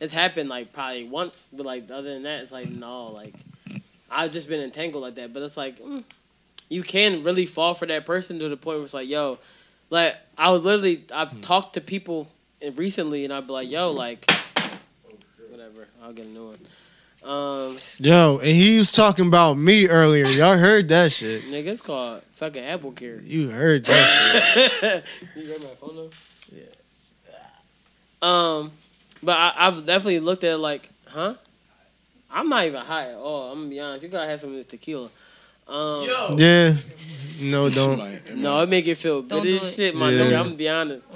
It's happened like probably once, but like other than that, it's like no, like I've just been entangled like that. But it's like mm, you can really fall for that person to the point where it's like, yo, like I was literally I've talked to people recently and I'd be like, yo, like whatever, I'll get a new one. Um, Yo, and he was talking about me earlier. Y'all heard that shit. nigga, it's called fucking apple care. You heard that shit. [LAUGHS] you got my phone though? Yeah. Um, but I, I've definitely looked at it like, huh? I'm not even high at all. I'm gonna be honest. You gotta have some of this tequila. Um, Yeah. No, don't. No, it make it feel Don't good do as it. shit, my Yeah. nigga. I'm gonna be honest.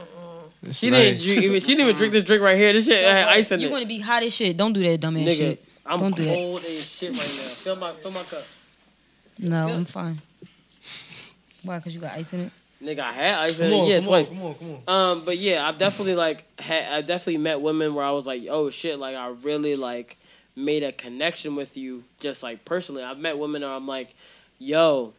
It's She didn't drink. Even, she didn't even drink this drink right here. This shit So had ice in it. you it. gonna be hot as shit. Don't do that dumbass Nigga, shit. I'm Don't do that. cold as shit right now. Fill my fill my cup. No, I'm fine. Why? Cause you got ice in it. Nigga, I had ice Come in it. on, Yeah, come on, twice. come on, come on. Um, but yeah, I've definitely like had I definitely met women where I was like, oh shit, like I really like made a connection with you just like personally. I've met women where I'm like, yo,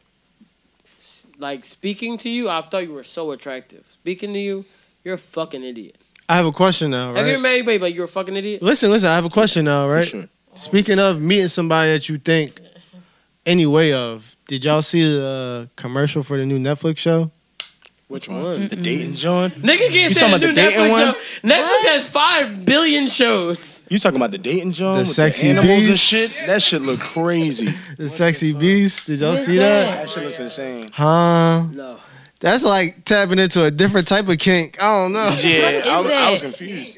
like speaking to you, I thought you were so attractive. Speaking to you, you're a fucking idiot. I have a question now, right? Have you ever right? met anybody like you're a fucking idiot? Listen, listen. I have a question now, right? Speaking of meeting somebody that you think any way of, did y'all see the uh, commercial for the new Netflix show? Which one? The dating John? Nigga can't You say talking the new the Netflix one? show. Netflix has five billion shows. You talking about the dating John? The with sexy animals and beast? shit? That shit look crazy. [LAUGHS] The sexy beast. Did y'all see that? That shit looks insane. Huh? No. That's like tapping into a different type of kink. I don't know. Yeah, I, was- I was confused.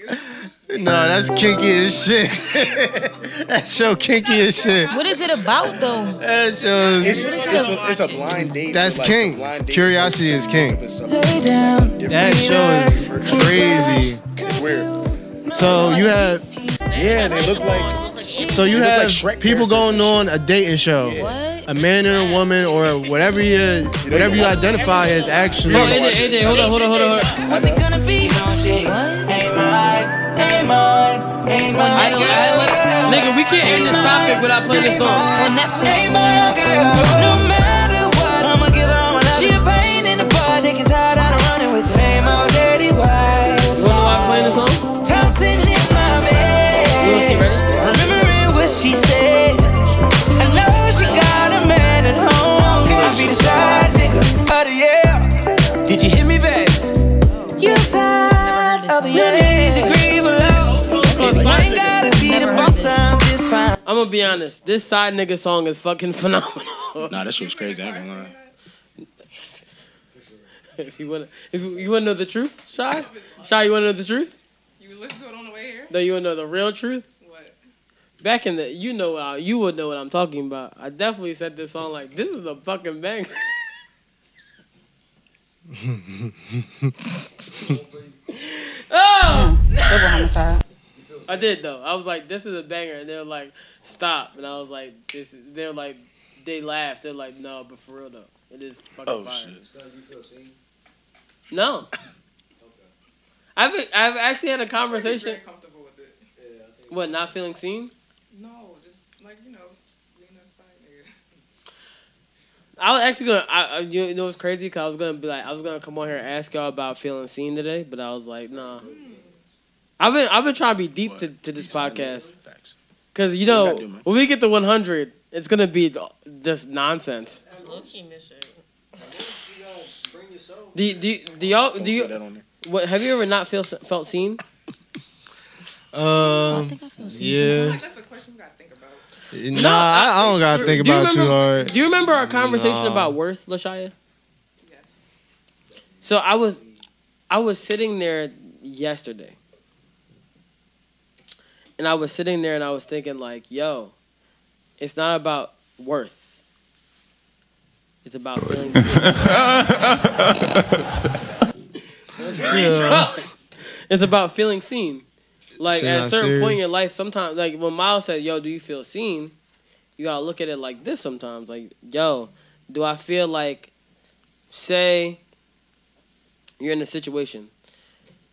No, that's kinky as shit. [LAUGHS] that show kinky as shit. What is it about though? That shows. It's, it's, a, it's a blind date. That's but, like, king. date Curiosity is king. That That show is crazy. It's weird. So you have Yeah, they look like. so you have like people going on a dating show. A man and a woman or whatever you whatever you identify as actually. No, AJ, AJ, hold on, hold on, hold on, hold on. What's it gonna be? Ain't mine, ain't mine, ain't mine. I don't, I nigga, we can't end this topic without playing this song. On Netflix. I'm gonna be honest. This side nigga song is fucking phenomenal. [LAUGHS] Nah, that shit was crazy. I ain't gonna lie. if you wanna, if you, you wanna know the truth, Shy, Shy, you wanna know the truth? You listen to it on the way here? No, you wanna know the real truth? What? Back in the, you know, what I, you would know what I'm talking about. I definitely said this song like, this is a fucking banger. [LAUGHS] oh! Double homicide. I did though. I was like, "This is a banger," and they were like, "Stop!" And I was like, "This." Is, they're like, they laughed. They're like, "No, but for real though, it is fucking Oh, fire." shit. No. okay. I've I've actually had a conversation. Very comfortable with it. Yeah, What? Not feeling seen? No, just like you know, being a side nigga. I was actually gonna. I, I you know what's crazy? Cause I was gonna be like, I was gonna come on here and ask y'all about feeling seen today, but I was like, nah. Hmm. I've been I've been trying to be deep to, to this podcast. Cause you know gotta do, when we get to 100, it's gonna be just nonsense. Low-key miss it. Do do do y'all do you that on there. what have you ever not feel felt seen? [LAUGHS] Um, yeah. That's a question we gotta think about. Nah, I, I don't gotta think Do you about it too remember- hard. Do you remember our conversation Nah. about worth, Lashaya? Yes. So I was, I was sitting there yesterday, and I was sitting there and I was thinking like, yo, it's not about worth. It's about feeling. Yeah. it's about feeling seen. Like Shit at a not certain point in your life, sometimes like when Miles said, "Yo, do you feel seen?" You gotta look at it like this. Sometimes, like, "Yo, do I feel like, say, you're in a situation,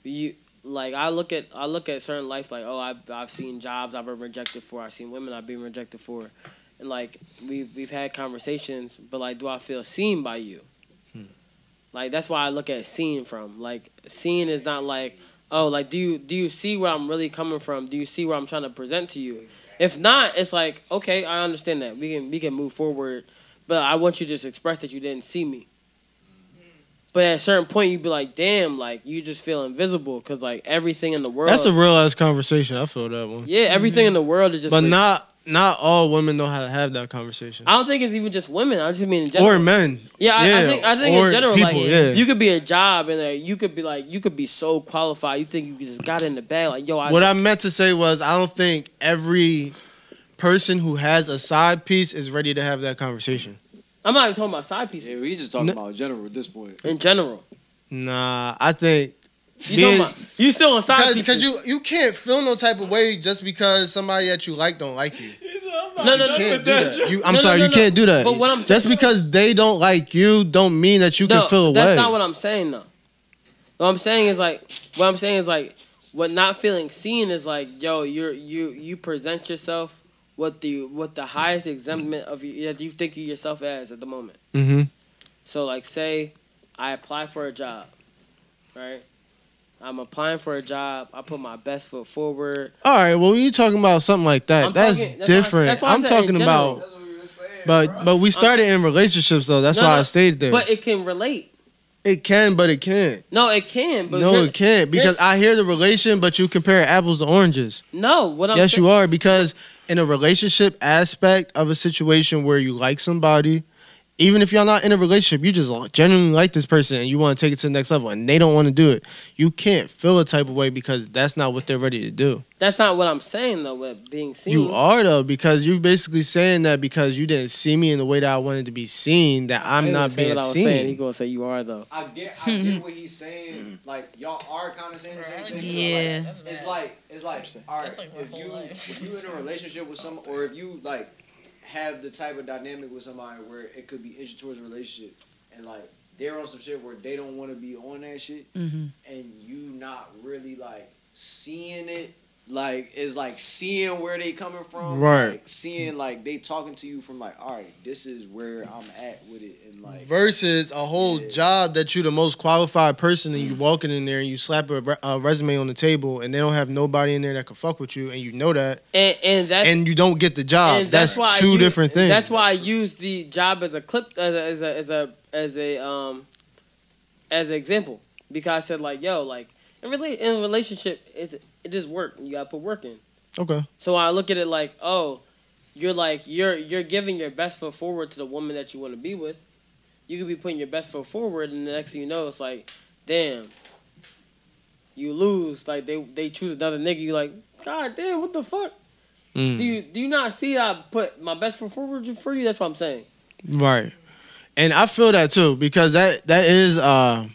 you like I look at I look at certain life like, oh, I've I've seen jobs I've been rejected for. I've seen women I've been rejected for, and like we've we've had conversations, but like, do I feel seen by you? Hmm. Like that's why I look at seen from. Like seen is not like, oh, like do you do you see where I'm really coming from? Do you see where I'm trying to present to you? If not, it's like, okay, I understand that. We can we can move forward. But I want you to just express that you didn't see me. But at a certain point you'd be like, damn, like you just feel invisible because like everything in the world That's a real ass conversation. I feel that one. Yeah, everything mm-hmm. in the world is just But like- not not all women know how to have that conversation. I don't think it's even just women. I just mean in general. Or men. Yeah, I, I Yeah, think I think or in general, people, like yeah. you could be a job and like, you could be like you could be so qualified. You think you just got in the bag, like yo. I, What I meant to say was I don't think every person who has a side piece is ready to have that conversation. I'm not even talking about side pieces. Yeah, we just talking No. about general at this point. In general, Nah, I think you talking about you still on side pieces? because you you can't feel no type of way just because somebody that you like don't like you. no no no. You can't do that. You, I'm No, no, sorry, no, you no. can't do that. But what I'm just because they don't like you don't mean that you no, can feel that's away. not what I'm saying though. What I'm saying is like what I'm saying is like what not feeling seen is like, yo, you're you you present yourself with the with the highest exemption of you that you think of yourself as at the moment. Mm-hmm. So like, say I apply for a job, right? I'm applying for a job. I put my best foot forward. All right. Well, when you talking about something like that, I'm that's talking- that's why I- different. that's why I I'm said in talking general. about. But but we started in relationships though. That's No, why no, I stayed there. But it can relate. It can, but it can't. No, it can. But no, it can't because I hear the relation, but you compare apples to oranges. No, what I'm yes, saying- you are because in a relationship aspect of a situation where you like somebody, even if y'all not in a relationship, you just genuinely like this person and you want to take it to the next level, and they don't want to do it. You can't feel a type of way because that's not what they're ready to do. That's not what I'm saying though. With being seen, You are though because you're basically saying that because you didn't see me in the way that I wanted to be seen, that I'm I not say being what I was seen. saying. He gonna say you are though. I get, I get what he's saying. Like y'all are kind of saying the same thing. Yeah. Like, it's like it's like all right. if you if you in a relationship with someone or if you like have the type of dynamic with somebody where it could be inching towards a relationship, and like they're on some shit where they don't want to be on that shit, Mhm. and you not really like seeing it. Like it's like seeing where they coming from, Right. Like seeing like they talking to you from like, all right, this is where I'm at with it, and like Versus a whole job that you're the most qualified person and you walking in there and you slap a, re- a resume on the table and they don't have nobody in there that can fuck with you and you know that And and that's and you don't get the job. and That's, two use- different things. That's why I use the job as a clip as a as a as a, as a um as an example because I said like yo like in rela- in a relationship it's it is work you gotta put work in. okay. So I look at it like, oh, you're like you're you're giving your best foot forward to the woman that you want to be with. You could be putting your best foot forward, and the next thing you know, it's like, damn, you lose. Like they they choose another nigga. You like, god damn, what the fuck? Mm. Do you do you not see I put my best foot forward for you? That's what I'm saying. Right. And I feel that too because that that is uh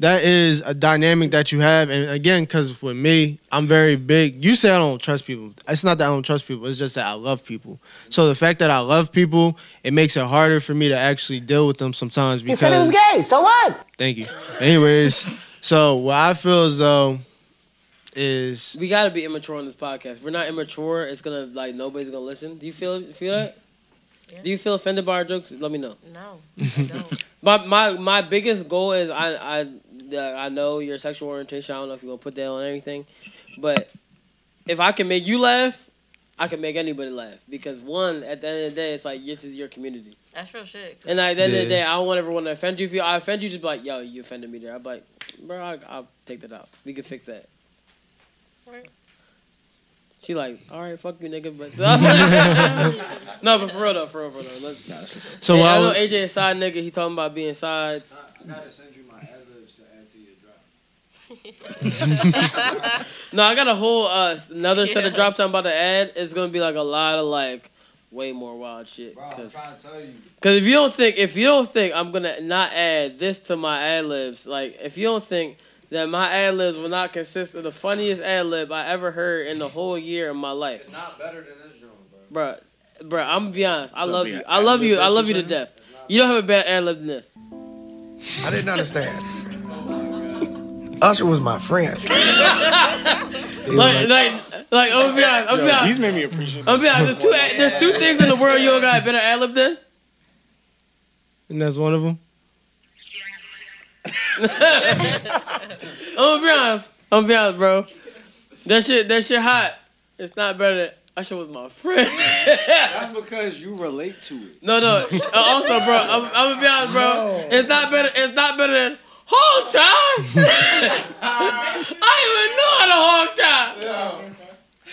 that is a dynamic that you have and again cuz with me I'm very big you say I don't trust people it's not that I don't trust people it's just that I love people so the fact that I love people it makes it harder for me to actually deal with them sometimes He because said he was gay. So what? Thank you. Anyways, so what I feel as though is We got to be immature on this podcast. If we're not immature, it's gonna like nobody's gonna listen. Do you feel feel that? Yeah. Do you feel offended by our jokes? Let me know. No. [LAUGHS] [LAUGHS] My my my biggest goal is I I I know your sexual orientation. I don't know if you're gonna put that on everything, but if I can make you laugh, I can make anybody laugh. Because one, at the end of the day, it's like this is your community. That's real shit. And like, at the end of the day, I don't want everyone to offend you. If you, I offend you, just be like, yo, you offended me there. I'm like, bro, I, I'll take that out. We can fix that. Right. She like, all right, fuck you, nigga. But [LAUGHS] [LAUGHS] no, but for real though, for real, for real. Though. Let's, So Hey, while I know AJ a side nigga. He talking about being sides. I gotta send you my ad libs to add to your drop. [LAUGHS] No, I got a whole uh another set of drops I'm about to add. It's gonna be like a lot of like way more wild shit. Bro, Cause, trying to tell you. 'cause if you don't think if you don't think I'm gonna not add this to my ad libs, like if you don't think that my ad libs will not consist of the funniest ad lib I ever heard in the whole year of my life. It's not better than this joint, bro. Bruh, bruh, I'm gonna be honest. I love you. I love you. I love you to death. You don't have a bad ad lib than this. I didn't understand. [LAUGHS] Usher was my friend. [LAUGHS] He was Like, like, like, I'm gonna be honest. I'm be honest. he's made me appreciate I'm be honest. There's two, there's two things in the world you don't got a better ad lib than. and that's one of them. [LAUGHS] I'm gonna be honest. I'm gonna be honest, bro. That shit, that shit hot. It's not better than Usher was my friend. That's because you relate to it. no, no. Uh, also, bro, I'm, I'm gonna be honest, bro. It's not better. It's not better than hog time. [LAUGHS] I didn't even know how to hog time.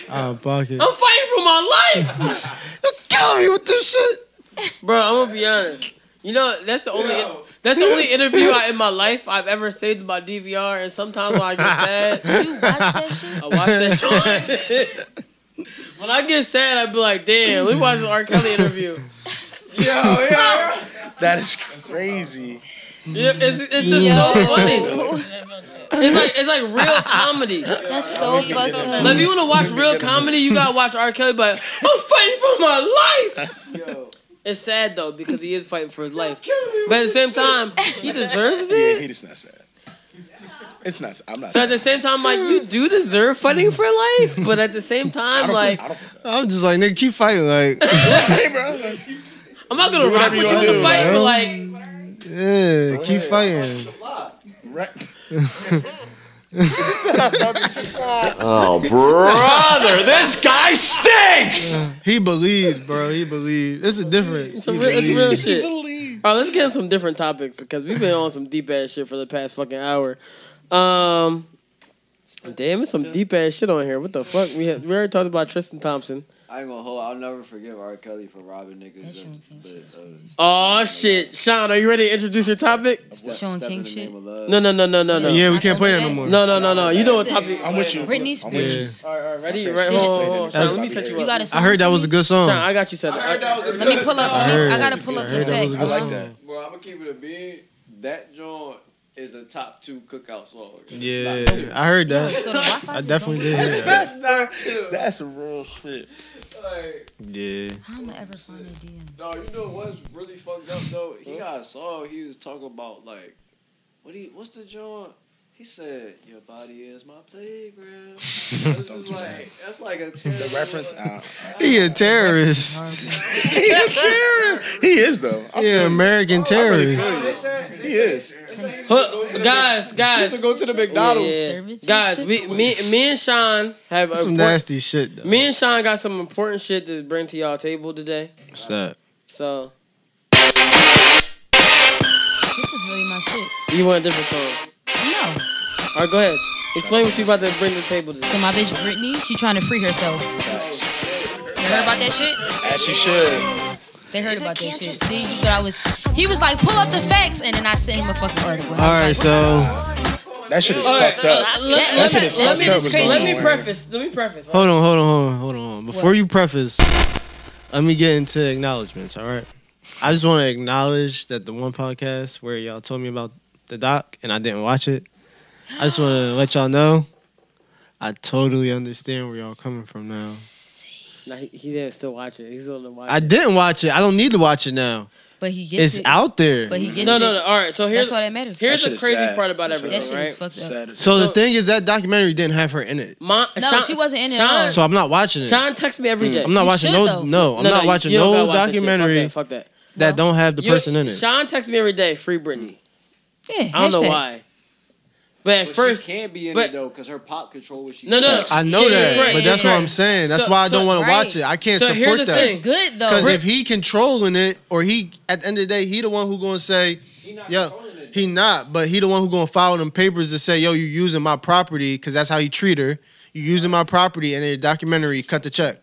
Out of pocket. I'm fighting for my life. [LAUGHS] You're killing me with this shit, bro. I'm gonna be honest. You know that's the only that's the only interview I, in my life I've ever saved my DVR, and sometimes when I get sad, [LAUGHS] You watch that shit? I watch that shit. when I get sad, I'd be like, "Damn, let me watch the R. Kelly interview." Yo, yo, that is crazy. Yeah, it's, it's just so funny. It's like it's like real [LAUGHS] comedy. That's so fucked up. Like, if you want to watch real comedy, you gotta watch R. Kelly. But I'm fighting for my life. It's sad though because he is fighting for his life. But at the same time, he deserves Yeah, it. he just not sad. It's not. I'm not. So at the same time, like you do deserve fighting for life, but at the same time, like I'm just like, nigga, keep fighting. Like, hey, [LAUGHS] bro. I'm not gonna Do rock with you you wanna to do, fight, man. but like yeah, keep fighting. [LAUGHS] Oh, brother, this guy stinks. He believed, bro. He believed. It's a difference. It's, a real, it's real shit. All right, let's get on some different topics because we've been on some deep ass shit for the past fucking hour. Um, damn, it's some deep ass shit on here. What the fuck? We had, we already talked about Tristan Thompson. I ain't gonna hold. I'll never forgive R. Kelly for robbing niggas. But, uh, Oh shit, Sean, are you ready to introduce your topic? Sean King shit. No, no, no, no, no, no. Yeah, we can't play that no more. No, no, no, no. You know what topic? I'm with you. Britney I'm with you. Spears. All right, all right, ready? Right, hold on, hold. Sean, let me set you up. You up. got a I heard that was a good song. Sean, I got you set up. I heard that was a good let me pull up. Let me, I gotta pull up the facts. I like that. Bro, I'm gonna keep it a bean. That joint is a top two cookout song. Yeah, I heard that. I definitely did hear that. not two. That's real shit. Like, Yeah. How am I ever find a DM? no, you know what's really fucked up though? He got a song. He was talking about like, what he? What's the joint? He said, "Your body is my playground." [LAUGHS] It's just like that's like a terrible. The reference out. [LAUGHS] He a terrorist. [LAUGHS] he a terrorist. He is though. I He feel an. American I really terrorist. feel. He is. Huh, guys, guys, to go to the McDonald's. Yeah, yeah. Guys, we, me, me and Sean have Some important- nasty shit though. Me and Sean got some important shit to bring to y'all table today. What's that? So This is really my shit. you want a different song? No. All right, go ahead. Explain what you about to bring to the table today. So my bitch Britney, she trying to free herself. You heard about that shit? As she should. They heard about that shit. See, you thought I was. He was like, pull up the facts, and then I sent him a fucking article. All right, so That shit is All right, fucked up. uh, let, that let, shit- me- that let shit me, is crazy. Let me preface. Let me preface. hold on, hold on, hold on, hold on. Before you preface, let me get into acknowledgments. All right. I just want to acknowledge that the one podcast where y'all told me about the doc and I didn't watch it. I just want to let y'all know I totally understand where y'all coming from now. Nah, he, he didn't still watch it. He's still didn't watch I it. didn't watch it. I don't need to watch it now. But he gets it. It's it. out there. But he gets No, it. no, no. All right. So here's That's all that matters. Here's That the is crazy sad. part about That everything, That shit right? is fucked up. Sad as- So the So- thing is that documentary didn't have her in it. Ma- No, Sean, she wasn't in it Sean, all. So I'm not watching it. Sean texts me every hmm. day. I'm not You watching should, no though. no, I'm not you- watching you don't no gotta watch that shit. documentary Fuck that. Fuck that. that don't have the You- person in it. Sean texts me every day. Free Britney. Yeah, I don't know hashtag. why. But at But first, she can't be in but- it though, cause her pop control what she. No, no, does. I know Yeah, that, right, but that's yeah, what right. I'm saying. That's So- why I so- don't want right. to watch it. I can't So here's support the that. thing. It's good though. Because if he controlling it, or he at the end of the day, he the one who gonna say, "Yo, he not," but he the one who gonna file them papers to say, "Yo, you using my property," because that's how he treat her. You using my property, and in the documentary, cut the check.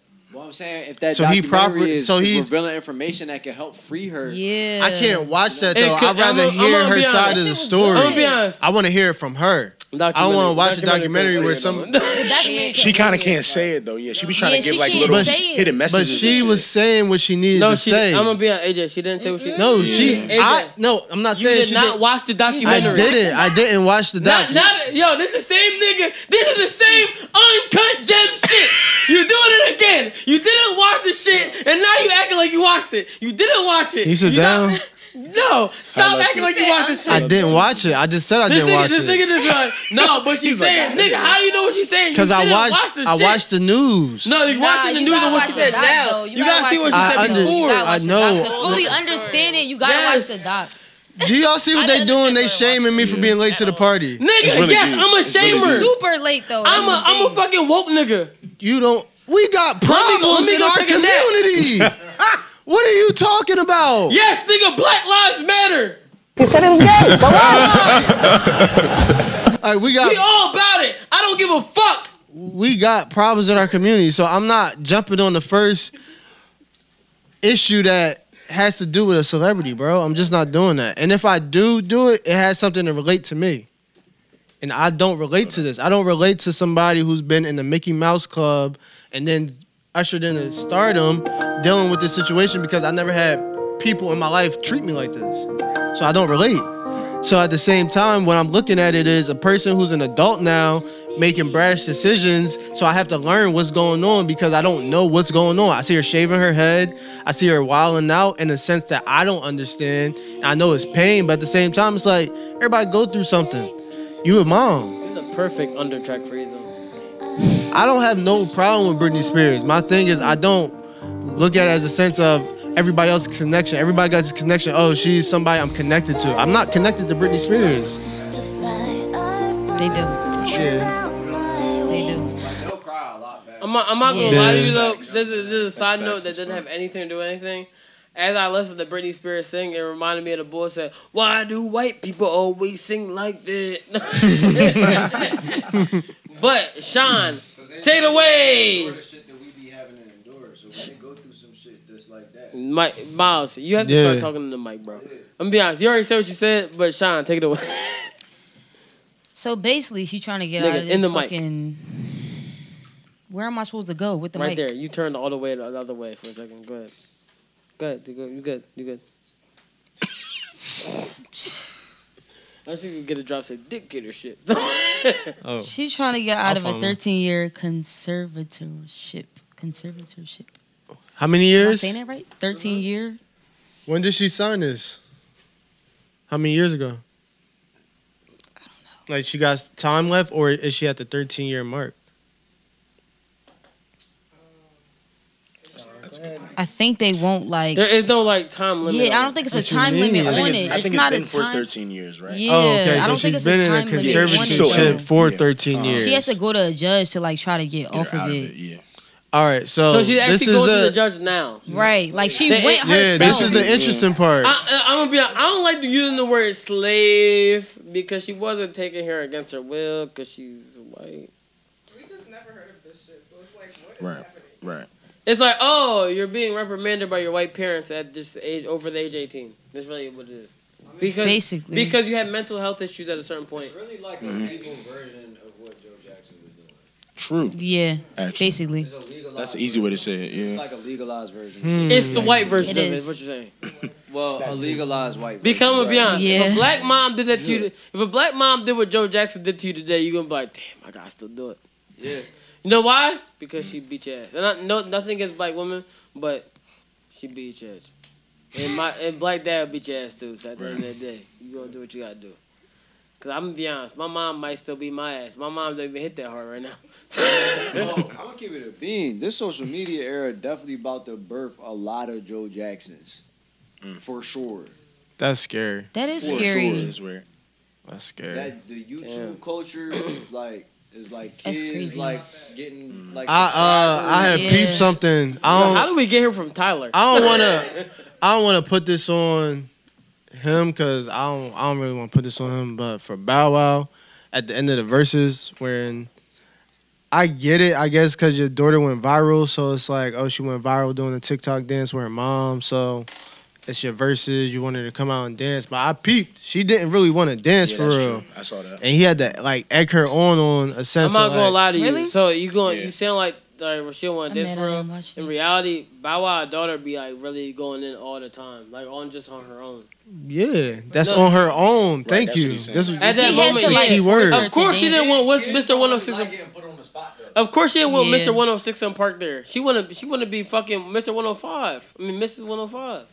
Well, I'm saying if that So he documentary proper- is so he's- revealing information that can help free her. yeah. I can't watch that though. could- I'd rather I'ma- hear I'ma her side honest. of the That shit was story. I'm be honest. I want to hear it from her. I don't want to watch a documentary where some. She kind of can't say it though. Yeah, she be trying Yeah, to give like can't little say hidden But messages. and she was saying what she needed No, to she. say. I'm gonna be on AJ. She didn't say what she. Mm-hmm. no, she. AJ, I no. I'm not you saying did she not didn't. watch the documentary. I didn't. I didn't watch the doc. Not, not, yo, this is the same nigga. This is the same uncut gem shit. You doing it again. You didn't watch the shit, and now you acting like you watched it. You didn't watch it. You sit not- down. [LAUGHS] no, stop acting like you watched this shit. I didn't watch it. I just said I This didn't nigga, watch this it. nigga just like, [LAUGHS] no, but she's like, saying, nigga, how do you know what she's saying? Because I watched. watch the I shit. watched the news. No, you Nah, watching the you news gotta and what watch she the said doc, now. You, You gotta, gotta see what watch she the said doc. before. You gotta I know. To fully understand it, you gotta Yes. watch the doc. Do y'all see what they doing? They shaming me for being late to the party. Nigga, really yes, deep. I'm a It's really shamer. Super late though. I'm a, That's the I'm a fucking woke nigga. You don't. We got Let me go- let problems me in our take a nap. community. [LAUGHS] what are you talking about? Yes, nigga, Black Lives Matter. He said it was gay. So what? [LAUGHS] All right, we got We all about it. I don't give a fuck. we got problems in our community. So I'm not jumping on the first issue that has to do with a celebrity, bro. I'm just not doing that. And if I do do it, it has something to relate to me. And I don't relate to this. I don't relate to somebody who's been in the Mickey Mouse Club and then ushered into stardom dealing with this situation because I never had people in my life treat me like this. So I don't relate. So at the same time, what I'm looking at it is a person who's an adult now making brash decisions. So I have to learn what's going on because I don't know what's going on. I see her shaving her head. I see her wilding out in a sense that I don't understand. I know it's pain, but at the same time, it's like everybody go through something. You a mom. It's a perfect undertrack for you though. I don't have no problem with Britney Spears. My thing is I don't look at it as a sense of everybody else's connection. Everybody got this connection. Oh, she's somebody I'm connected to. I'm not connected to Britney Spears. They do. Yeah. They do. I'm not, I'm not gonna Yeah. lie to you though. There's a, there's a side note that doesn't have anything to do with anything. As I listened to Britney Spears sing, it reminded me of the boy said, "Why do white people always sing like that?" [LAUGHS] [LAUGHS] but Sean, take it away. Mike, Miles, you have to start talking to the mic, bro. I'm gonna be honest. You already said what you said, but Sean, take it away. So basically, she's trying to get Nigga, out of in this the mic. fucking. Where am I supposed to go with the right mic? Right there. You turned all the way the other way for a second. Go ahead. Go ahead. You good. You good. You good. [LAUGHS] I was thinking get a drop say dick getter shit. [LAUGHS] Oh. She's trying to get out I'll of a 13 year conservatorship. Conservatorship. How many Am I years? saying that right? 13 year. When did she sign this? How many years ago? I don't know. Like she got time left, or is she at the 13 year mark? I think they won't like. there is no like time limit. Yeah, I don't think it's a time limit I think on it's, it. I It's not it's a been for time. 13 years, right? Yeah, oh, okay. I don't think she's it's a been in a time limit on it, conservatorship though. for 13 uh-huh. years. She has to go to a judge to like try to get, off of out of it. it, yeah. All right, so, So she this actually is goes a, to the judge now. Right, like she They- went yeah, herself. yeah. This is the interesting part. I, I, I'm gonna be. I don't like using the word slave because she wasn't taking her against her will because she's white. We just never heard of this shit, so it's like, what is Right, happening? right. It's like, oh, you're being reprimanded by your white parents at this age over the age 18. That's really what it is. Because Basically. because you had mental health issues at a certain point. It's really like a Mhm. legal version of what Joe Jackson was doing. True. Yeah, Actually. basically. It's a legalized That's an easy way to say it. Yeah. It's like a legalized version. Hmm. It's the white version It of it. is. Is what you're saying? Well, a legalized white version. Because I'm gonna be right? honest. If a black mom did that to you, if a black mom did what Joe Jackson did to you today, you're gonna be like, damn, I gotta still do it. Yeah. You know why? Because she beat your ass. And I no nothing against black women, but she beat your ass. And my and black dad beat your ass too. So at the end of the day, you gonna do what you gotta do. Cause I'm gonna be honest, my mom might still beat my ass. My mom don't even hit that hard right now. [LAUGHS] Well, I'm gonna keep it a bean. This social media era definitely about to birth a lot of Joe Jacksons, mm. for sure. That's scary. That is For scary. It is weird. That's scary. That the YouTube Damn. culture, like, is like That's crazy. like getting like. I uh I had Yeah. peeped something. I don't How do we get here from Tyler? I don't want to. [LAUGHS] I don't want to put this on him because I don't. I don't really want to put this on him. But for Bow Wow, at the end of the Verzuz, when I get it, I guess because your daughter went viral, so it's like, oh, she went viral doing a TikTok dance with her mom, so it's your verses. You wanted to come out and dance, but I peeped. She didn't really want to dance Yeah, for that's real, true. I saw that. and he had to like egg her on on a I'm sense. not of, gonna like, lie to you. Really? So you going? Yeah. You sound like like she want I this mean, for real. In reality, Bow Wow daughter be like really going in all the time, like on just on her own. yeah, that's No. on her own. Thank that's you. what he's saying. This At that He had moment, to, he- like, key word. Of course, she didn't dance. want with Mr. 106. Like in- getting put on the spot though. Of course, she didn't want Yeah. Mr. 106 in park there. She wanna she wanna be fucking Mr. 105. I mean, Mrs. 105.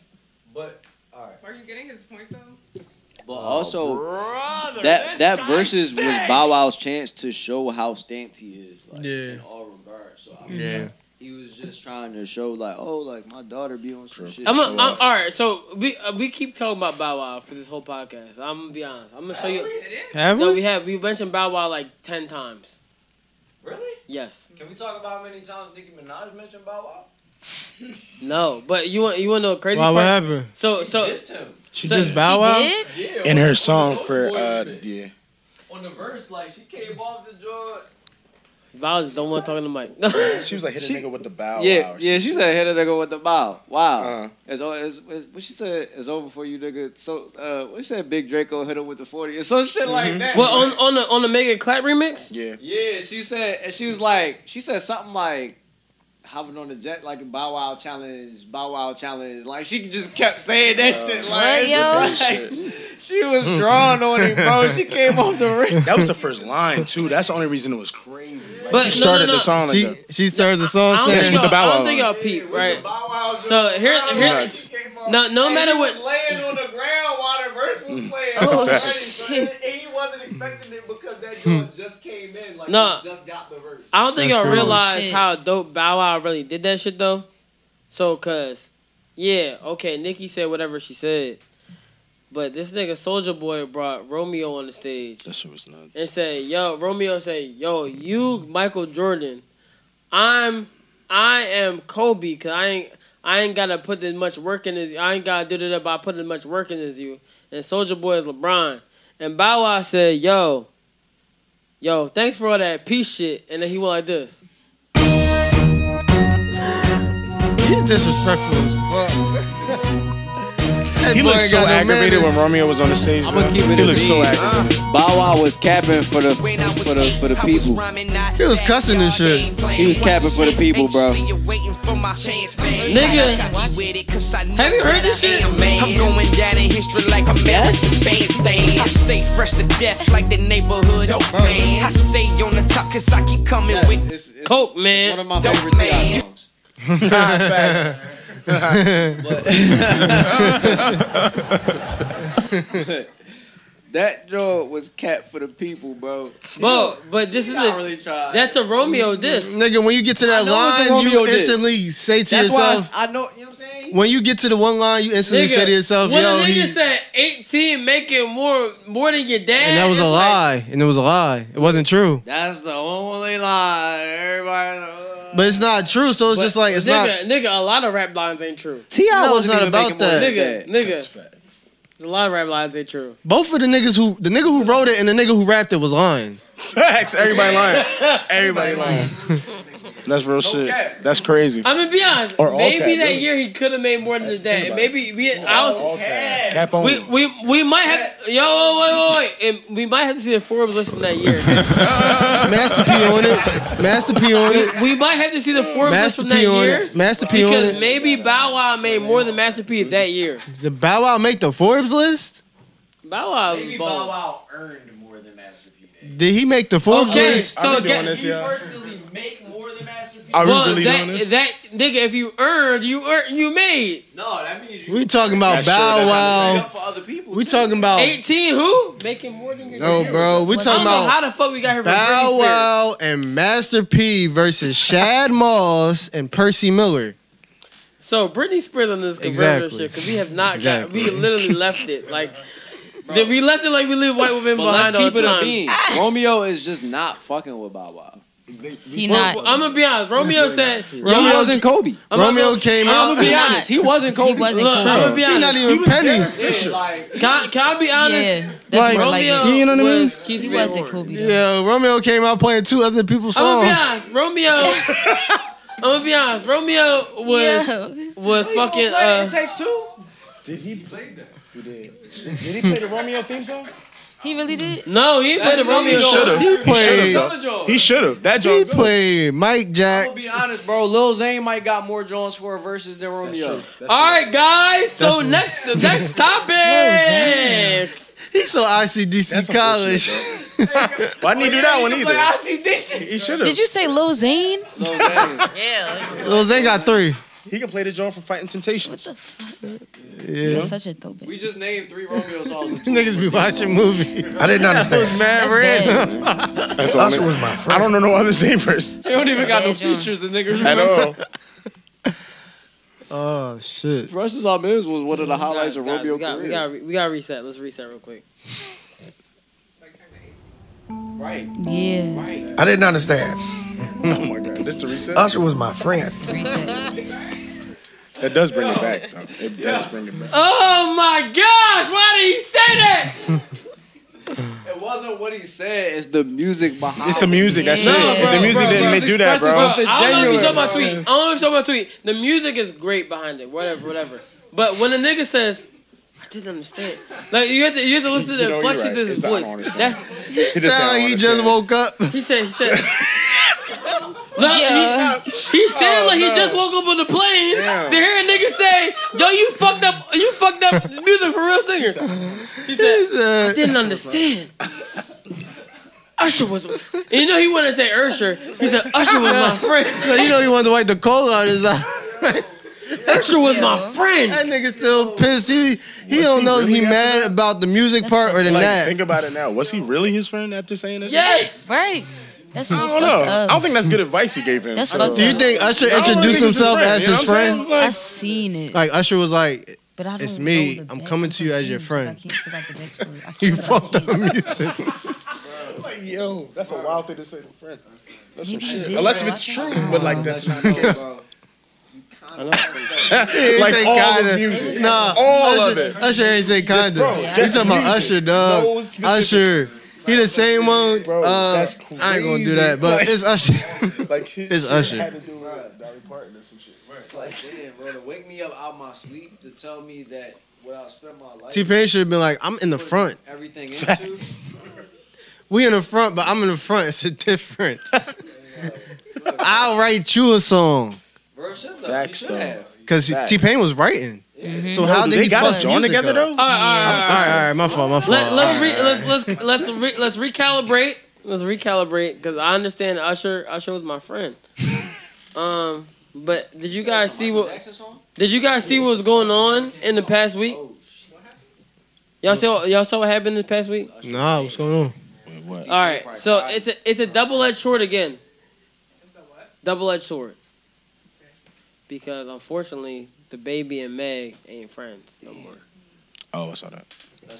But all right. Are you getting his point though? But also, that that Verzuz was Bow Wow's chance to show how stamped he is, like Yeah. in all regards. So I mean, Yeah. he was just trying to show like, oh, like my daughter be on some shit. I'm, a, Show I'm off. all right. So we uh, we keep talking about Bow Wow for this whole podcast. I'm gonna be honest. I'm gonna show you. Have No, we? we have we mentioned Bow Wow like ten times. Really? Yes. Can we talk about how many times Nicki Minaj mentioned Bow Wow? No, but you want you want to know a crazy Why? part? What happened? So so Missed him. She So- just Bow She Wow. did? Yeah. In her song the for uh remix. yeah. On the verse, like she came off the joint. Bow just don't want to talk to the mic. She was like hit a She- nigga with the bow. Yeah, wow yeah. some She said, "Hit a nigga with the bow." Wow. Uh-huh. It's, it's, it's what she said. is over for you, nigga. So, uh, what she said? Big Draco hit him with the forty or some shit like that. well, on on the on the Megan Clap remix. Yeah. Yeah, she said, and she was like, she said something like, hopping on the jet like a Bow Wow challenge, Bow Wow challenge. Like she just kept saying that uh, shit. Like, yo? like she was drawn on it, bro. She came off the ring. That was the first line too. That's the only reason it was crazy. Like, But she started no, no. the song like She that. she started the song I don't saying think with y'all, the Bow I Wow don't think y'all peep, right? So here- Bow here- Wow Nuts. came off, No, no and matter he what- was laying on the ground while the verse was playing. Oh, already, shit. son. He wasn't expecting it because that hmm. joint just came in. Like, No. just got the verse. I don't think That's y'all realize Shit. how dope Bow Wow really did that shit though. So, cause, yeah, okay, Nicki said whatever she said, but this nigga Soulja Boy brought Romeo on the stage. That shit was nuts. And said, "Yo, Romeo said, yo, you Michael Jordan, I'm, I am Kobe, cause I ain't, I ain't gotta put as much work in as, I ain't gotta do that by putting as much work in as you." And Soulja Boy is LeBron. And Bow Wow said, "Yo, yo, thanks for all that peace shit." And then he went like this. He's disrespectful as fuck. [LAUGHS] That He boy looked ain't so got no aggravated manners. when Romeo was on the stage. I'm gonna though. keep it He a looked so bean. aggravated. Bow Wow was capping for the for the for the people. He was cussing and shit. He was capping for the people, bro. Nigga, have you heard this shit? I'm going down in history like a yes. bandstand. I stay fresh to death like the neighborhood dope man. I stay on the top cause I keep coming with Coke, man. One of my favorite T.I. songs. [LAUGHS] that joint was capped for the people, bro. Bro, but this is a, really tried. that's a Romeo diss. Nigga, when you get to that I know it's a line, you Romeo diss. instantly say to That's why yourself. I, I know. You know what I'm saying? when you get to the one line, you instantly say to yourself, when "Yo, a he," nigga said 18 making more more than your dad, and that was a it's like- lie, and it was a lie. It wasn't true. That's the only lie. Everybody. But it's not true, so it's But just like it's nigga, not. nigga, a lot of rap lines ain't true. T.I. No, it's wasn't about that. Nigga, nigga. A lot of rap lines ain't true. Both of the niggas who the nigga who wrote it and the nigga who rapped it was lying. Facts. Everybody lying. [LAUGHS] Everybody lying. That's real shit. That's crazy. I'm gonna be honest. Or all maybe cap, that yeah. year he could have made more than his dad. And maybe we, I was, Cap on. we, we, we might have. Yo, wait, wait, wait. And we might have to see the Forbes list from that year. [LAUGHS] Master P on it. Master P on it. We might have to see the Forbes list Master from P that on year. it. Master P on because it. maybe Bow Wow made more than Master P that year. Did Bow Wow make the Forbes list? Bow Wow was Maybe balling. Bow Wow earned more than Master P. Did he make the Forbes Okay, list? so get, Did he personally make more than Master P? Are we well, really that, doing this? that nigga, if you earned, you earned, you made No, that means you. We talking about That's true, Bow that's Wow. up for other people. We talking about 18. Who making more than your No, dad? bro, we Like, talking I don't know about how the fuck we got here from Bow Britney Spears. Wow and Master P versus Shad [LAUGHS] Moss and Percy Miller. So Britney Spears on this conservative Exactly. shit because we have not Exactly. got we literally left it like the- we left it like we leave white women But let's behind all keep the it a time. bean. [LAUGHS] Romeo is just not fucking with Bow Wow. He Well, not. I'm gonna be honest. Romeo said Romeo Yo, wasn't Kobe. I'm Romeo not, came I'm out. gonna be He not. honest. He wasn't Kobe. He wasn't Look, Kobe. I'm gonna be He honest. not even Penny. Can, I- can I be honest? Yeah, that's Like, more like Romeo it. You know what I mean? was Keith He wasn't Horn. Kobe. though. Yeah, Romeo came out playing two other people's I'm gonna be songs. honest. Romeo. [LAUGHS] I'm gonna be honest. Romeo was Yeah. was fucking. Uh, takes two. Did he play that? He did. Did he play the Romeo theme song? He really did. no, he didn't play the That's Romeo. Romeo. Should have. He played- He should have. That He joint. good. played Mike I'm Jack. gonna be honest, bro. Lil Zane might got more joints for verses than Romeo. All right, guys. So next [LAUGHS] next topic. He saw ICDC college. Why didn't he do that one either? I see this. He should have. Did you say Lil Zane? Lil Zane. [LAUGHS] Yeah. Lil Zay got three. He can play the joint from Fighting Temptation. What the fuck? Yeah. That's such a throwback. We just named three Romeo songs. [LAUGHS] Niggas be watching movies. I didn't That was understand. mad That's random. That's all. Usher was my friend. I don't know no other same verse They don't even got no Bad joint. features. The niggas at all. [LAUGHS] Oh shit. Versus on Miz was one of the highlights Guys, of guys, Romeo we got, career. we got we got reset. Let's reset real quick. Right, Yeah. right. I didn't understand. [LAUGHS] Oh my god, this the reset. Usher was my friend. Reset. It does bring it back. Though. It does bring it back. Oh my gosh! Why did he say that? [LAUGHS] It wasn't what he said. It's the music behind. It. It's the music. That's No, it. bro, the music bro, didn't he's make do that, expressing bro. something. I don't know if you saw my tweet. I don't know if you saw my tweet. The music is great behind it. Whatever, whatever. But when a nigga says, "I didn't understand," like you have to you have to listen to the know, inflections right. of his It's voice. honest. That [LAUGHS] He just Sound he just woke up. he said. He said. [LAUGHS] No, Yeah. he, he said Oh, like he oh, just woke up on the plane Damn. to hear a nigga say, "Yo, you fucked up, you fucked up music for real singers." He said, He said- "I didn't understand." Usher was, and you know he wanted to say Usher. He said Usher was my [LAUGHS] friend. So you know he wanted to wipe the coal out his eye. Usher was my friend. That nigga still pissed. He he don't know if he mad about the music part or the Like, nap. think about it now. Was he really his friend after saying that? shit? Yes. Right. That's I don't know. fucked up. I don't think that's good advice he gave him. That's So- fucked Do you think Usher I don't really introduced think he's himself his as friend, his you know what friend? saying? I Like, seen it. Like Usher was like, But I don't "It's me. I'm coming to you as your I friend." can't figure out the backstory. I [LAUGHS] You fucked up music. [LAUGHS] like, yo, that's a wild thing to say to a friend. That's some he shit. did, Unless though. if it's true, but like that's not the case. I know. Like all the kinda. music. Nah, All Usher, of it. Usher ain't say kinda. bro, He's talking about. Usher, dog. No Usher. He the same one. Bro, uh, that's I ain't gonna do that, but Like- it's Usher. [LAUGHS] Like his It's shit Usher. had to do with Dolly Parton or some shit. It's like, damn, bro, to wake me up out my sleep to tell me that what I spent my life. T Pain should have been like, I'm in the front. Everything [LAUGHS] into. We in the front, but I'm in the front. It's a difference. [LAUGHS] I'll write you a song. Bro, shut up. Facts, though. have. Cause T Pain was writing. So Yo, how did they he got fuck a joint together though? All right, all right, all All right. right, all right, my fault, my fault. Let, let's, re, right. let's let's let's re, let's recalibrate. Let's recalibrate because I understand Usher. Usher was my friend. Um, but did you guys see what? Did you guys see what was going on in the past week? Y'all saw y'all saw what happened in the past week. Nah, what's going on? What? All right, so it's a it's a double edged sword again. It's a what? Double edged sword. Because unfortunately, DaBaby and Meg ain't friends no more. Oh, I saw that.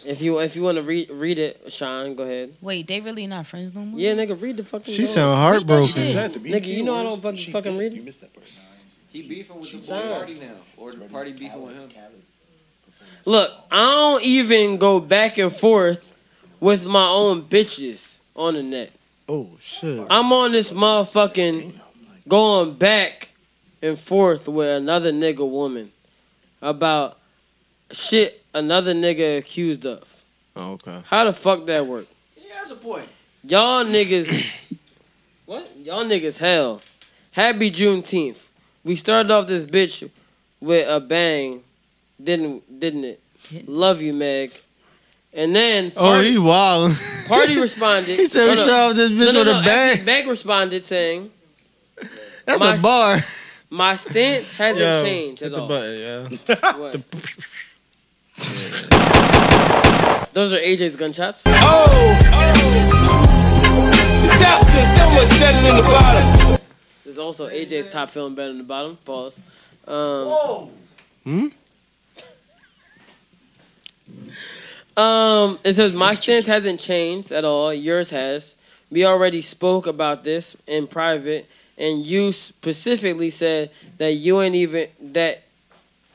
If you if you want to read read it, Sean, go ahead. Wait, they really not friends no more? Yeah, nigga, read the fucking. She note. sound heartbroken. Nigga, you know I don't fucking fucking read it. You missed that part. He beefing with the boy Pardi now, or the Pardi beefing with him. Look, I don't even go back and forth with my own bitches on the net. Oh shit. I'm on this motherfucking going back and forth with another nigga woman about shit another nigga accused of. Oh, okay. How the fuck that work? Yeah, that's a point. Y'all niggas, what? Y'all niggas hell. Happy Juneteenth. We started off this bitch with a bang, didn't didn't it? Love you, Meg. And then Oh, he wild. Pardi [LAUGHS] responded. He said we started off this bitch with a bang. actually, Meg responded saying, That's My- a bar. [LAUGHS] "My stance hasn't Yo, changed hit at the all." button, yeah. What? [LAUGHS] Those are AJ's gunshots. Oh! The top is so much better than the bottom. There's also AJ's top feeling better than the bottom. Pause. Um, Hmm? Um, it says my stance hasn't changed at all. Yours has. We already spoke about this in private, and you specifically said that you ain't even that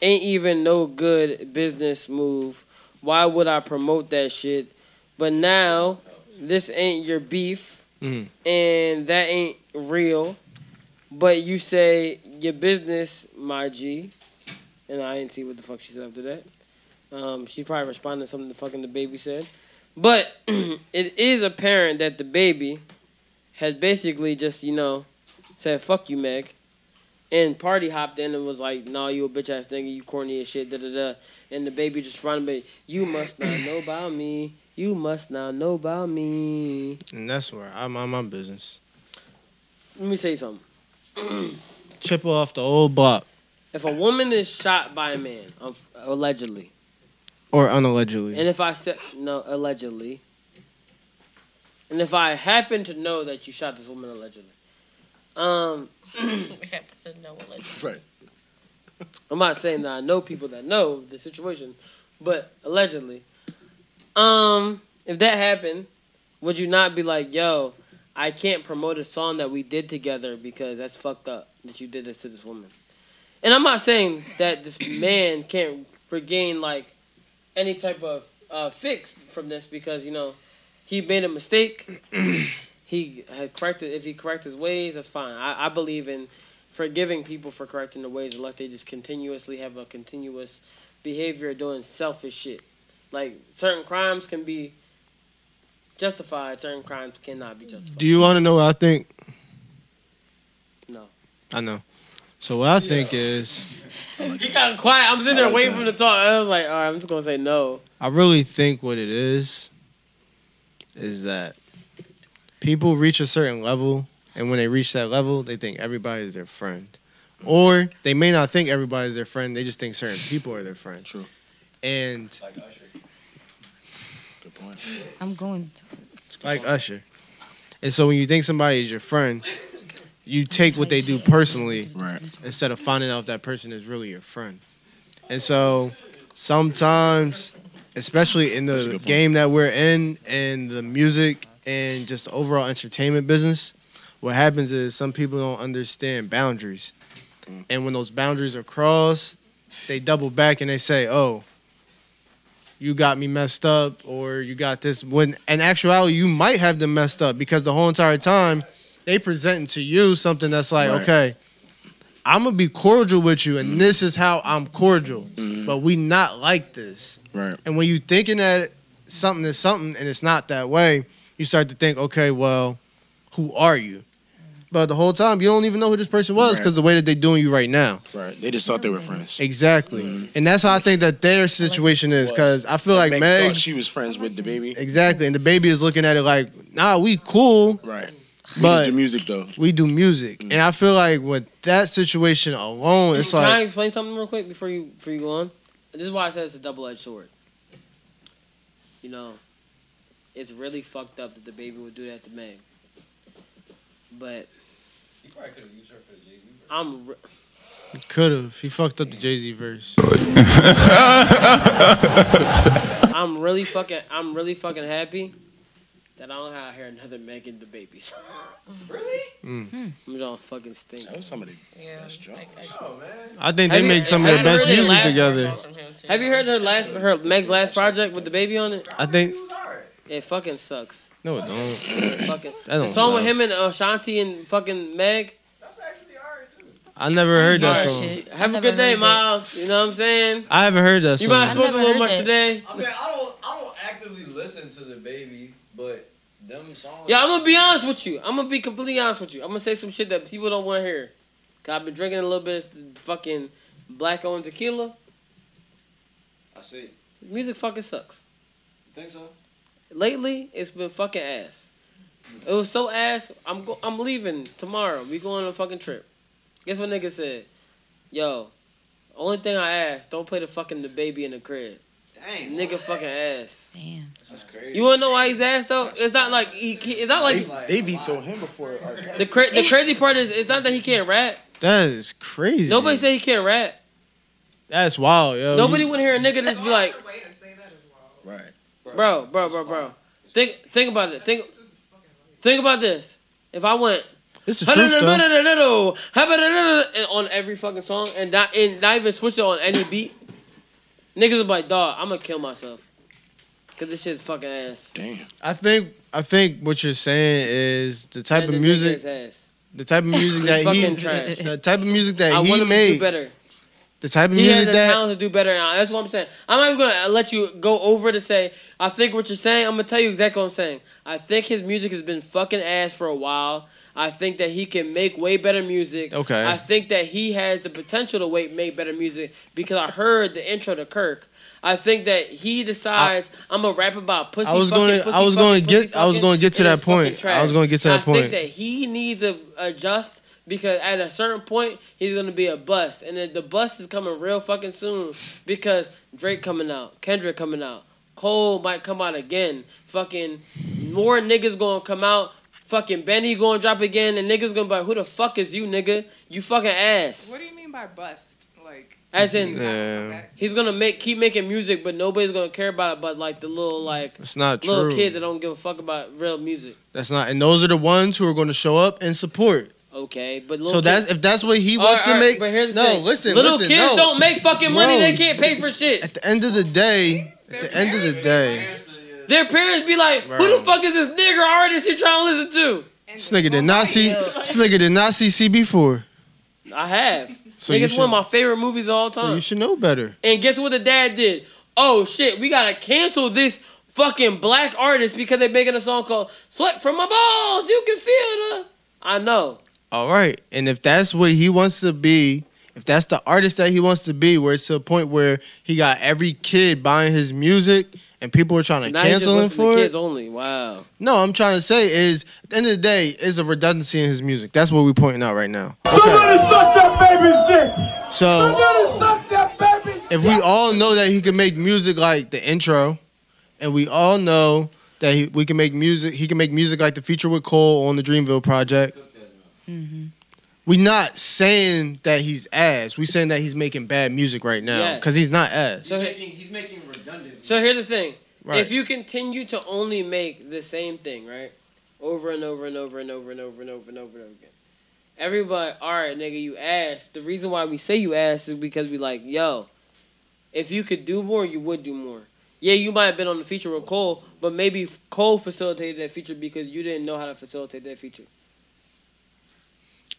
ain't even no good business move. Why would I promote that shit? But now this ain't your beef, Mhm. and that ain't real. But you say your business, my G, and I didn't see what the fuck she said after that. Um, she probably responded to something the fucking DaBaby said. But [CLEARS THROAT] it is apparent that DaBaby had basically just, you know, said, fuck you, Meg. And Pardi hopped in and was like, nah, you a bitch ass nigga, you corny as shit, da da da. And DaBaby just responded, you must not know [COUGHS] about me. You must not know about me. And that's where I'm on my business. Let me say something. [CLEARS THROAT] Chip off the old block. If a woman is shot by a man, um, allegedly, Or unallegedly. And if I said no, allegedly, and if I happen to know that you shot this woman allegedly, um, [LAUGHS] Right. I'm not saying that I know people that know the situation, but allegedly, um, if that happened, would you not be like, "Yo, I can't promote a song that we did together because that's fucked up that you did this to this woman"? And I'm not saying that this [COUGHS] man can't regain like any type of uh, fix from this because you know he made a mistake. [CLEARS THROAT] he had corrected. If he correct his ways, that's fine. I, I believe in forgiving people for correcting their ways unless they just continuously have a continuous behavior doing selfish shit. Like certain crimes can be justified, certain crimes cannot be justified. Do you want to know what I think? No. I know. So what I think is, [LAUGHS] He got quiet. I'm sitting there waiting for him to talk. I was like, all right, I'm just gonna say no. I really think what it is, is that people reach a certain level, and when they reach that level, they think everybody is their friend, Or they may not think everybody's their friend. They just think certain people are their friend. True. And Good point. I'm going to. like Usher. And so when you think somebody is your friend, you take what they do personally right. instead of finding out if that person is really your friend. And so sometimes, especially in the game that we're in and the music and just overall entertainment business, what happens is some people don't understand boundaries. Mm. And when those boundaries are crossed, they double back and they say, "Oh, you got me messed up or you got this when in actuality you might have them messed up because the whole entire time they presenting to you something that's like Right. okay i'm gonna be cordial with you and this is how i'm cordial mm-hmm. but we not like this Right. and when you thinking that something is something and it's not that way you start to think okay well who are you but the whole time you don't even know who this person was Right. because the way that they're doing you right now Right. They just thought they were friends. exactly mm-hmm. and that's how i think that their situation is because i feel like Meg meg thought she was friends with DaBaby. Exactly, and DaBaby is looking at it like, nah, we cool, Right. But just do music though. we do music, mm. and I feel like with that situation alone, it's like Can I explain something real quick before you before you go on? This is why I said it's a double edged sword. You know, it's really fucked up that DaBaby would do that to Meg. But he probably could have used her for the Jay Z. I'm. Re- could have. He fucked up the Jay Z verse. [LAUGHS] I'm really fucking. I'm really fucking happy that I don't have to hear another Megan DaBaby song. [LAUGHS] Really? Mm. I'm gonna fucking stink. That was somebody. Yeah. Oh man. I think Have they you- make some of have the best heard music together. Have you heard her last her Meg's last project with DaBaby on it? I think It fucking sucks. no, it don't. fucking That don't the song with suck. him and Ashanti and fucking Meg. That's actually alright too. I never heard that Alright, song. shit. Have a good day, Miles. You know what I'm saying? I haven't heard that You song. might have spoken a little much today. I mean, I don't, I don't actively listen to DaBaby, but them songs. Yeah, I'm gonna be honest with you. I'm gonna be completely honest with you. I'm gonna say some shit that people don't want to hear. Cause I've been drinking a little bit of fucking black owned tequila. I see. Music fucking sucks. You Think so? Lately, it's been fucking ass. It was so ass. I'm go- I'm leaving tomorrow. We going on a fucking trip. Guess what nigga said? Yo, only thing I ask, don't play the fucking DaBaby in the crib. Dang. Nigga fucking ass. Damn. That's crazy. You wanna know why he's ass though? It's not like he. he- It's not like They vetoed him before. [LAUGHS] the cra- the crazy part is it's not that he can't rap. That is crazy. Nobody said he can't rap. That's wild, yo. Nobody want to hear a nigga just be like, a way to say that is wild. Right. Bro, bro, bro, bro. Think think about it. Think think about this. If I went It's the truth, though. on every fucking song and not and not even switch it on any beat, niggas would be like, dog, I'm gonna kill myself. Cause this shit's fucking ass. Damn. I think I think what you're saying is the type And of the music, ass. the type of music that he, fucking trash. the type of music that I he him do makes, better. The type of He has the that talent to do better. And that's what I'm saying. I'm not even gonna let you go over to say. I think what you're saying. I'm gonna tell you exactly what I'm saying. I think his music has been fucking ass for a while. I think that he can make way better music. Okay. I think that he has the potential to wait, make better music because I heard the intro to Kirk. I think that he decides I, am gonna rap about pussy. I was fucking, gonna- pussy I was fucking, gonna get- I was gonna get to that point. I was gonna get to that I point. I think that he needs to adjust because at a certain point he's gonna be a bust, and then the bust is coming real fucking soon because Drake coming out, Kendrick coming out, Cole might come out again. Fucking more niggas gonna come out. Fucking Benny gonna drop again, and niggas gonna be like, "Who the fuck is you, nigga? You fucking ass." What do you mean by bust? Like As in, Yeah. he's gonna make keep making music, but nobody's gonna care about it. But like the little like It's not little true. kids that don't give a fuck about real music. that's not, and those are the ones who are going to show up and support. Okay, but little So that's if that's what he wants right, all to right, make. But here's the no, thing. listen, little listen, kids no. don't make fucking money. Bro. They can't pay for shit. At the end of the day, at the end of the day, Their parents be like, "Who the fuck is this nigger artist you trying to listen to?" this nigga did not see. This nigga did not see CB4. I have. So Nigga, you it's one of my favorite movies of all time. So time. you should know better. and guess what the dad did? Oh shit, we gotta cancel this fucking black artist because they're making a song called "Sweat from My Balls." You can feel the. I know. All right, and if that's what he wants to be, if that's the artist that he wants to be, where it's to a point where he got every kid buying his music and people are trying So to now you just cancel him listen to for kids it. only. Wow. No, I'm trying to say is at the end of the day, is a redundancy in his music. That's what we're pointing out right now. Somebody suck that baby's dick. So Somebody suck that baby's if we all know that he can make music like the intro, and we all know that he, we can make music, he can make music like the feature with Cole on the Dreamville project. We not saying that he's ass. We're saying that he's making bad music right now Yes. because he's not ass. So, making, he's making redundant. so here's the thing: Right. if you continue to only make the same thing, right, over and over and over and over and over and over and over and over again, everybody, all right, nigga, you ass. The reason why we say you ass is because we like, yo, if you could do more, you would do more. Yeah, you might have been on the feature with Cole, but maybe Cole facilitated that feature because you didn't know how to facilitate that feature.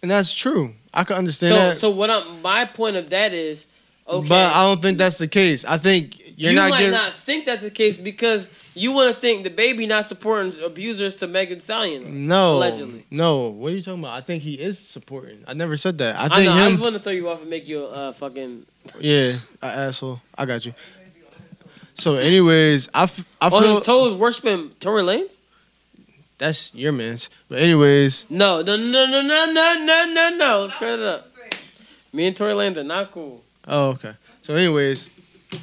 And that's true. I can understand So, that. so what I'm my point of that is, okay, But I don't think that's the case. I think you're you not might getting. not think that's the case because you want to think DaBaby not supporting abusers to Megan Stallion. no, allegedly. no. What are you talking about? I think he is supporting. I never said that. I I, think know. I just want to throw you off and make you a uh, fucking. yeah, asshole. I got you. So, anyways, I, f- I oh, feel his toes worshiping Tory Lanez? That's your man's. But anyways, No, no, no, no, no, no, no, no, no. Let's clear it up. Me and Tory Lanez are not cool. oh okay. So, anyways,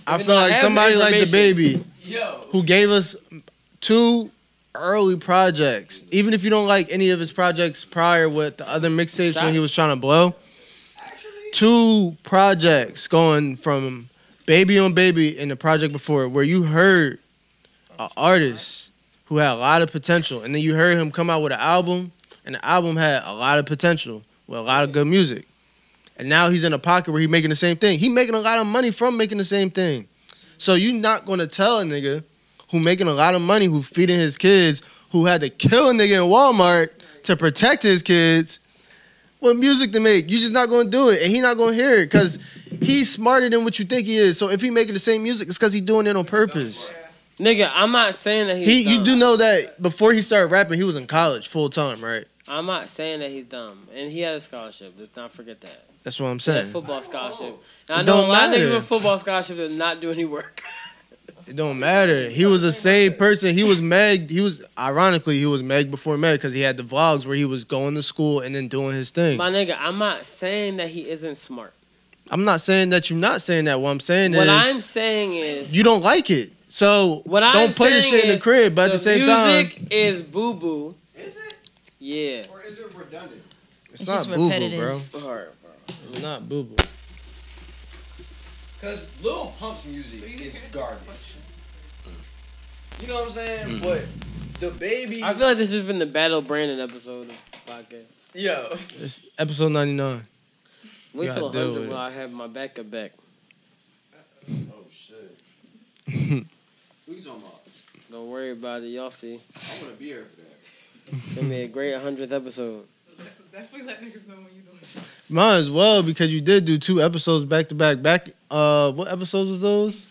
I Even feel like somebody like DaBaby who gave us two early projects. Even if you don't like any of his projects prior with the other mixtapes when he was trying to blow, two projects going from Baby on Baby and the project before where you heard an artist who had a lot of potential, and then you heard him come out with an album, and the album had a lot of potential with a lot of good music. And now he's in a pocket where he's making the same thing. He making a lot of money from making the same thing. So you're not gonna tell a nigga who making a lot of money, who feeding his kids, who had to kill a nigga in Walmart to protect his kids, what music to make. You're just not gonna do it, and he not gonna hear it because he's smarter than what you think he is. So if he making the same music, it's because he doing it on purpose. Nigga, I'm not saying that he's He, dumb. you do know that before he started rapping, he was in college full time, right? I'm not saying that he's dumb, and he had a scholarship. Let's not forget that. That's what I'm He had a saying. football scholarship. And I know a don't lot of niggas with football scholarship that not do any work. [LAUGHS] It don't matter. He was the same person. He was Meg. He was ironically he was Meg before Meg because he had the vlogs where he was going to school and then doing his thing. My nigga, I'm not saying that he isn't smart. I'm not saying that you're not saying that. What I'm saying What is what I'm saying is you don't like it. So what don't I'm play the shit in the crib. But at the same time, music is boo boo. Is it? Yeah. Or is it redundant? it's, It's not just boo boo, repetitive. bro. Alright, It's not boo boo. Because Lil Pump's music is garbage. You know what I'm saying? Mm-hmm. But DaBaby. I feel like this has been the Battle Brandon episode of the podcast. Yo. It's episode 99. Wait till 100 with when it. I have my backup back. Oh shit. [LAUGHS] Who you talking about? Don't worry about it. Y'all see. I want to be here for that. It's going to be a great 100th episode. Definitely let niggas know when you doing it. Might as well because you did do two episodes back to back. Back. Uh, what episodes was those?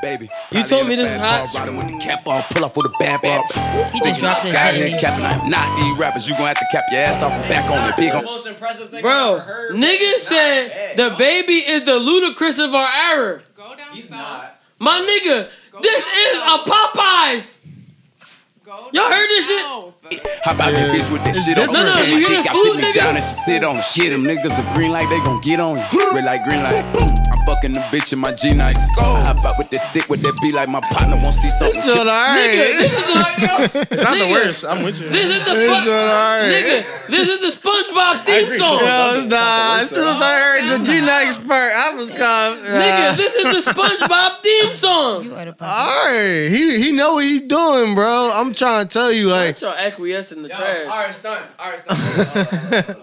Baby. You told me this is hot. Riding with the cap on, pull up for the bad bops. He just dropped his Got head. here capping. I'm not these rappers. You gonna have to cap your ass off and back on the big The home. most impressive thing Bro, I've ever heard. niggas said DaBaby is the Ludacris of our era. Go down He's south. not. My nigga, this is a Popeyes. Y'all heard this shit? How about that bitch with that shit on? No, no, you My hear the I food, sit me nigga? down and she sit on. Get them niggas a green light, they gon' get on you. Red light, green light, boom. I'm fucking the bitch in my G nights. I hop out with that stick with that be like my partner won't see something. It's all right. Nigga, this is the, It's not the worst. I'm with you. this is the It's Spo- all right. nigga, this is the SpongeBob theme song. Yo, it's not. As soon as I heard the G Nice part, I was calm. Nigga, this is the uh. SpongeBob theme song. [LAUGHS] You are the All right, he he know what he's doing, bro. I'm trying to tell you, like, Let y'all acquiesce in the Yo, trash. alright, stunt. Alright, stunt.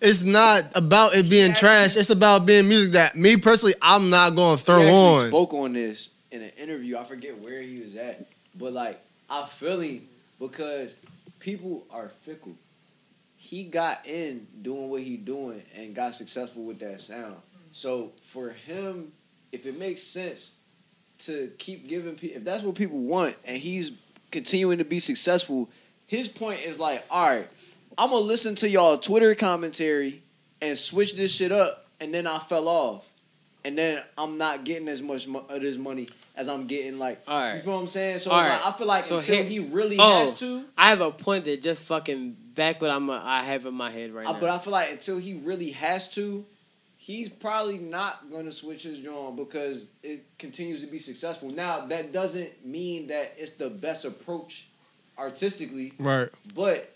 It's not about it being trash. It's about being music that me personally, I'm not going to throw he actually on. spoke on this in an interview. I forget where he was at, but like I feel him because people are fickle. He got in doing what he doing and got successful with that sound. So for him, if it makes sense to keep giving people, if that's what people want, and he's continuing to be successful, his point is like, all right, I'm gonna listen to y'all Twitter commentary and switch this shit up, and then I fell off, and then I'm not getting as much mo- of this money as I'm getting like. All right. You feel what I'm saying? So All it's right. like, I feel like So until here- he really oh, has to. I have a point that just fucking back what I'm I have in my head right Uh, now. but I feel like until he really has to, he's probably not going to switch his genre because it continues to be successful. Now that doesn't mean that it's the best approach artistically, Right. but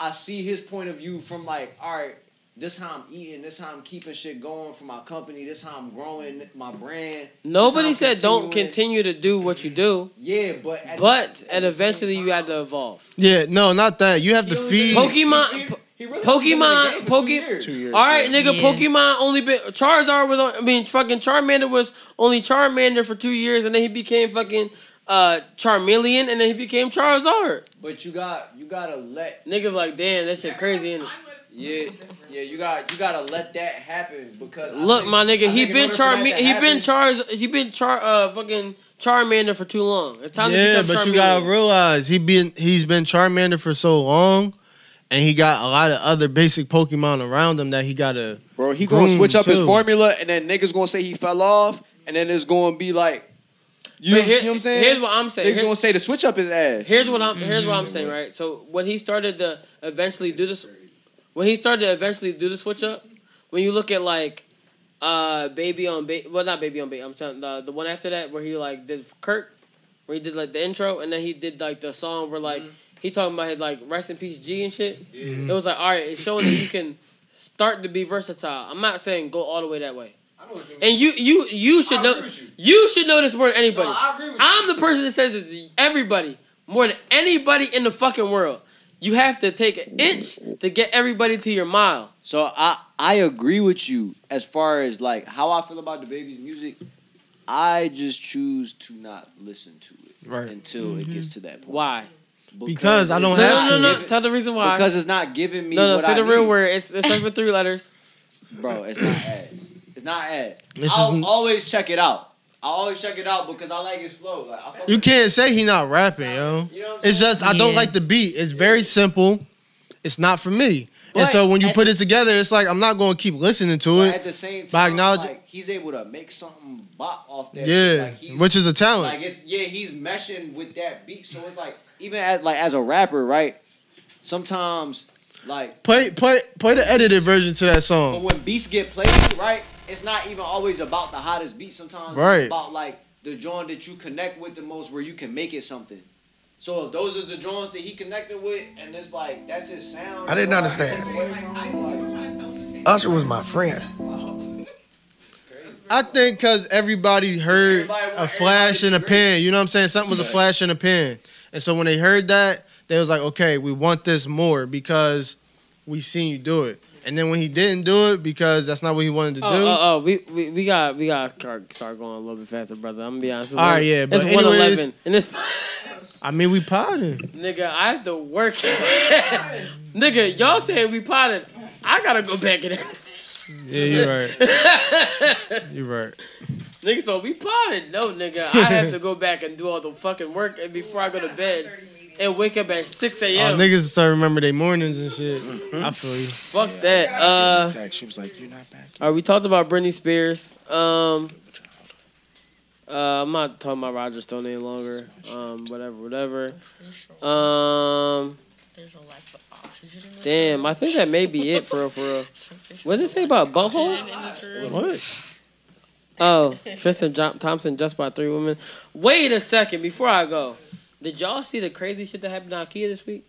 I see his point of view from like, all right, this how I'm eating, this how I'm keeping shit going for my company, this how I'm growing my brand. Nobody this how I'm said don't continue to do what you do. Yeah, but at the- But and eventually you have to evolve. Yeah, no, not that. You have to feed. Pokemon, Pokemon, Pokemon. Two years. All right, nigga. Yeah. Pokemon only been Charizard was. On, I mean, fucking Charmander was only Charmander for two years, and then he became fucking uh Charmeleon, and then he became Charizard. But you got you gotta let niggas like, damn, that shit crazy. And Yeah, yeah, you got you gotta let that happen because look, think- my I nigga, he think in been order for Char, that he been happen- Char, he been Char, uh, fucking Charmander for too long. It's time to Yeah, become but you gotta realize he been he's been Charmander for so long, and he got a lot of other basic Pokemon around him that he gotta. Bro, he gonna switch up his formula, and then niggas gonna say he fell off, and then it's gonna be like, you, But here- you know what I'm saying? here's what I'm saying. Niggas Here- gonna say to switch up his ass. Here's what I'm here's what I'm saying, right? So when he started to eventually do this, when he started to eventually do the switch up, when you look at like, uh, baby on baby, well not baby on baby, I'm telling the the one after that where he like did Kirk, where he did like the intro and then he did like the song where like he talking about his like rest in peace G and shit. It was like all right, it's showing that you can start to be versatile. I'm not saying go all the way that way. And you you you should know you. should know this more than anybody. I agree with I'm the person that says it to everybody more than anybody in the fucking world. You have to take an inch to get everybody to your mile. So I I agree with you as far as like how I feel about DaBaby's music. I just choose to not listen to it Right. until it gets mm-hmm. to that point. Why? Because I don't have not to. No, no, no. Tell the reason why. Because it's not giving me. no, no. what Say I the real word. It's it's over three letters. bro. It's not ads. It's not ad. This I'll is- always check it out. I always check it out because I like his flow. Like, I You can't say he not rapping, yo. It's just I don't Yeah. like the beat. It's very simple. It's not for me. and so when you put the- it together, it's like I'm not going to keep listening to But it. at the same but I time, acknowledge like, he's able to make something bop off that. Yeah, shit. Like, which is a talent. Like it's yeah, he's meshing with that beat. So it's like even as like as a rapper, right? Sometimes like Play play play the edited version to that song. but song. when beats get played, right? It's not even always about the hottest beat. Sometimes Right. it's about like the joint that you connect with the most, where you can make it something. So if those are the joints that he connected with, and it's like that's his sound. I didn't understand. Usher was my friend. I think because everybody heard a flash in a pen. You know what I'm saying? Something was a flash in a pen. And so when they heard that, they was like, okay, we want this more because we seen you do it. And then when he didn't do it because that's not what he wanted to Oh, do. oh, oh, we, we we got we got to start going a little bit faster, brother. I'm gonna be honest. It's All right, yeah, but it's anyways- 111, and this [LAUGHS] I mean, we potting. nigga, I have to work. [LAUGHS] nigga, y'all saying we potted. I gotta go back and. Yeah, you're right. [LAUGHS] You're right. Nigga, so we potted. No, nigga, I have to go back and do all the fucking work and before I go to bed and wake up at 6 a.m. Oh, a.m. niggas start remember their mornings and shit. Mm-hmm. I feel you. Fuck that. Uh, She was like, "You're not back." all right, we talked about Britney Spears. Um, uh, I'm not talking about Roger Stone any longer. Um, whatever, whatever. Um, There's a lack of oxygen damn, I think that may be it for real, for real. [LAUGHS] What did it say about butthole? in this room. What? Oh, Tristan Thompson just by three women. Wait a second before I go. Did y'all see the crazy shit that happened to IKEA this week?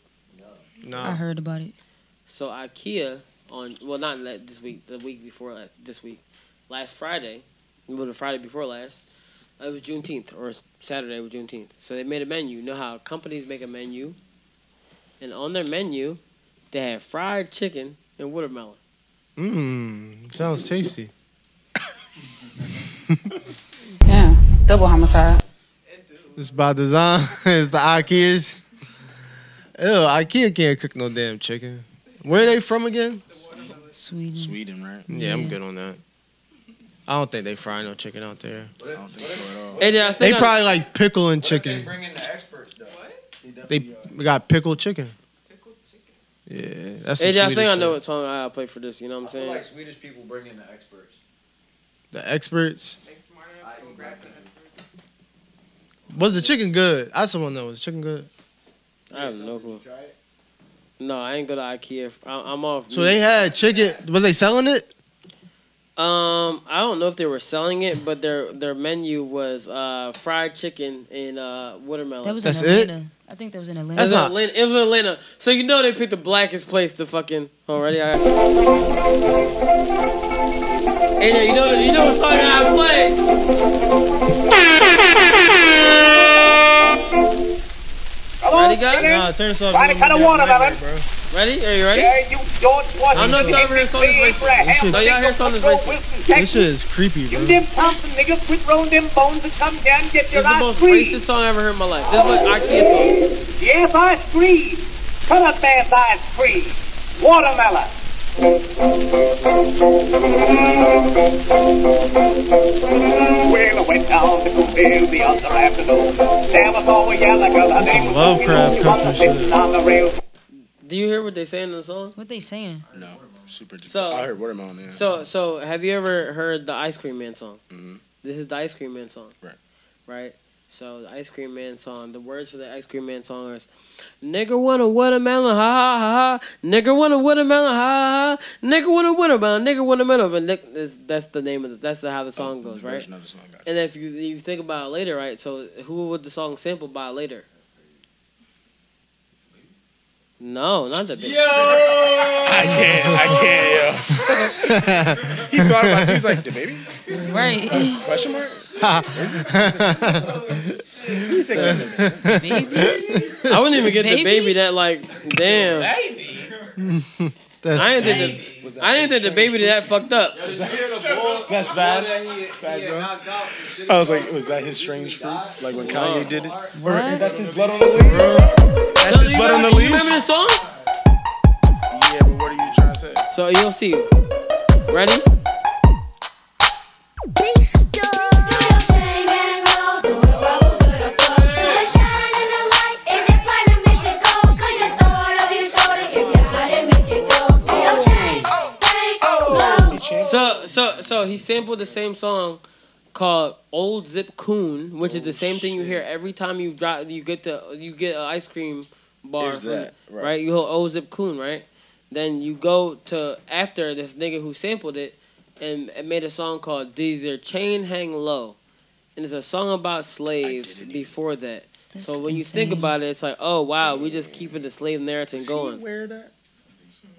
No. I heard about it. So IKEA on well not this week, the week before la- this week, last Friday, well the Friday before last, it was Juneteenth or Saturday was Juneteenth. So they made a menu. You know how companies make a menu, and on their menu, they had fried chicken and watermelon. Mmm, sounds tasty. [LAUGHS] Yeah, double homicide. It's by design. [LAUGHS] it's the Ikeas. Ew, Ikea can't cook no damn chicken. Where they from again? Sweden. Sweden, right? Yeah, I'm good on that. I don't think they fry no chicken out there. I don't think so at all. And then I They think I- probably like pickle and chicken. bring in the experts though. They we got pickled chicken. Yeah, that's some And I Swedish think I know what song I play for this. You know what I'm I feel saying? like Swedish people bring in the experts. The experts. They smart enough to grab the experts. Was the chicken good? I just want to know. Was the chicken good? I have no clue. No, I ain't go to IKEA. I- I'm off. So they had chicken. Was they selling it? Um, I don't know if they were selling it, but their their menu was uh, fried chicken and uh, watermelon. That was That's in it? Atlanta. I think that was in It Atlanta. was, in Atlanta. it was in Atlanta. So you know they picked the blackest place to fucking already. I Hey, there, you know the, you know what song I play? Ready, guys? Nah, turn this off. Find a cut of watermelon. Ready? Are you ready? Yeah, you George I don't know if y'all ever heard song this racist. No, y'all heard song this racist. This shit is creepy, bro. You them Thompson niggas quit rolling them bones and come down and get This is the most racist song I ever heard in my life. This is what IKEA song. Yes, I scream. Cut up man's eyes free. Watermelon. Well, I went down to Coopville the other afternoon. There was a yellow girl. Her Lovecraft country shit. on the rail. Do you hear what they saying in the song? What they saying? No, super. So I heard watermelon. Yeah. So so have you ever heard the Ice Cream Man song? Mm-hmm. This is the Ice Cream Man song. Right. Right. So the Ice Cream Man song. The words for the Ice Cream Man song is, "Nigga want a watermelon, ha ha ha ha. Nigga want a watermelon, ha ha ha. Nigga want a watermelon, nigga want a watermelon." Nick- That's, that's the name of the. That's the, how the song oh, goes, right? version of the song, gotcha. And if you you think about it later, right? So who would the song sample by later? No, not the big. [LAUGHS] I can't. I can't, yo. [LAUGHS] he thought about it. He was like, DaBaby? Right. [LAUGHS] Question mark? He said, I wouldn't even get DaBaby that like damn. That's I didn't think the I didn't think DaBaby that fucked up. That's bad. Bad. I was like, was that his strange fruit? Like when Kanye did it? Or that's his blood on the leaves? That's his blood on the remember- You leaves? remember the song? Yeah, but what are you trying to say? So you'll see. Ready? So so so he sampled the same song called Old Zip Coon, which is the oh, same thing you hear every time you drop you get to you get an ice cream bar Is from- that, right. right. You go Old Zip Coon, right? Then you go to after this nigga who sampled it and it made a song called Does Your Chain Hang Low? And it's a song about slaves before that. That's so when you think about it, it's like, oh wow, we just keeping the slave narrative going. Wear that?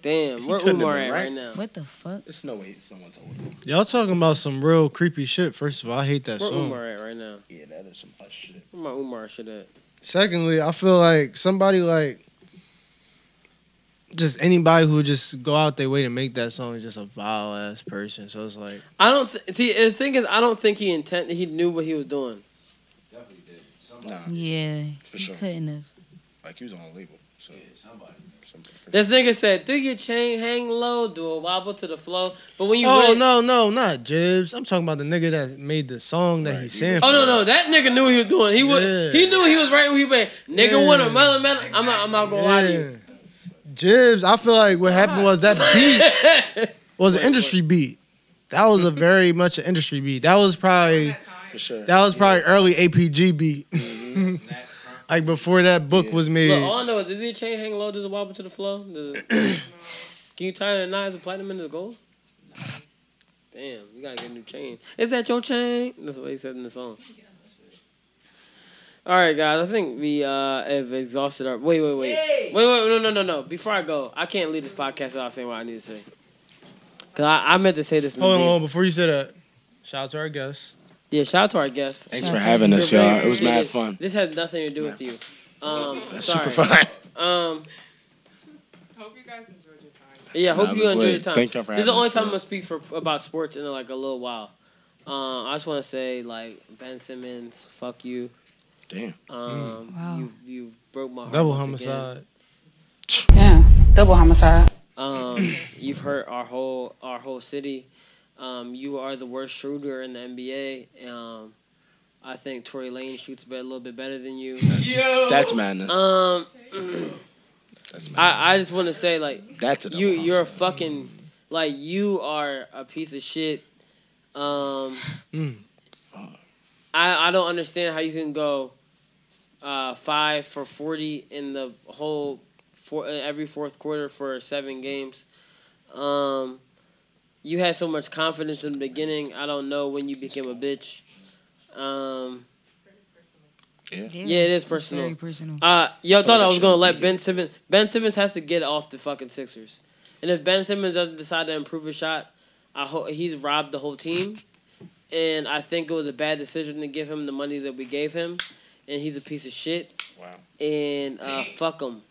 Damn, where couldn't have Umar at right? right now? What the fuck? There's no way someone told him. Y'all talking about some real creepy shit. First of all, I hate that Where song. Umar at right now? Yeah, that is some hush shit. Where my Umar shit at? Secondly, I feel like somebody like just anybody who just go out their way to make that song is just a vile ass person. So it's like I don't th- see. The thing is, I don't think he intent. He knew what he was doing. Definitely did. Somebody. Nah, Yeah. For he sure. couldn't have. like he was on a label. So somebody. This nigga said, "Do your chain hang low, do a wobble to the flow." But when you oh really- no no not Jibbs. I'm talking about the nigga that made the song that he sampled. oh no no, that nigga knew what he was doing. He was Yeah. he knew he was right when he went. Nigga, Yeah. want a melon man? I'm not. I'm not gonna lie to you. Jibbs, I feel like what happened was that beat [LAUGHS] was an industry beat. That was a very much an industry beat. That was probably For sure. that was probably early APG beat. Mm-hmm. [LAUGHS] like before that book was made. Look, all I know is, does your chain hang low? Does it wobble to the flow? Does [CLEARS THROAT] Can you tie the knives and platinum into the gold? Damn, you gotta get a new chain. Is that your chain? That's what he said in the song. All right, guys. I think we uh, have exhausted our. Wait, wait, wait, wait, wait. No, no, no, no. Before I go, I can't leave this podcast without saying what I need to say. Cause I, I meant to say this. Hold on, hold on, before you say that, shout out to our guests. Yeah, shout out to our guests. Thanks for having us, You're y'all. It was mad appreciated. fun. This has nothing to do with you. Um, That's sorry. super fun. Um, Hope you guys enjoyed your time. yeah, hope Nah, you enjoyed your time. Thank y'all for this is the only time I'm gonna speak for about sports in like a little while. Um, I just want to say like Ben Simmons, fuck you. Damn. Um, Wow. you you broke my heart. Double once again. homicide. Yeah, double homicide. Um, you've hurt our whole our whole city. Um, you are the worst shooter in the NBA. Um, I think Tory Lanez shoots a bit- a little bit better than you. That's madness. Um, That's madness. I, I just want to say like That's a you you're a fucking like you are a piece of shit. Um, Mm. I I don't understand how you can go uh, five for forty in the whole for uh, every fourth quarter for seven games. Um, you had so much confidence in the beginning. I don't know when you became a bitch. Um, yeah. yeah, it is It's personal. very personal. Uh, yo, feel thought I I was gonna let Ben Simmons. Ben Simmons has to get off the fucking Sixers, and if Ben Simmons doesn't decide to improve his shot, I hope he's robbed the whole team, and I think it was a bad decision to give him the money that we gave him, and he's a piece of shit. Wow. And uh, fuck him.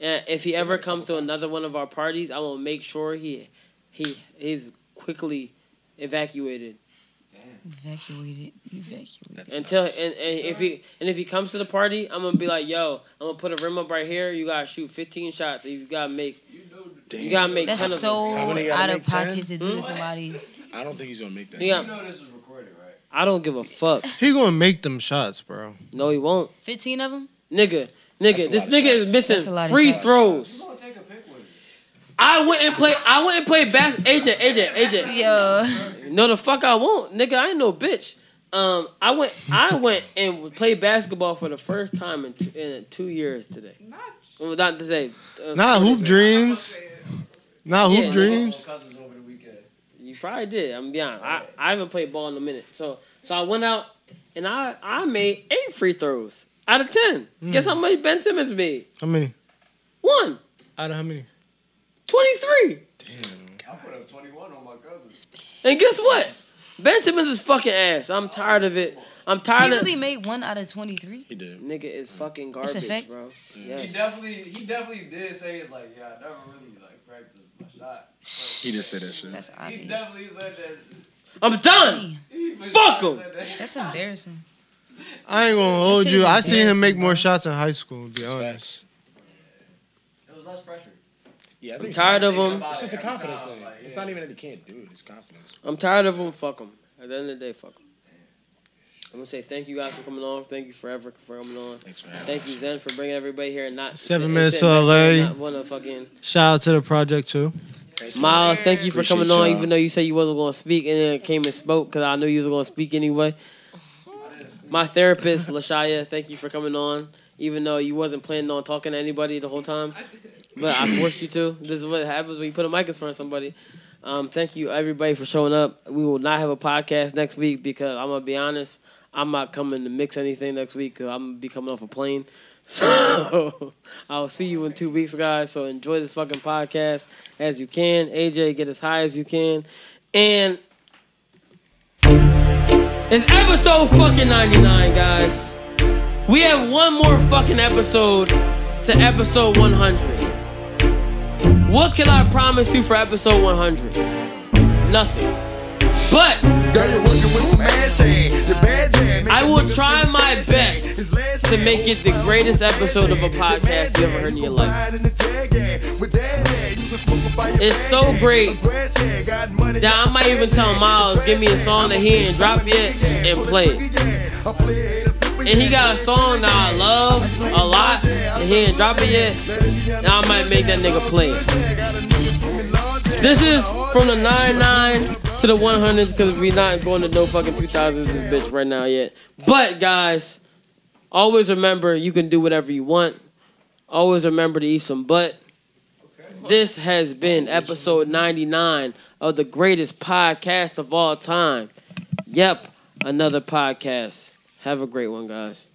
And if he ever comes to another one of our parties, I will make sure he he he's quickly evacuated. Evacuated. Evacuated. Until and, and if he and if he comes to the party, I'm gonna be like, yo, I'm gonna put a rim up right here. You gotta shoot 15 shots. You gotta make. You gotta make. That's 10 of so them. How many gotta out of make, 10? pocket to do to somebody. Hmm? I don't think he's gonna make that. You got- this is recorded, right? I don't give a fuck. He gonna make them shots, bro. No, he won't. 15 of them? Nigga, nigga, this nigga shots. is missing free shots. throws. I went and play. I went and play bas. AJ, AJ, AJ. Yo. No, the fuck I won't, nigga. I ain't no bitch. Um, I went. I went and played basketball for the first time in two, in two years today. Well, not today. Uh, Not hoop dreams. Not hoop Yeah. dreams. You probably did. I'm gonna. I, I haven't played ball in a minute. So so I went out and I I made eight free throws out of ten. Guess how much Ben Simmons made? How many? One. Out of how many? 23. I put up 21 on my cousin. And guess what? Ben Simmons is fucking ass. I'm tired of it. I'm tired He tired really of made one out of 23? He did. Nigga is mm. fucking It's garbage, a fact? bro. Mm. He definitely, he definitely did say it's like, yeah, I never really like practiced my shot. He did say that shit. That's He obvious. definitely said that. I'm done. Fuck him. That's embarrassing. I ain't gonna hold you. I seen him make more shots in high school. To be honest. It was less pressure. Yeah, I I'm tired of them. It's just a confidence thing. like, It's not even that he can't do it. It's confidence. I'm tired of them. Fuck them. At the end of the day, fuck them. I'm gonna say thank you guys for coming on. Thank you forever for coming on. Thanks for Thank you Zen for bringing everybody here and not Seven and minutes sitting to back LA. Not wanna fucking Shout out to the project too. Miles, thank you for Appreciate coming on, even though you said you wasn't gonna speak and then came and spoke because I knew you was gonna speak anyway. My therapist, Lashaya, thank you for coming on, even though you wasn't planning on talking to anybody the whole time. But I forced you to. This is what happens when you put a mic in front of somebody. Um, thank you everybody for showing up. We will not have a podcast next week because I'm gonna be honest, I'm not coming to mix anything next week because I'm gonna be coming off a plane. [LAUGHS] So I'll see you in two weeks, guys. So enjoy this fucking podcast as you can. AJ, get as high as you can. And it's episode fucking 99, guys. We have one more fucking episode to episode 100. What can I promise you for episode 100? Nothing. But I will try my best to make it the greatest episode of a podcast you ever heard in your life. It's so great that I might even tell Miles, give me a song that he ain't dropped yet and play it. And he got a song that I love a lot and he ain't dropped it yet. Now I might make that nigga play. This is from the 99 to the 100s because we're not going to no fucking 2000s this bitch right now yet. But guys, always remember you can do whatever you want. Always remember to eat some butt. This has been episode 99 of the greatest podcast of all time. Yep, another podcast. Have a great one, guys.